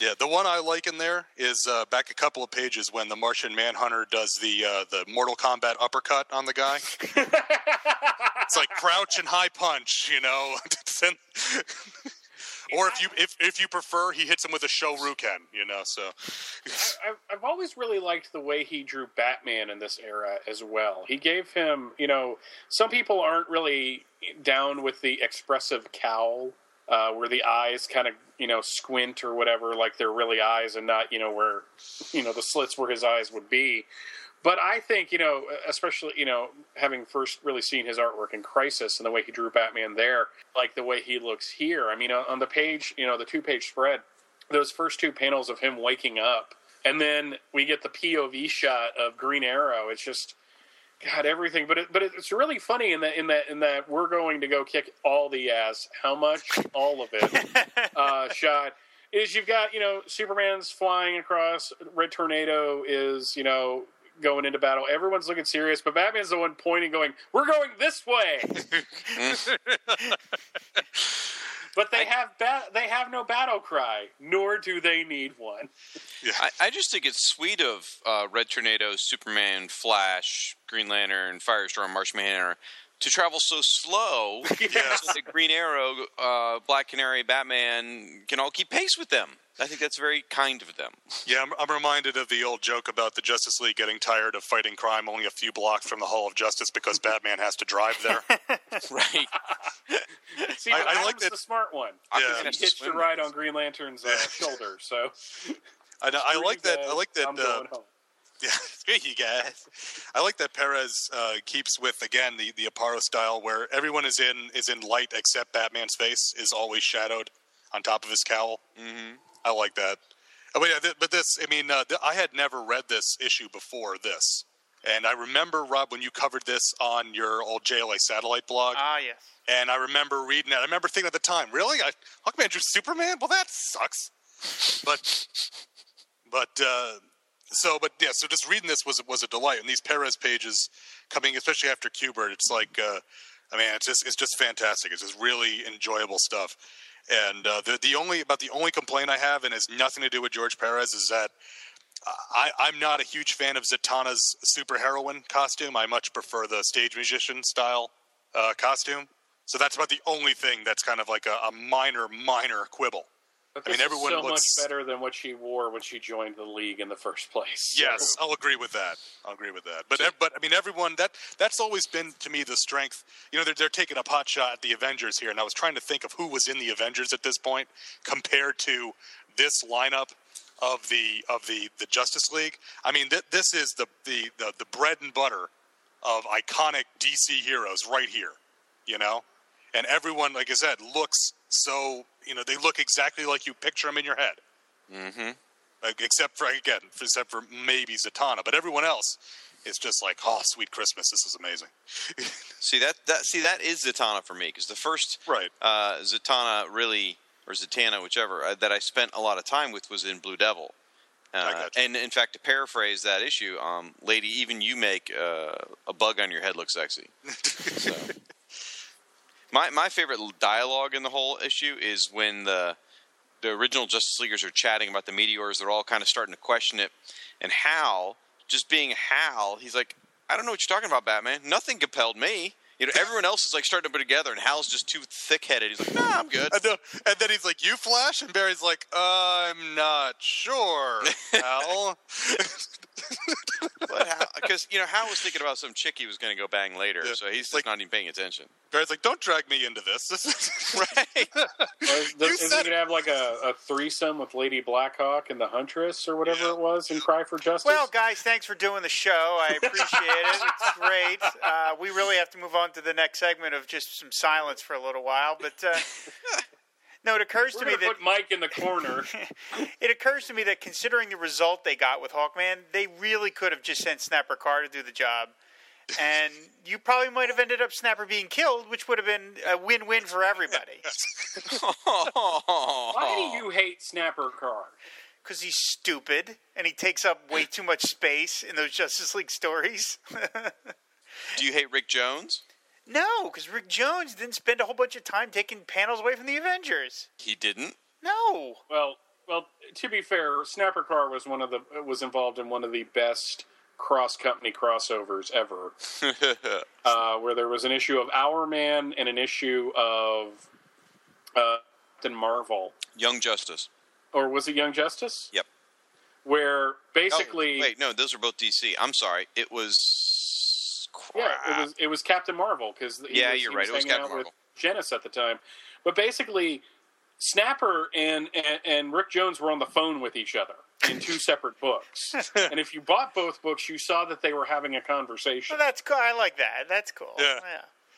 Yeah, the one I like in there is uh, back a couple of pages when the Martian Manhunter does the uh, the Mortal Kombat uppercut on the guy. it's like crouch and high punch, you know. Or if you if if you prefer, he hits him with a Shoryuken, you know. So I've, I've always really liked the way he drew Batman in this era as well. He gave him, you know, some people aren't really down with the expressive cowl, uh, where the eyes kind of, you know, squint or whatever, like they're really eyes and not, you know, where, you know, the slits where his eyes would be. But I think, you know, especially, you know, having first really seen his artwork in Crisis and the way he drew Batman there, like the way he looks here. I mean, on the page, you know, the two page spread, those first two panels of him waking up, and then we get the POV shot of Green Arrow. It's just, God, everything. But it, but it's really funny in that in that in that we're going to go kick all the ass. How much? All of it. uh, shot is you've got you know Superman's flying across. Red Tornado is you know going into battle. Everyone's looking serious, but Batman's the one pointing, going, "We're going this way." But they have ba- they have no battle cry, nor do they need one. I, I just think it's sweet of uh, Red Tornado, Superman, Flash, Green Lantern, Firestorm, Martian Manhunter to travel so slow Yes. so that Green Arrow, uh, Black Canary, Batman can all keep pace with them. I think that's very kind of them. Yeah, I'm, I'm reminded of the old joke about the Justice League getting tired of fighting crime only a few blocks from the Hall of Justice because Batman has to drive there. right. See, I- I like that- the smart one. Yeah. He hitched a ride on Green Lantern's uh, shoulder, so I, know- I like that. I like that. I'm uh, home. Yeah, screw you guys. I like that Perez uh, keeps with again the the Aparo style, where everyone is in is in light except Batman's face is always shadowed on top of his cowl. Mm-hmm. I like that. Oh, but yeah, th- but this, I mean, uh, th- I had never read this issue before this, and I remember Rob when you covered this on your old JLA satellite blog. Ah, yes. And I remember reading it. I remember thinking at the time, really, I, Hawkman drew Superman? Well, that sucks. But, but uh, so, but yeah. So just reading this was was a delight. And these Perez pages coming, especially after Kubert, it's like, uh, I mean, it's just it's just fantastic. It's just really enjoyable stuff. And uh, the the only about the only complaint I have, and has nothing to do with George Perez, is that I, I'm not a huge fan of Zatanna's superheroine costume. I much prefer the stage musician style uh, costume. So that's about the only thing that's kind of like a, a minor, minor quibble. But I mean, everyone so looks. much better than what she wore when she joined the league in the first place. Yes, I'll agree with that. I'll agree with that. But but I mean, everyone that that's always been to me the strength. You know, they're they're taking a pot shot at the Avengers here, and I was trying to think of who was in the Avengers at this point compared to this lineup of the of the the Justice League. I mean, th- this is the, the the the bread and butter of iconic DC heroes right here. You know, and everyone, like I said, looks so. You know, they look exactly like you picture them in your head Mm-hmm. like, except for again, except for maybe Zatanna, but everyone else is just like, oh, sweet Christmas, this is amazing. See that that see that is Zatanna for me because the first right uh, Zatanna really or Zatanna whichever uh, that I spent a lot of time with was in Blue Devil. Uh, and in fact, to paraphrase that issue, um, lady, even you make uh, a bug on your head look sexy. So. My my favorite dialogue in the whole issue is when the the original Justice Leaguers are chatting about the meteors. They're all kind of starting to question it, and Hal, just being Hal, he's like, "I don't know what you're talking about, Batman. Nothing compelled me." You know, everyone else is like starting to put together, and Hal's just too thick-headed. He's like, "Nah, I'm good." And, uh, and then he's like, "You Flash," and Barry's like, "I'm not sure, Hal." Because you know, Hal was thinking about some chick he was going to go bang later, so he's just not even paying attention. Barry's like, "Don't drag me into this." right? Is, is he going to have like a, a threesome with Lady Blackhawk and the Huntress or whatever it was in Cry for Justice? Well, guys, thanks for doing the show. I appreciate it. It's great. Uh, we really have to move on to the next segment of just some silence for a little while. But uh, no, it occurs We're to me gonna that Mike in the corner. it occurs to me that considering the result they got with Hawkman, they really could have just sent Snapper Carr to do the job. And you probably might have ended up Snapper being killed, which would have been a win-win for everybody. Why do you hate Snapper Carr? Because he's stupid and he takes up way too much space in those Justice League stories. Do you hate Rick Jones? No, because Rick Jones didn't spend a whole bunch of time taking panels away from the Avengers. He didn't. No. Well, well, to be fair, Snapper Carr was one of the was involved in one of the best cross company crossovers ever, uh, where there was an issue of Our Man and an issue of uh, Captain Marvel, Young Justice. or was it Young Justice? Yep. Where basically, Oh, wait, no, those are both DC. I'm sorry. It was. Yeah, it was it was Captain Marvel because Yeah, you're right, it was hanging Captain out Marvel. with Genis at the time, but basically. Snapper and, and and Rick Jones were on the phone with each other in two separate books, and if you bought both books, you saw that they were having a conversation. Well, that's cool. I like that. That's cool. Yeah.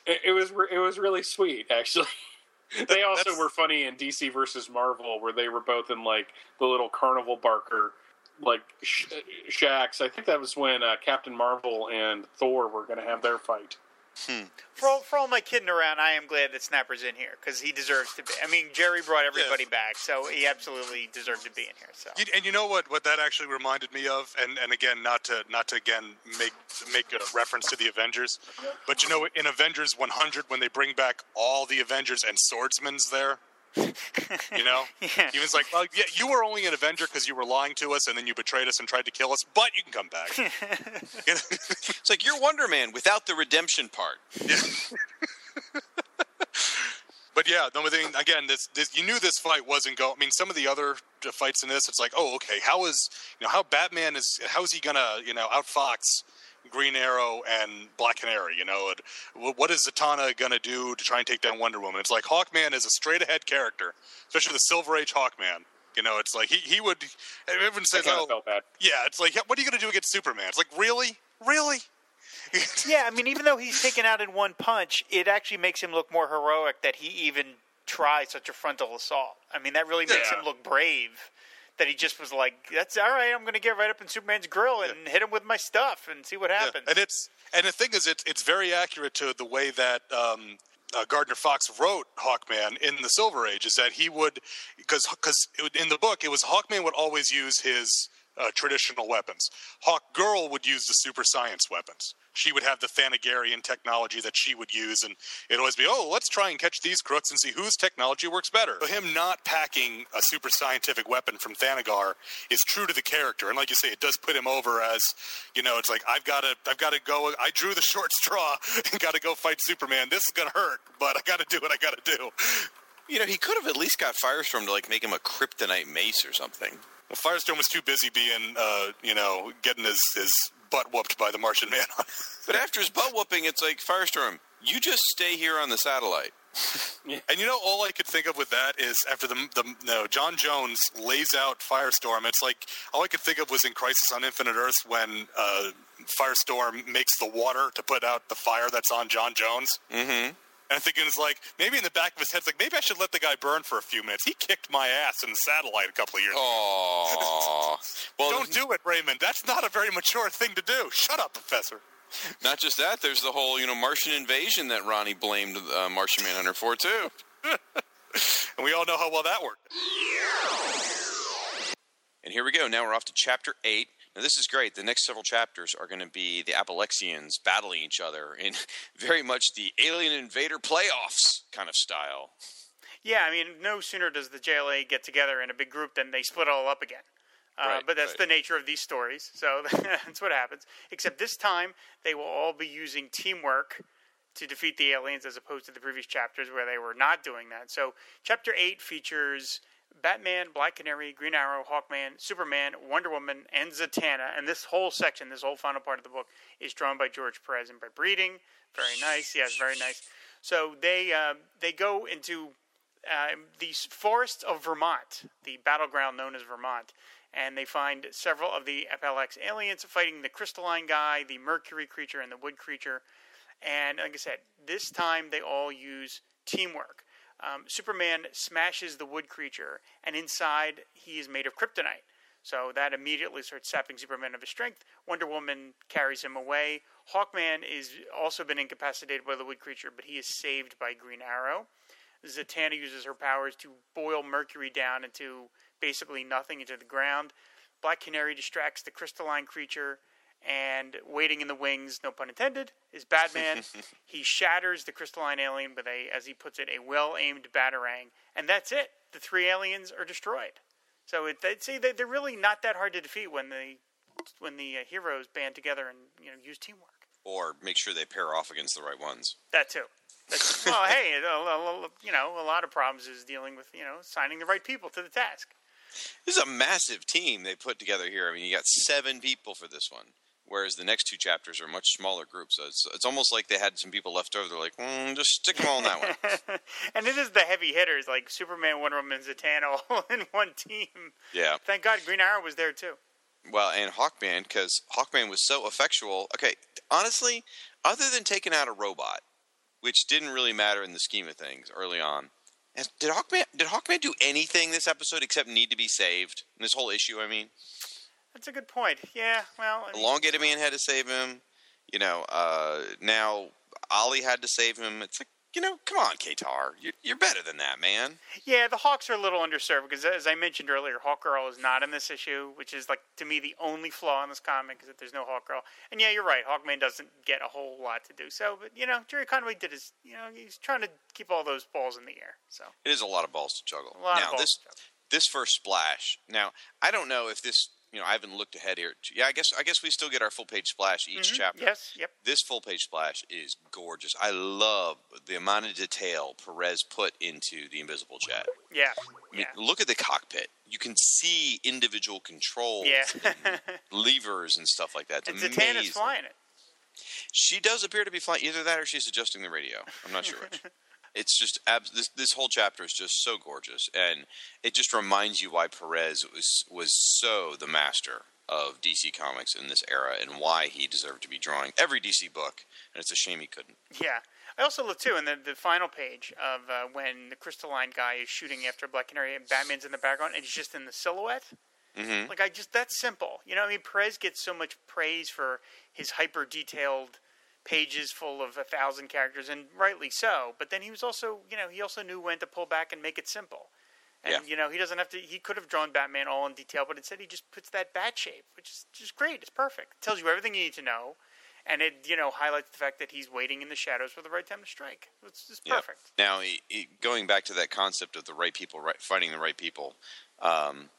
It, it was re- it was really sweet, actually. they also were funny in DC versus Marvel, where they were both in like the little carnival barker, like sh- shacks. I think that was when uh, Captain Marvel and Thor were going to have their fight. For all, for all my kidding around, I am glad that Snapper's in here because he deserves to be. I mean, Gerry brought everybody back, so he absolutely deserved to be in here. So You- and you know what? What that actually reminded me of, and, and again, not to not to again make make a reference to the Avengers, but you know, in Avengers 100, when they bring back all the Avengers and Swordsman's there, You know, Yeah. he was like, "Well, yeah, you were only an Avenger because you were lying to us, and then you betrayed us and tried to kill us, but you can come back." You know? It's like you're Wonder Man without the redemption part. But yeah, the only thing again, this, this you knew this fight wasn't going. I mean, some of the other uh, fights in this, it's like, oh, okay, how is you know how Batman is how is he gonna you know outfox Green Arrow and Black Canary? You know, what is Zatanna gonna do to try and take down Wonder Woman? It's like Hawkman is a straight ahead character, especially the Silver Age Hawkman. You know, it's like he he would. Everyone says, oh, of felt bad. yeah, it's like, what are you gonna do against Superman? It's like, really, really. yeah, I mean, even though he's taken out in one punch, it actually makes him look more heroic that he even tries such a frontal assault. I mean, that really makes Yeah. him look brave. That he just was like, "That's all right. I'm going to get right up in Superman's grill and hit him with my stuff and see what Yeah, happens." And it's and the thing is, it's it's very accurate to the way that um, uh, Gardner Fox wrote Hawkman in the Silver Age. Is that he would because because in the book it was Hawkman would always use his uh, traditional weapons. Hawk Girl would use the super science weapons. She would have the Thanagarian technology that she would use, and it'd always be, oh, let's try and catch these crooks and see whose technology works better. So him not packing a super scientific weapon from Thanagar is true to the character, and like you say, it does put him over as, you know, it's like I've got to, I've got to go. I drew the short straw and got to go fight Superman. This is gonna hurt, but I got to do what I got to do. You know, he could have at least got Firestorm to like make him a kryptonite mace or something. Well, Firestorm was too busy being, uh, you know, getting his, his butt whooped by the Martian Man. But after his butt whooping, it's like Firestorm. You just stay here on the satellite. And you know, all I could think of with that is after the the no J'onn J'onzz lays out Firestorm. It's like all I could think of was in Crisis on Infinite Earths when uh, Firestorm makes the water to put out the fire that's on J'onn J'onzz. Mm-hmm. And thinking it's like maybe in the back of his head, it's like maybe I should let the guy burn for a few minutes. He kicked my ass in the satellite a couple of years. ago. Oh, well, Don't do it, Raymond. That's not a very mature thing to do. Shut up, Professor. not just that. There's the whole you know Martian invasion that Ronnie blamed uh, Martian Manhunter for too. And we all know how well that worked. And here we go. Now we're off to chapter eight. Now this is great. The next several chapters are going to be the Appellaxians battling each other in very much the Alien Invader playoffs kind of style. Yeah, I mean, no sooner does the JLA get together in a big group than they split all up again. Uh, Right, but that's right. the nature of these stories, so that's what happens. Except this time, they will all be using teamwork to defeat the aliens, as opposed to the previous chapters where they were not doing that. So, chapter eight features Batman, Black Canary, Green Arrow, Hawkman, Superman, Wonder Woman, and Zatanna. And this whole section, this whole final part of the book, is drawn by George Perez and by Breeding. Very nice. Yes, very nice. So they uh, they go into uh, the forests of Vermont, the battleground known as Vermont, and they find several of the FLX aliens fighting the crystalline guy, the mercury creature, and the wood creature. And like I said, this time they all use teamwork. Um, Superman smashes the wood creature, and inside he is made of kryptonite. So that immediately starts sapping Superman of his strength. Wonder Woman carries him away. Hawkman is also been incapacitated by the wood creature, but he is saved by Green Arrow. Zatanna uses her powers to boil Mercury down into basically nothing, into the ground. Black Canary distracts the crystalline creature, and waiting in the wings, no pun intended, is Batman. he shatters the crystalline alien with a, as he puts it, a well-aimed batarang, and that's it. The three aliens are destroyed. So it, they'd say they're really not that hard to defeat when the when the uh, heroes band together and you know use teamwork. Or make sure they pair off against the right ones. That too. That's, well, hey, you know, a lot of problems is dealing with you know signing the right people to the task. This is a massive team they put together here. I mean, you got seven people for this one, whereas the next two chapters are much smaller groups. So it's, it's almost like they had some people left over. They're like, mm, just stick them all in that one. and it is the heavy hitters like Superman, Wonder Woman, Zatanna all in one team. Yeah. Thank God Green Arrow was there too. Well, and Hawkman, because Hawkman was so effectual. Okay, honestly, other than taking out a robot, which didn't really matter in the scheme of things early on, did Hawkman did Hawkman do anything this episode except need to be saved? This whole issue, I mean, That's a good point. Yeah, well, I mean, Elongated Man had to save him. You know, uh, now Ollie had to save him. It's like you know, come on, Katar, you're, you're better than that, man. Yeah, the Hawks are a little underserved because, as I mentioned earlier, Hawkgirl is not in this issue, which is like to me the only flaw in this comic is that there's no Hawkgirl. And yeah, you're right, Hawkman doesn't get a whole lot to do. So, but you know, Gerry Conway did his, you know, he's trying to keep all those balls in the air. So It is a lot of balls to juggle. A lot of now this this first splash. Now I don't know if this. You know, I haven't looked ahead here. Yeah, I guess I guess we still get our full page splash each Mhm, chapter. Yes, yep. This full page splash is gorgeous. I love the amount of detail Perez put into the invisible jet. Yeah, I mean, look at the cockpit. You can see individual controls, yeah. and levers, and stuff like that. It's and Zatanna's flying it. She does appear to be flying. Either that, or she's adjusting the radio. I'm not sure which. It's just abs- this. This whole chapter is just so gorgeous, and it just reminds you why Perez was was so the master of DC Comics in this era, and why he deserved to be drawing every DC book. And it's a shame he couldn't. Yeah. I also love too in the, the final page of uh, when the crystalline guy is shooting after Black Canary and Batman's in the background and he's just in the silhouette. Mm-hmm. Like I just that's simple. You know, I mean Perez gets so much praise for his hyper detailed pages full of a thousand characters and rightly so. But then he was also you know, he also knew when to pull back and make it simple. And Yeah. you know, he doesn't have to he could have drawn Batman all in detail, but instead he just puts that bat shape, which is just great. It's perfect. It tells you everything you need to know. And it, you know, highlights the fact that he's waiting in the shadows for the right time to strike. It's just Yeah. perfect. Now, i i going back to that concept of the right people right, fighting the right people, um,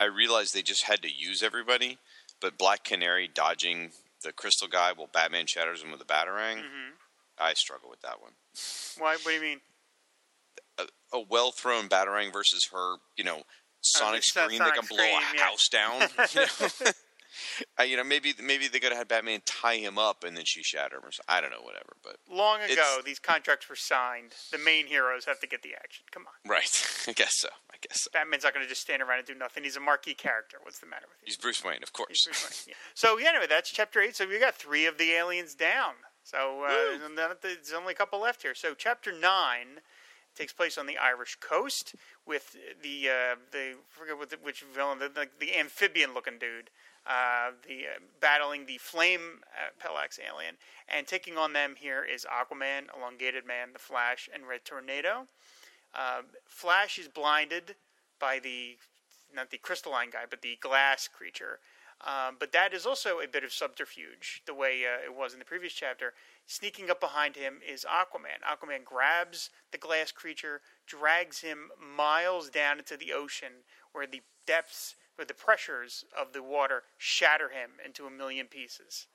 I realized they just had to use everybody, but Black Canary dodging the crystal guy while Batman shatters him with a batarang, hmm I struggle with that one. Why? What do you mean? A, a well thrown batarang versus her, you know, sonic the so- scream that sonic can blow a yeah. house down. You know? Uh, you know, maybe maybe they could have had Batman tie him up and then she shatter him. Or so, I don't know, whatever. But Long ago, these contracts were signed. The main heroes have to get the action. Come on. right, I guess so. Guess. Batman's not going to just stand around and do nothing. He's a marquee character. What's the matter with you? He's Bruce Wayne, of course. Bruce Wayne, yeah. So yeah, anyway, that's chapter eight. So we got three of the aliens down. So uh, there's only a couple left here. So chapter nine takes place on the Irish coast with the uh, the I forget what the, which villain the, the, the amphibian looking dude. Uh, the uh, battling the flame uh, Pelax alien, and taking on them here is Aquaman, Elongated Man, the Flash, and Red Tornado. Uh, Flash is blinded by the not the crystalline guy, but the glass creature. Um, but that is also a bit of subterfuge, the way uh, it was in the previous chapter. Sneaking up behind him is Aquaman. Aquaman grabs the glass creature, drags him miles down into the ocean, where the depths, where the pressures of the water shatter him into a million pieces.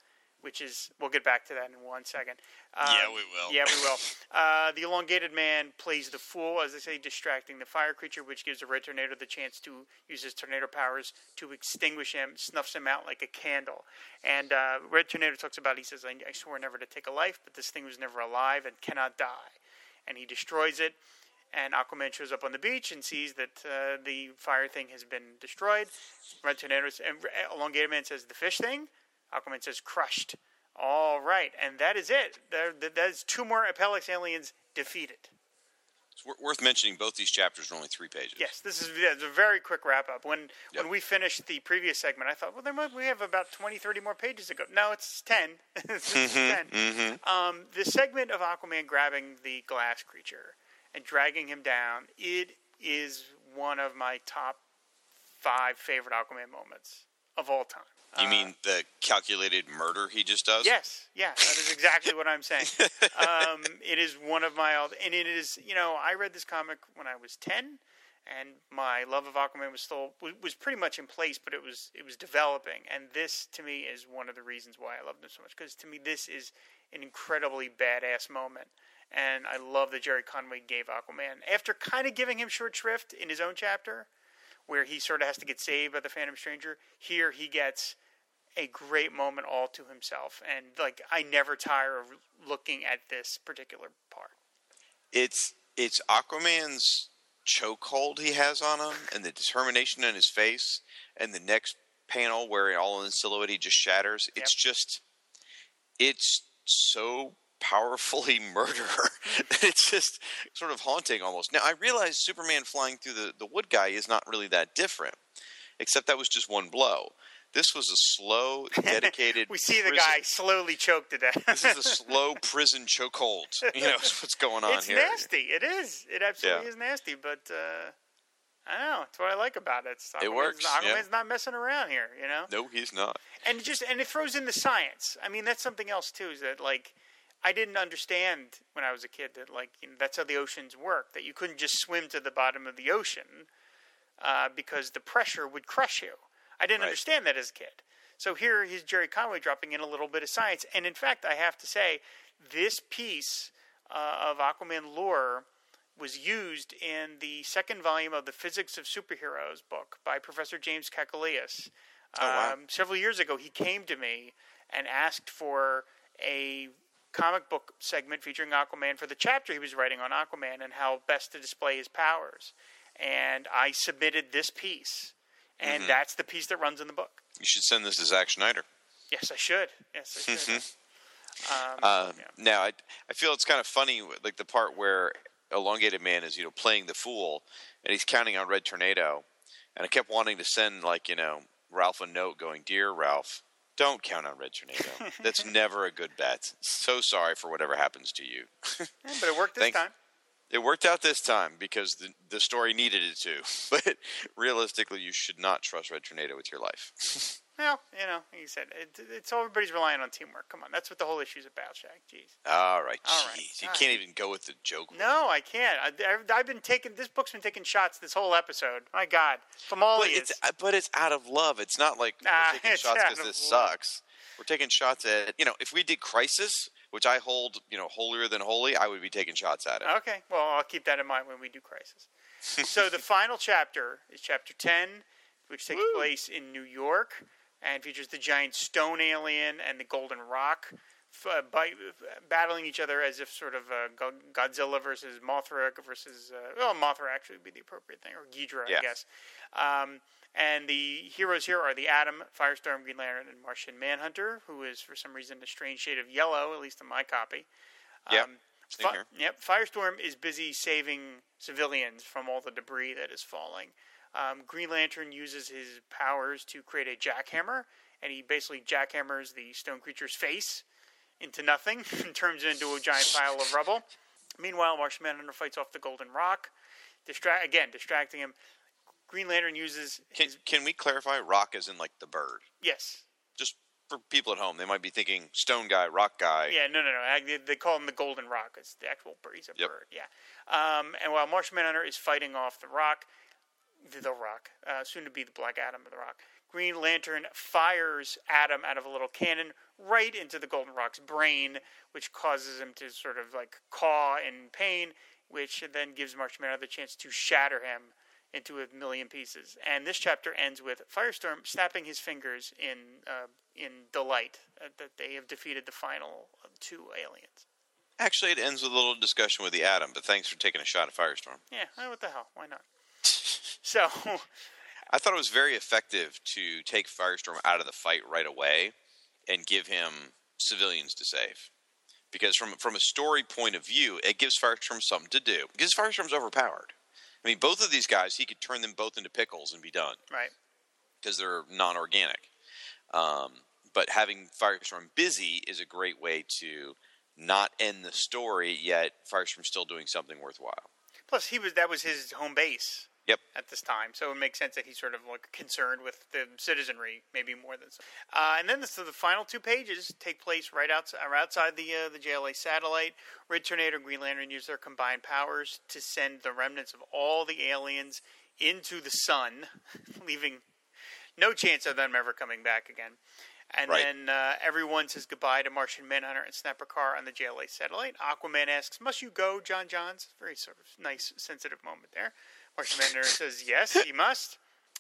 Which is, we'll get back to that in one second. Um, Yeah, we will. Yeah, we will. Uh, the elongated man plays the fool, as they say, distracting the fire creature, which gives the red tornado the chance to use his tornado powers to extinguish him, snuffs him out like a candle. And uh, red tornado talks about, he says, I, I swore never to take a life, but this thing was never alive and cannot die. And he destroys it. And Aquaman shows up on the beach and sees that uh, the fire thing has been destroyed. Red tornado and elongated man says, the fish thing. Aquaman says, crushed. All right, and that is it. There, there- That's two more Appellax aliens defeated. It's worth mentioning both these chapters are only three pages. Yes, this is yeah, a very quick wrap up. When Yep. when we finished the previous segment, I thought, well, there might, we have about 20, 30 more pages to go. No, it's 10. it's Mm-hmm, 10. hmm Um, the segment of Aquaman grabbing the glass creature and dragging him down, it is one of my top five favorite Aquaman moments of all time. You Uh, mean the calculated murder he just does? Yes, yeah, that is exactly what I'm saying. Um, it is one of my, and it is, you know, I read this comic when I was ten, and my love of Aquaman was still was, was pretty much in place, but it was it was developing, and this to me is one of the reasons why I loved him so much because to me this is an incredibly badass moment. And I love that Gerry Conway gave Aquaman after kind of giving him short shrift in his own chapter, where he sort of has to get saved by the Phantom Stranger. Here he gets a great moment all to himself, and like I never tire of looking at this particular part. It's it's Aquaman's chokehold he has on him, and the determination in his face, and the next panel where all in silhouette he just shatters. It's just, it's so powerfully murder. it's just sort of haunting almost. Now I realize Superman flying through the the wood guy is not really that different, except that was just one blow. This was a slow, dedicated. we see the guy slowly choked to death. This is a slow prison chokehold. You know is what's going on it's here. It's nasty. It is. It absolutely Yeah. is nasty. But uh, I don't know. It's what I like about it. It's It Aquaman's- works, yeah. Aquaman's not messing around here. You know. No, he's not. and it just and it throws in the science. I mean, that's something else too. Is that like I didn't understand when I was a kid that like you know, that's how the oceans work. That you couldn't just swim to the bottom of the ocean uh, because the pressure would crush you. I didn't understand that as a kid. So here is Gerry Conway dropping in a little bit of science. And in fact, I have to say, this piece uh, of Aquaman lore was used in the second volume of the Physics of Superheroes book by Professor James Kakalios. Oh, wow. um, several years ago, he came to me and asked for a comic book segment featuring Aquaman for the chapter he was writing on Aquaman and how best to display his powers. And I submitted this piece, and Mhm. that's the piece that runs in the book. You should send this to Zack Snyder. Yes, I should. Yes, I should. um, Uh, Now, I, I feel it's kind of funny, like the part where Elongated Man is, you know, playing the fool, and he's counting on Red Tornado, and I kept wanting to send, like, you know, Ralph a note going, "Dear Ralph, don't count on Red Tornado. That's never a good bet. So sorry for whatever happens to you." Yeah, but it worked this Thanks. time. It worked out this time because the the story needed it to. But realistically, you should not trust Red Tornado with your life. Well, you know, like you said, it, it's everybody's relying on teamwork. Come on, that's what the whole issue's about, Shag. Jeez. All right, All right, jeez, you all can't even go with the joke. No, I can't. I, I've, I've been taking this book's been taking shots this whole episode. My God, from all But it's uh, but it's out of love. It's not like Nah, we're ah, taking it's shots because this love. sucks. We're taking shots at you know if we did Crisis, which I hold you know holier than holy, I would be taking shots at it. Okay, well, I'll keep that in mind when we do Crisis. so the final chapter is chapter 10, which takes place in New York and features the giant stone alien and the golden rock f- uh, by, battling each other as if sort of uh, Go- Godzilla versus Mothra versus, uh, well, Mothra actually would be the appropriate thing, or Ghidra, Yeah. I guess. Um, and the heroes here are the Atom, Firestorm, Green Lantern, and Martian Manhunter, who is for some reason a strange shade of yellow, at least in my copy. Um, same Fi- Yep. Firestorm is busy saving civilians from all the debris that is falling. Um, Green Lantern uses his powers to create a jackhammer, and he basically jackhammers the stone creature's face into nothing and turns it into a giant pile of rubble. Meanwhile, Martian Manhunter fights off the Golden Rock, distract again, distracting him. Green Lantern uses Can can we clarify rock as in like the bird? yes, Just for people at home, they might be thinking stone guy, rock guy. Yeah, no, no, no. They call him the Golden Rock. It's the actual bird. He's a Yep. bird. Yeah. Um, and while Martian Manhunter is fighting off the Rock, the, the Rock, uh, soon to be the Black Adam of the Rock, Green Lantern fires Atom out of a little cannon right into the Golden Rock's brain, which causes him to sort of like caw in pain, which then gives Manhunter the chance to shatter him into a million pieces. And this chapter ends with Firestorm snapping his fingers in uh, in delight that they have defeated the final two aliens. Actually, it ends with a little discussion with the atom. But thanks for taking a shot at Firestorm. Yeah, what the hell? Why not? so, I thought it was very effective to take Firestorm out of the fight right away and give him civilians to save. Because from from a story point of view, it gives Firestorm something to do. Because Firestorm's overpowered. I mean, both of these guys, he could turn them both into pickles and be done right. because they're non-organic. Um, but having Firestorm busy is a great way to not end the story, yet Firestorm's still doing something worthwhile. Plus, he was that was his home base. Yep. At this time, so it makes sense that he's sort of like concerned with the citizenry, maybe more than. So. Uh, and then the, so the final two pages take place right outside, outside the uh, the JLA satellite. Red Tornado and Green Lantern use their combined powers to send the remnants of all the aliens into the sun, leaving no chance of them ever coming back again. And Right. then uh, everyone says goodbye to Martian Manhunter and Snapper Carr on the JLA satellite. Aquaman asks, "Must you go, J'onn J'onzz?" Very sort of nice, sensitive moment there. Martian Manhunter says, "Yes, he must."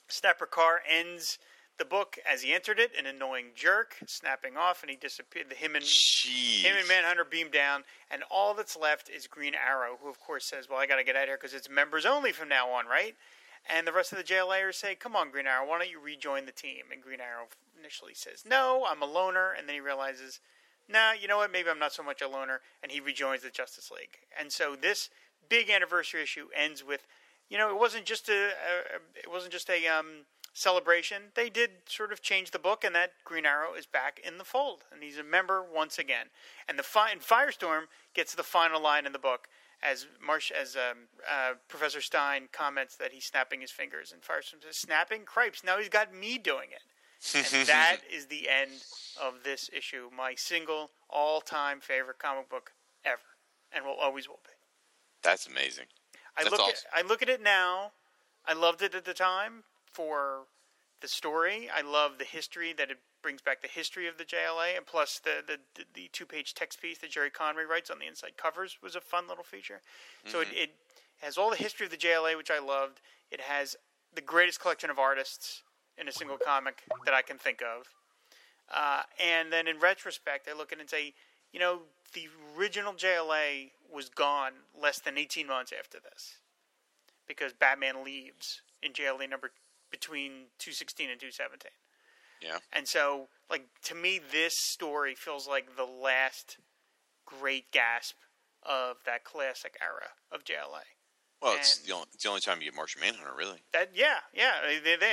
Snapper Carr ends the book as he entered it, an annoying jerk, snapping off, and he disappeared. Him and him and Manhunter beam down, and all that's left is Green Arrow, who of course says, "Well, I got to get out of here because it's members only from now on, right?" And the rest of the JLAers say, "Come on, Green Arrow, why don't you rejoin the team?" And Green Arrow initially says, "No, I'm a loner," and then he realizes, "Nah, you know what? Maybe I'm not so much a loner," and he rejoins the Justice League. And so this big anniversary issue ends with, you know, it wasn't just a, a it wasn't just a um, celebration, they did sort of change the book, and that Green Arrow is back in the fold, and he's a member once again. And the fi- and Firestorm gets the final line in the book as Marsh as um, uh, Professor Stein comments that he's snapping his fingers, and Firestorm says, "Snapping cripes." Now he's got me doing it. and that is the end of this issue. My single all-time favorite comic book ever, and will always will be. That's amazing. I That's look awesome. at I look at it now. I loved it at the time for the story. I love the history that it brings back the history of the JLA, and plus the the, the, two page text piece that Gerry Conway writes on the inside covers was a fun little feature. So it, Mhm. it has all the history of the JLA, which I loved. It has the greatest collection of artists in a single comic that I can think of. Uh, and then in retrospect, I look at it and say, you know, the original JLA was gone less than 18 months after this because Batman leaves in JLA number between 216 and 217. Yeah. And so, like to me, this story feels like the last great gasp of that classic era of JLA. Well, it's the, only, it's the only time you get Martian Manhunter, really. That yeah, yeah.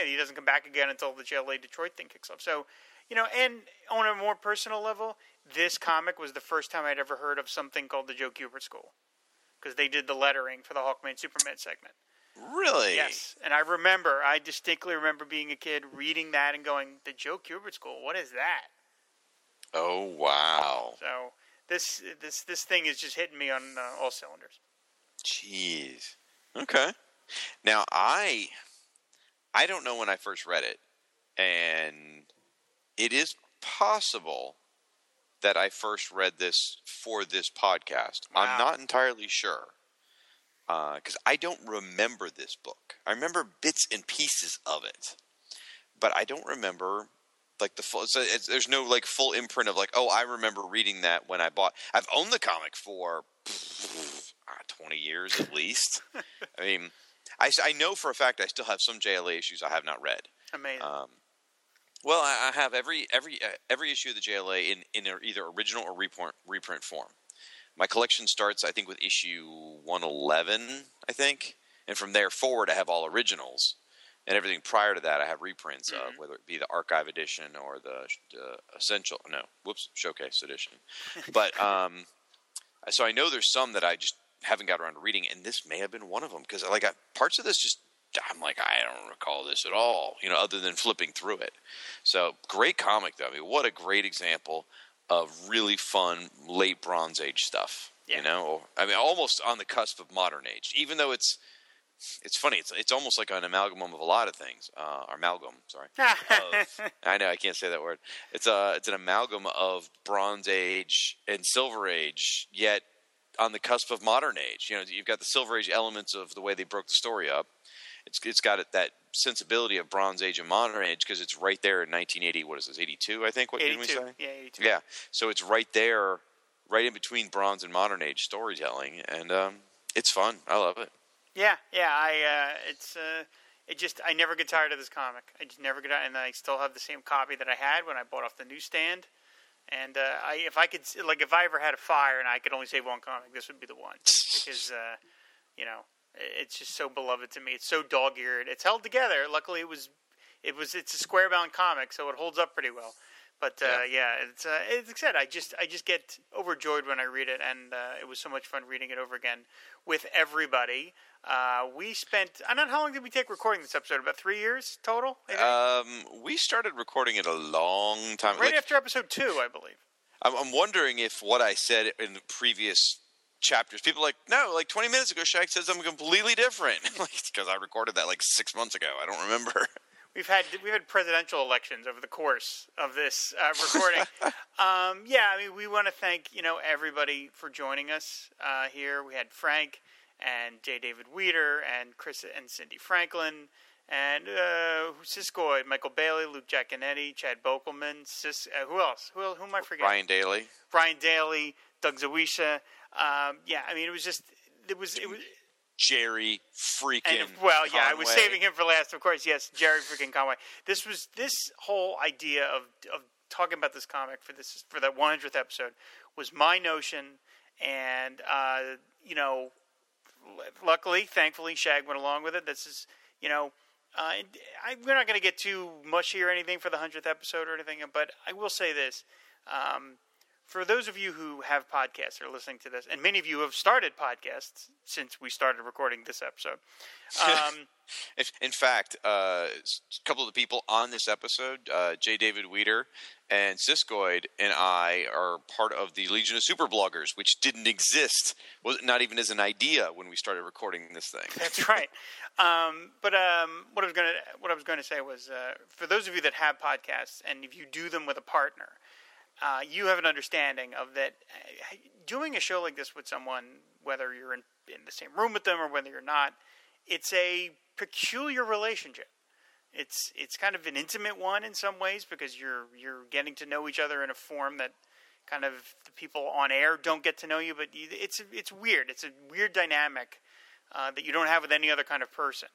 He doesn't come back again until the JLA Detroit thing kicks off. So, you know, and on a more personal level, this comic was the first time I'd ever heard of something called the Joe Kubert School because they did the lettering for the Hawkman Superman segment. Really? Yes, and I remember, I distinctly remember being a kid reading that and going, "The Joe Kubert School, what is that?" Oh wow. So this this this thing is just hitting me on uh, all cylinders. Jeez. Okay. Now I I don't know when I first read it, and it is possible that I first read this for this podcast. I'm not entirely sure because I don't remember this book. I remember bits and pieces of it, but I don't remember like the full. So there's no like full imprint of like, oh, I remember reading that when I bought. I've owned the comic for uh, 20 years at least. I mean, I, I know for a fact I still have some JLA issues I have not read. Amazing. Um, well, I, I have every every uh, every issue of the JLA in in either original or reprint reprint form. My collection starts, I think, with issue 111, I think, and from there forward, I have all originals, and everything prior to that, I have reprints of, whether it be the archive edition or the, the essential, no, whoops, showcase edition. but um, so I know there's some that I just haven't got around to reading, and this may have been one of them because like I, parts of this just I'm like I don't recall this at all, you know, other than flipping through it. So great comic though. I mean, what a great example of really fun late Bronze Age stuff. You know, I mean, almost on the cusp of modern age. Even though it's it's funny, it's it's almost like an amalgam of a lot of things. Uh, or amalgam, sorry. of- I know I can't say that word. It's a it's an amalgam of Bronze Age and Silver Age, yet on the cusp of modern age. You know, you've got the Silver Age elements of the way they broke the story up. It's it's got it, that sensibility of Bronze Age and modern age because it's right there in 1980. What is this? 82, I think. What did we 82. say? Yeah, 82. Yeah. So it's right there, right in between Bronze and modern age storytelling, and um, it's fun. I love it. Yeah, yeah. I uh, it's uh, it just I never get tired of this comic. I just never get out, and I still have the same copy that I had when I bought off the newsstand. And uh, I, if I could, like, if I ever had a fire and I could only save one comic, this would be the one because, uh, you know, it's just so beloved to me. It's so dog-eared. It's held together. Luckily, it was, it was, it's a square-bound comic, so it holds up pretty well. But uh, yeah. it's uh, it's like I said, I just I just get overjoyed when I read it, and uh, it was so much fun reading it over again with everybody. Uh, we spent I don't know how long did we take recording this episode? About three years total, maybe? Um, we started recording it a long time. right like, after episode two, I believe. I'm, I'm wondering if what I said in the previous chapters, people are like, no, like 20 minutes ago, Shag said something completely different. like, because I recorded that like six months ago. I don't remember. We've had we've had presidential elections over the course of this uh, recording. um, yeah, I mean, we want to thank you know everybody for joining us uh, here. We had Frank and J. David Weter and Chris and Cindy Franklin and uh, Siskoid, Michael Bailey, Luke Jaconetti, Chad Bokelman, Sis, uh, who else? Who, who am I forgetting? Brian Daly. Brian Daly, Doug Zawisza. Um, yeah, I mean, it was just it was it was. Gerry freaking. And well, yeah, I was saving him for last, of course. Yes, Gerry freaking Conway. This was this whole idea of of talking about this comic for this for that 100th episode was my notion, and uh, you know, luckily, thankfully, Shag went along with it. This is you know. Uh, I, we're not going to get too mushy or anything for the hundredth episode or anything, but I will say this: um, for those of you who have podcasts or listening to this, and many of you have started podcasts since we started recording this episode. Um, If- In fact, uh, a couple of the people on this episode, uh, J. David Weter and Siskoid, and I are part of the Legion of Super Bloggers, which didn't exist, was not even as an idea when we started recording this thing. That's right. Um, but um, what I was going to what I was going to say was uh, for those of you that have podcasts and if you do them with a partner, uh, you have an understanding of that. uh, Doing a show like this with someone, whether you're in, in the same room with them or whether you're not, it's a peculiar relationship. It's it's kind of an intimate one in some ways because you're you're getting to know each other in a form that kind of the people on air don't get to know you. But you, it's it's weird. It's a weird dynamic uh, that you don't have with any other kind of person.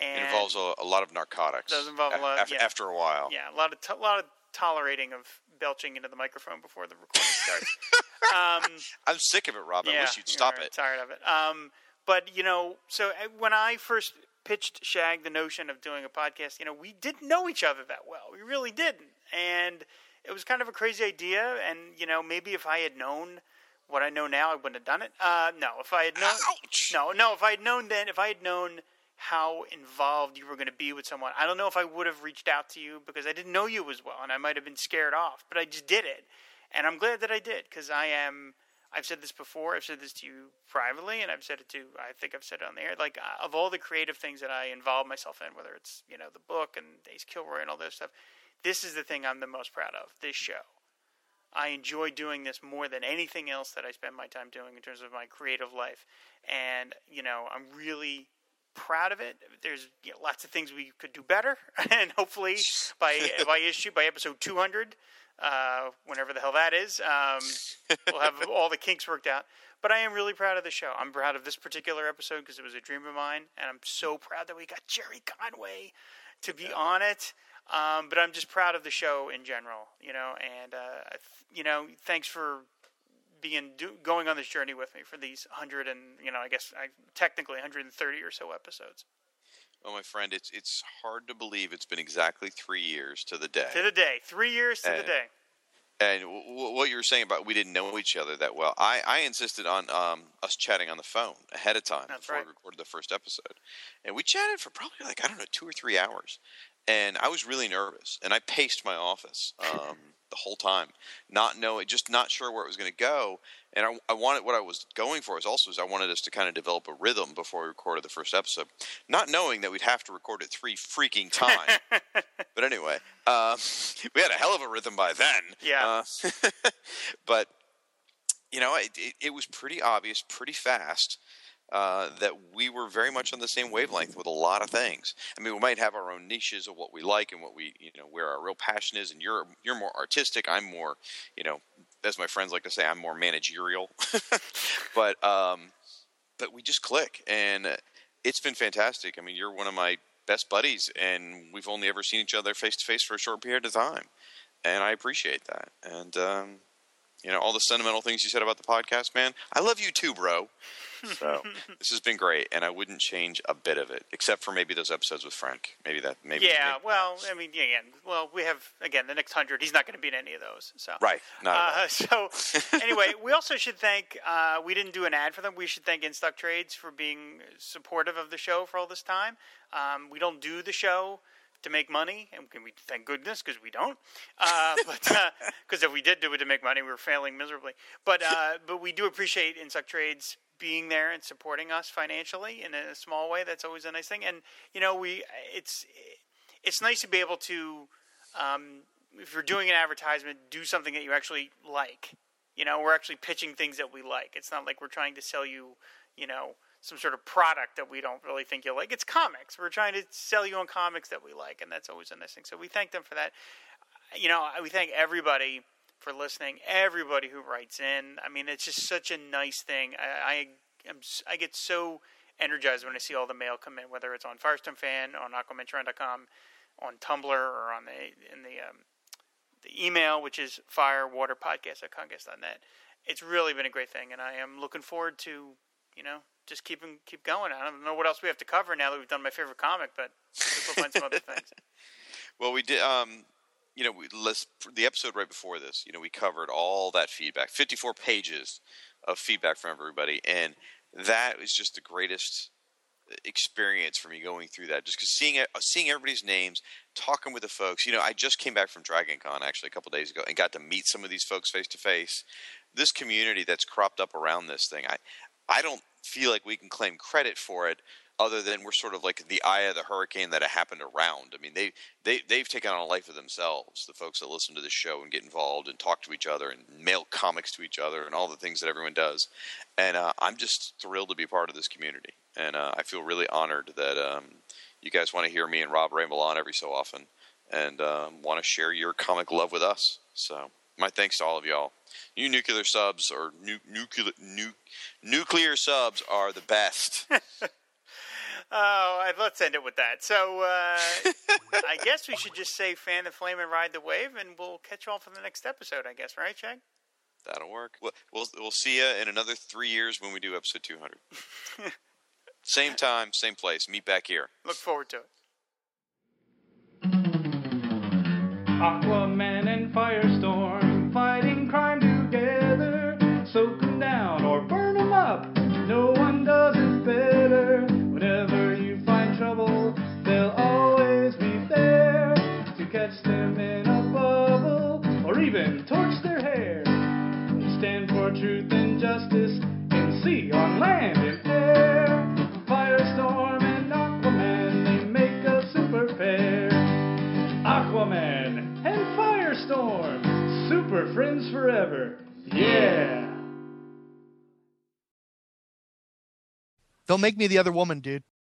And It involves a, a lot of narcotics. Does involve a lot- af- yeah. After a while. yeah, a lot of to- lot of tolerating of belching into the microphone before the recording starts. um, I'm sick of it, Rob. I yeah, wish you'd stop it. Tired of it. Um, but you know, so uh, when I first pitched Shag the notion of doing a podcast, you know, we didn't know each other that well. We really didn't, and it was kind of a crazy idea. And you know, maybe if I had known what I know now, I wouldn't have done it. Uh, no, if I had known, Ouch. no, no, if I had known then, if I had known how involved you were going to be with someone, I don't know if I would have reached out to you because I didn't know you as well, and I might have been scared off. But I just did it, and I'm glad that I did because I am. I've said this before. I've said this to you privately, and I've said it to. I think I've said it on the air. Like uh, of all the creative things that I involve myself in, whether it's you know the book and Ace Kilroy and all this stuff, this is the thing I'm the most proud of. This show. I enjoy doing this more than anything else that I spend my time doing in terms of my creative life, and you know I'm really proud of it. There's you know, lots of things we could do better, and hopefully by by issue by episode 200, uh, whenever the hell that is, um, we'll have all the kinks worked out. But I am really proud of the show. I'm proud of this particular episode because it was a dream of mine, and I'm so proud that we got Gerry Conway to be on it. Um, but I'm just proud of the show in general, you know. And uh, you know, thanks for being do, going on this journey with me for these hundred and you know, I guess I technically 130 or so episodes Oh, my friend, it's it's hard to believe it's been exactly three years to the day. to the day. Three years to the day. And w- w- what you were saying about we didn't know each other that well, I, I insisted on um, us chatting on the phone ahead of time That's before right. we recorded the first episode, and we chatted for probably like I don't know two or three hours, and I was really nervous, and I paced my office um, the whole time, not knowing, just not sure where it was going to go, and I, I wanted what I was going for is also is I wanted us to kind of develop a rhythm before we recorded the first episode, not knowing that we'd have to record it three freaking times. but anyway, um, we had a hell of a rhythm by then. Yeah. Uh, but you know, it, it, it was pretty obvious, pretty fast. Uh, that we were very much on the same wavelength with a lot of things. I mean, we might have our own niches of what we like and what we, you know, where our real passion is. And you're you're more artistic. I'm more, you know, as my friends like to say, I'm more managerial. but um, but we just click, and uh, it's been fantastic. I mean, you're one of my best buddies, and we've only ever seen each other face to face for a short period of time, and I appreciate that. And um, you know, all the sentimental things you said about the podcast, man. I love you too, bro. So this has been great, and I wouldn't change a bit of it, except for maybe those episodes with Frank. Maybe that, maybe yeah, maybe- well, I mean, yeah, again, well, we have again the next hundred. He's not going to be in any of those, so right. Not. Uh, so anyway, we also should thank. Uh, we didn't do an ad for them. We should thank InStock Trades for being supportive of the show for all this time. Um, we don't do the show to make money, and can we thank goodness because we don't. Uh, but because if we did do it to make money, we were failing miserably. But uh, but we do appreciate InStock Trades being there and supporting us financially in a small way. That's always a nice thing. And you know, we it's it's nice to be able to. Um, if you're doing an advertisement, do something that you actually like. You know, we're actually pitching things that we like. It's not like we're trying to sell you, you know, some sort of product that we don't really think you'll like. It's comics. We're trying to sell you on comics that we like, and that's always a nice thing. So we thank them for that. You know, we thank everybody for listening. Everybody who writes in. I mean, it's just such a nice thing. I, I am. I get so energized when I see all the mail come in, whether it's on Firestorm Fan, on AquamanShrine.com, on Tumblr, or on the in the um, the email, which is firewaterpodcast at comcast.net. It's really been a great thing, and I am looking forward to, you know, just keep keep going. I don't know what else we have to cover now that we've done my favorite comic, but we'll find some other things. Well, we did. Um, you know, we, let's, the episode right before this, you know, we covered all that feedback, 54 pages of feedback from everybody, and that was just the greatest uh, experience for me going through that. Just because seeing uh, seeing everybody's names, talking with the folks. You know, I just came back from Dragon Con actually a couple days ago and got to meet some of these folks face to face. This community that's cropped up around this thing, I, I don't feel like we can claim credit for it other than we're sort of like the eye of the hurricane that happened around. I mean, they they they've taken on a life of themselves. The folks that listen to the show and get involved and talk to each other and mail comics to each other and all the things that everyone does. And uh, I'm just thrilled to be part of this community, and uh, I feel really honored that um, you guys want to hear me and Rob ramble on every so often, and um, want to share your comic love with us. So my thanks to all of y'all. You nuclear subs or nu- nuclear nu- nuclear subs are the best. Oh, let's end it with that. So uh, I guess we should just say fan the flame and ride the wave, and we'll catch you all for the next episode. I guess, right, Chad? That'll work. We'll we'll, we'll see you in another three years when we do episode two hundred. same time, same place. Meet back here. Look forward to it. Aquaman truth and justice in sea, on land, and air. Firestorm and Aquaman, they make a super pair. Aquaman and Firestorm, super friends forever. Yeah. Don't make me the other woman, dude.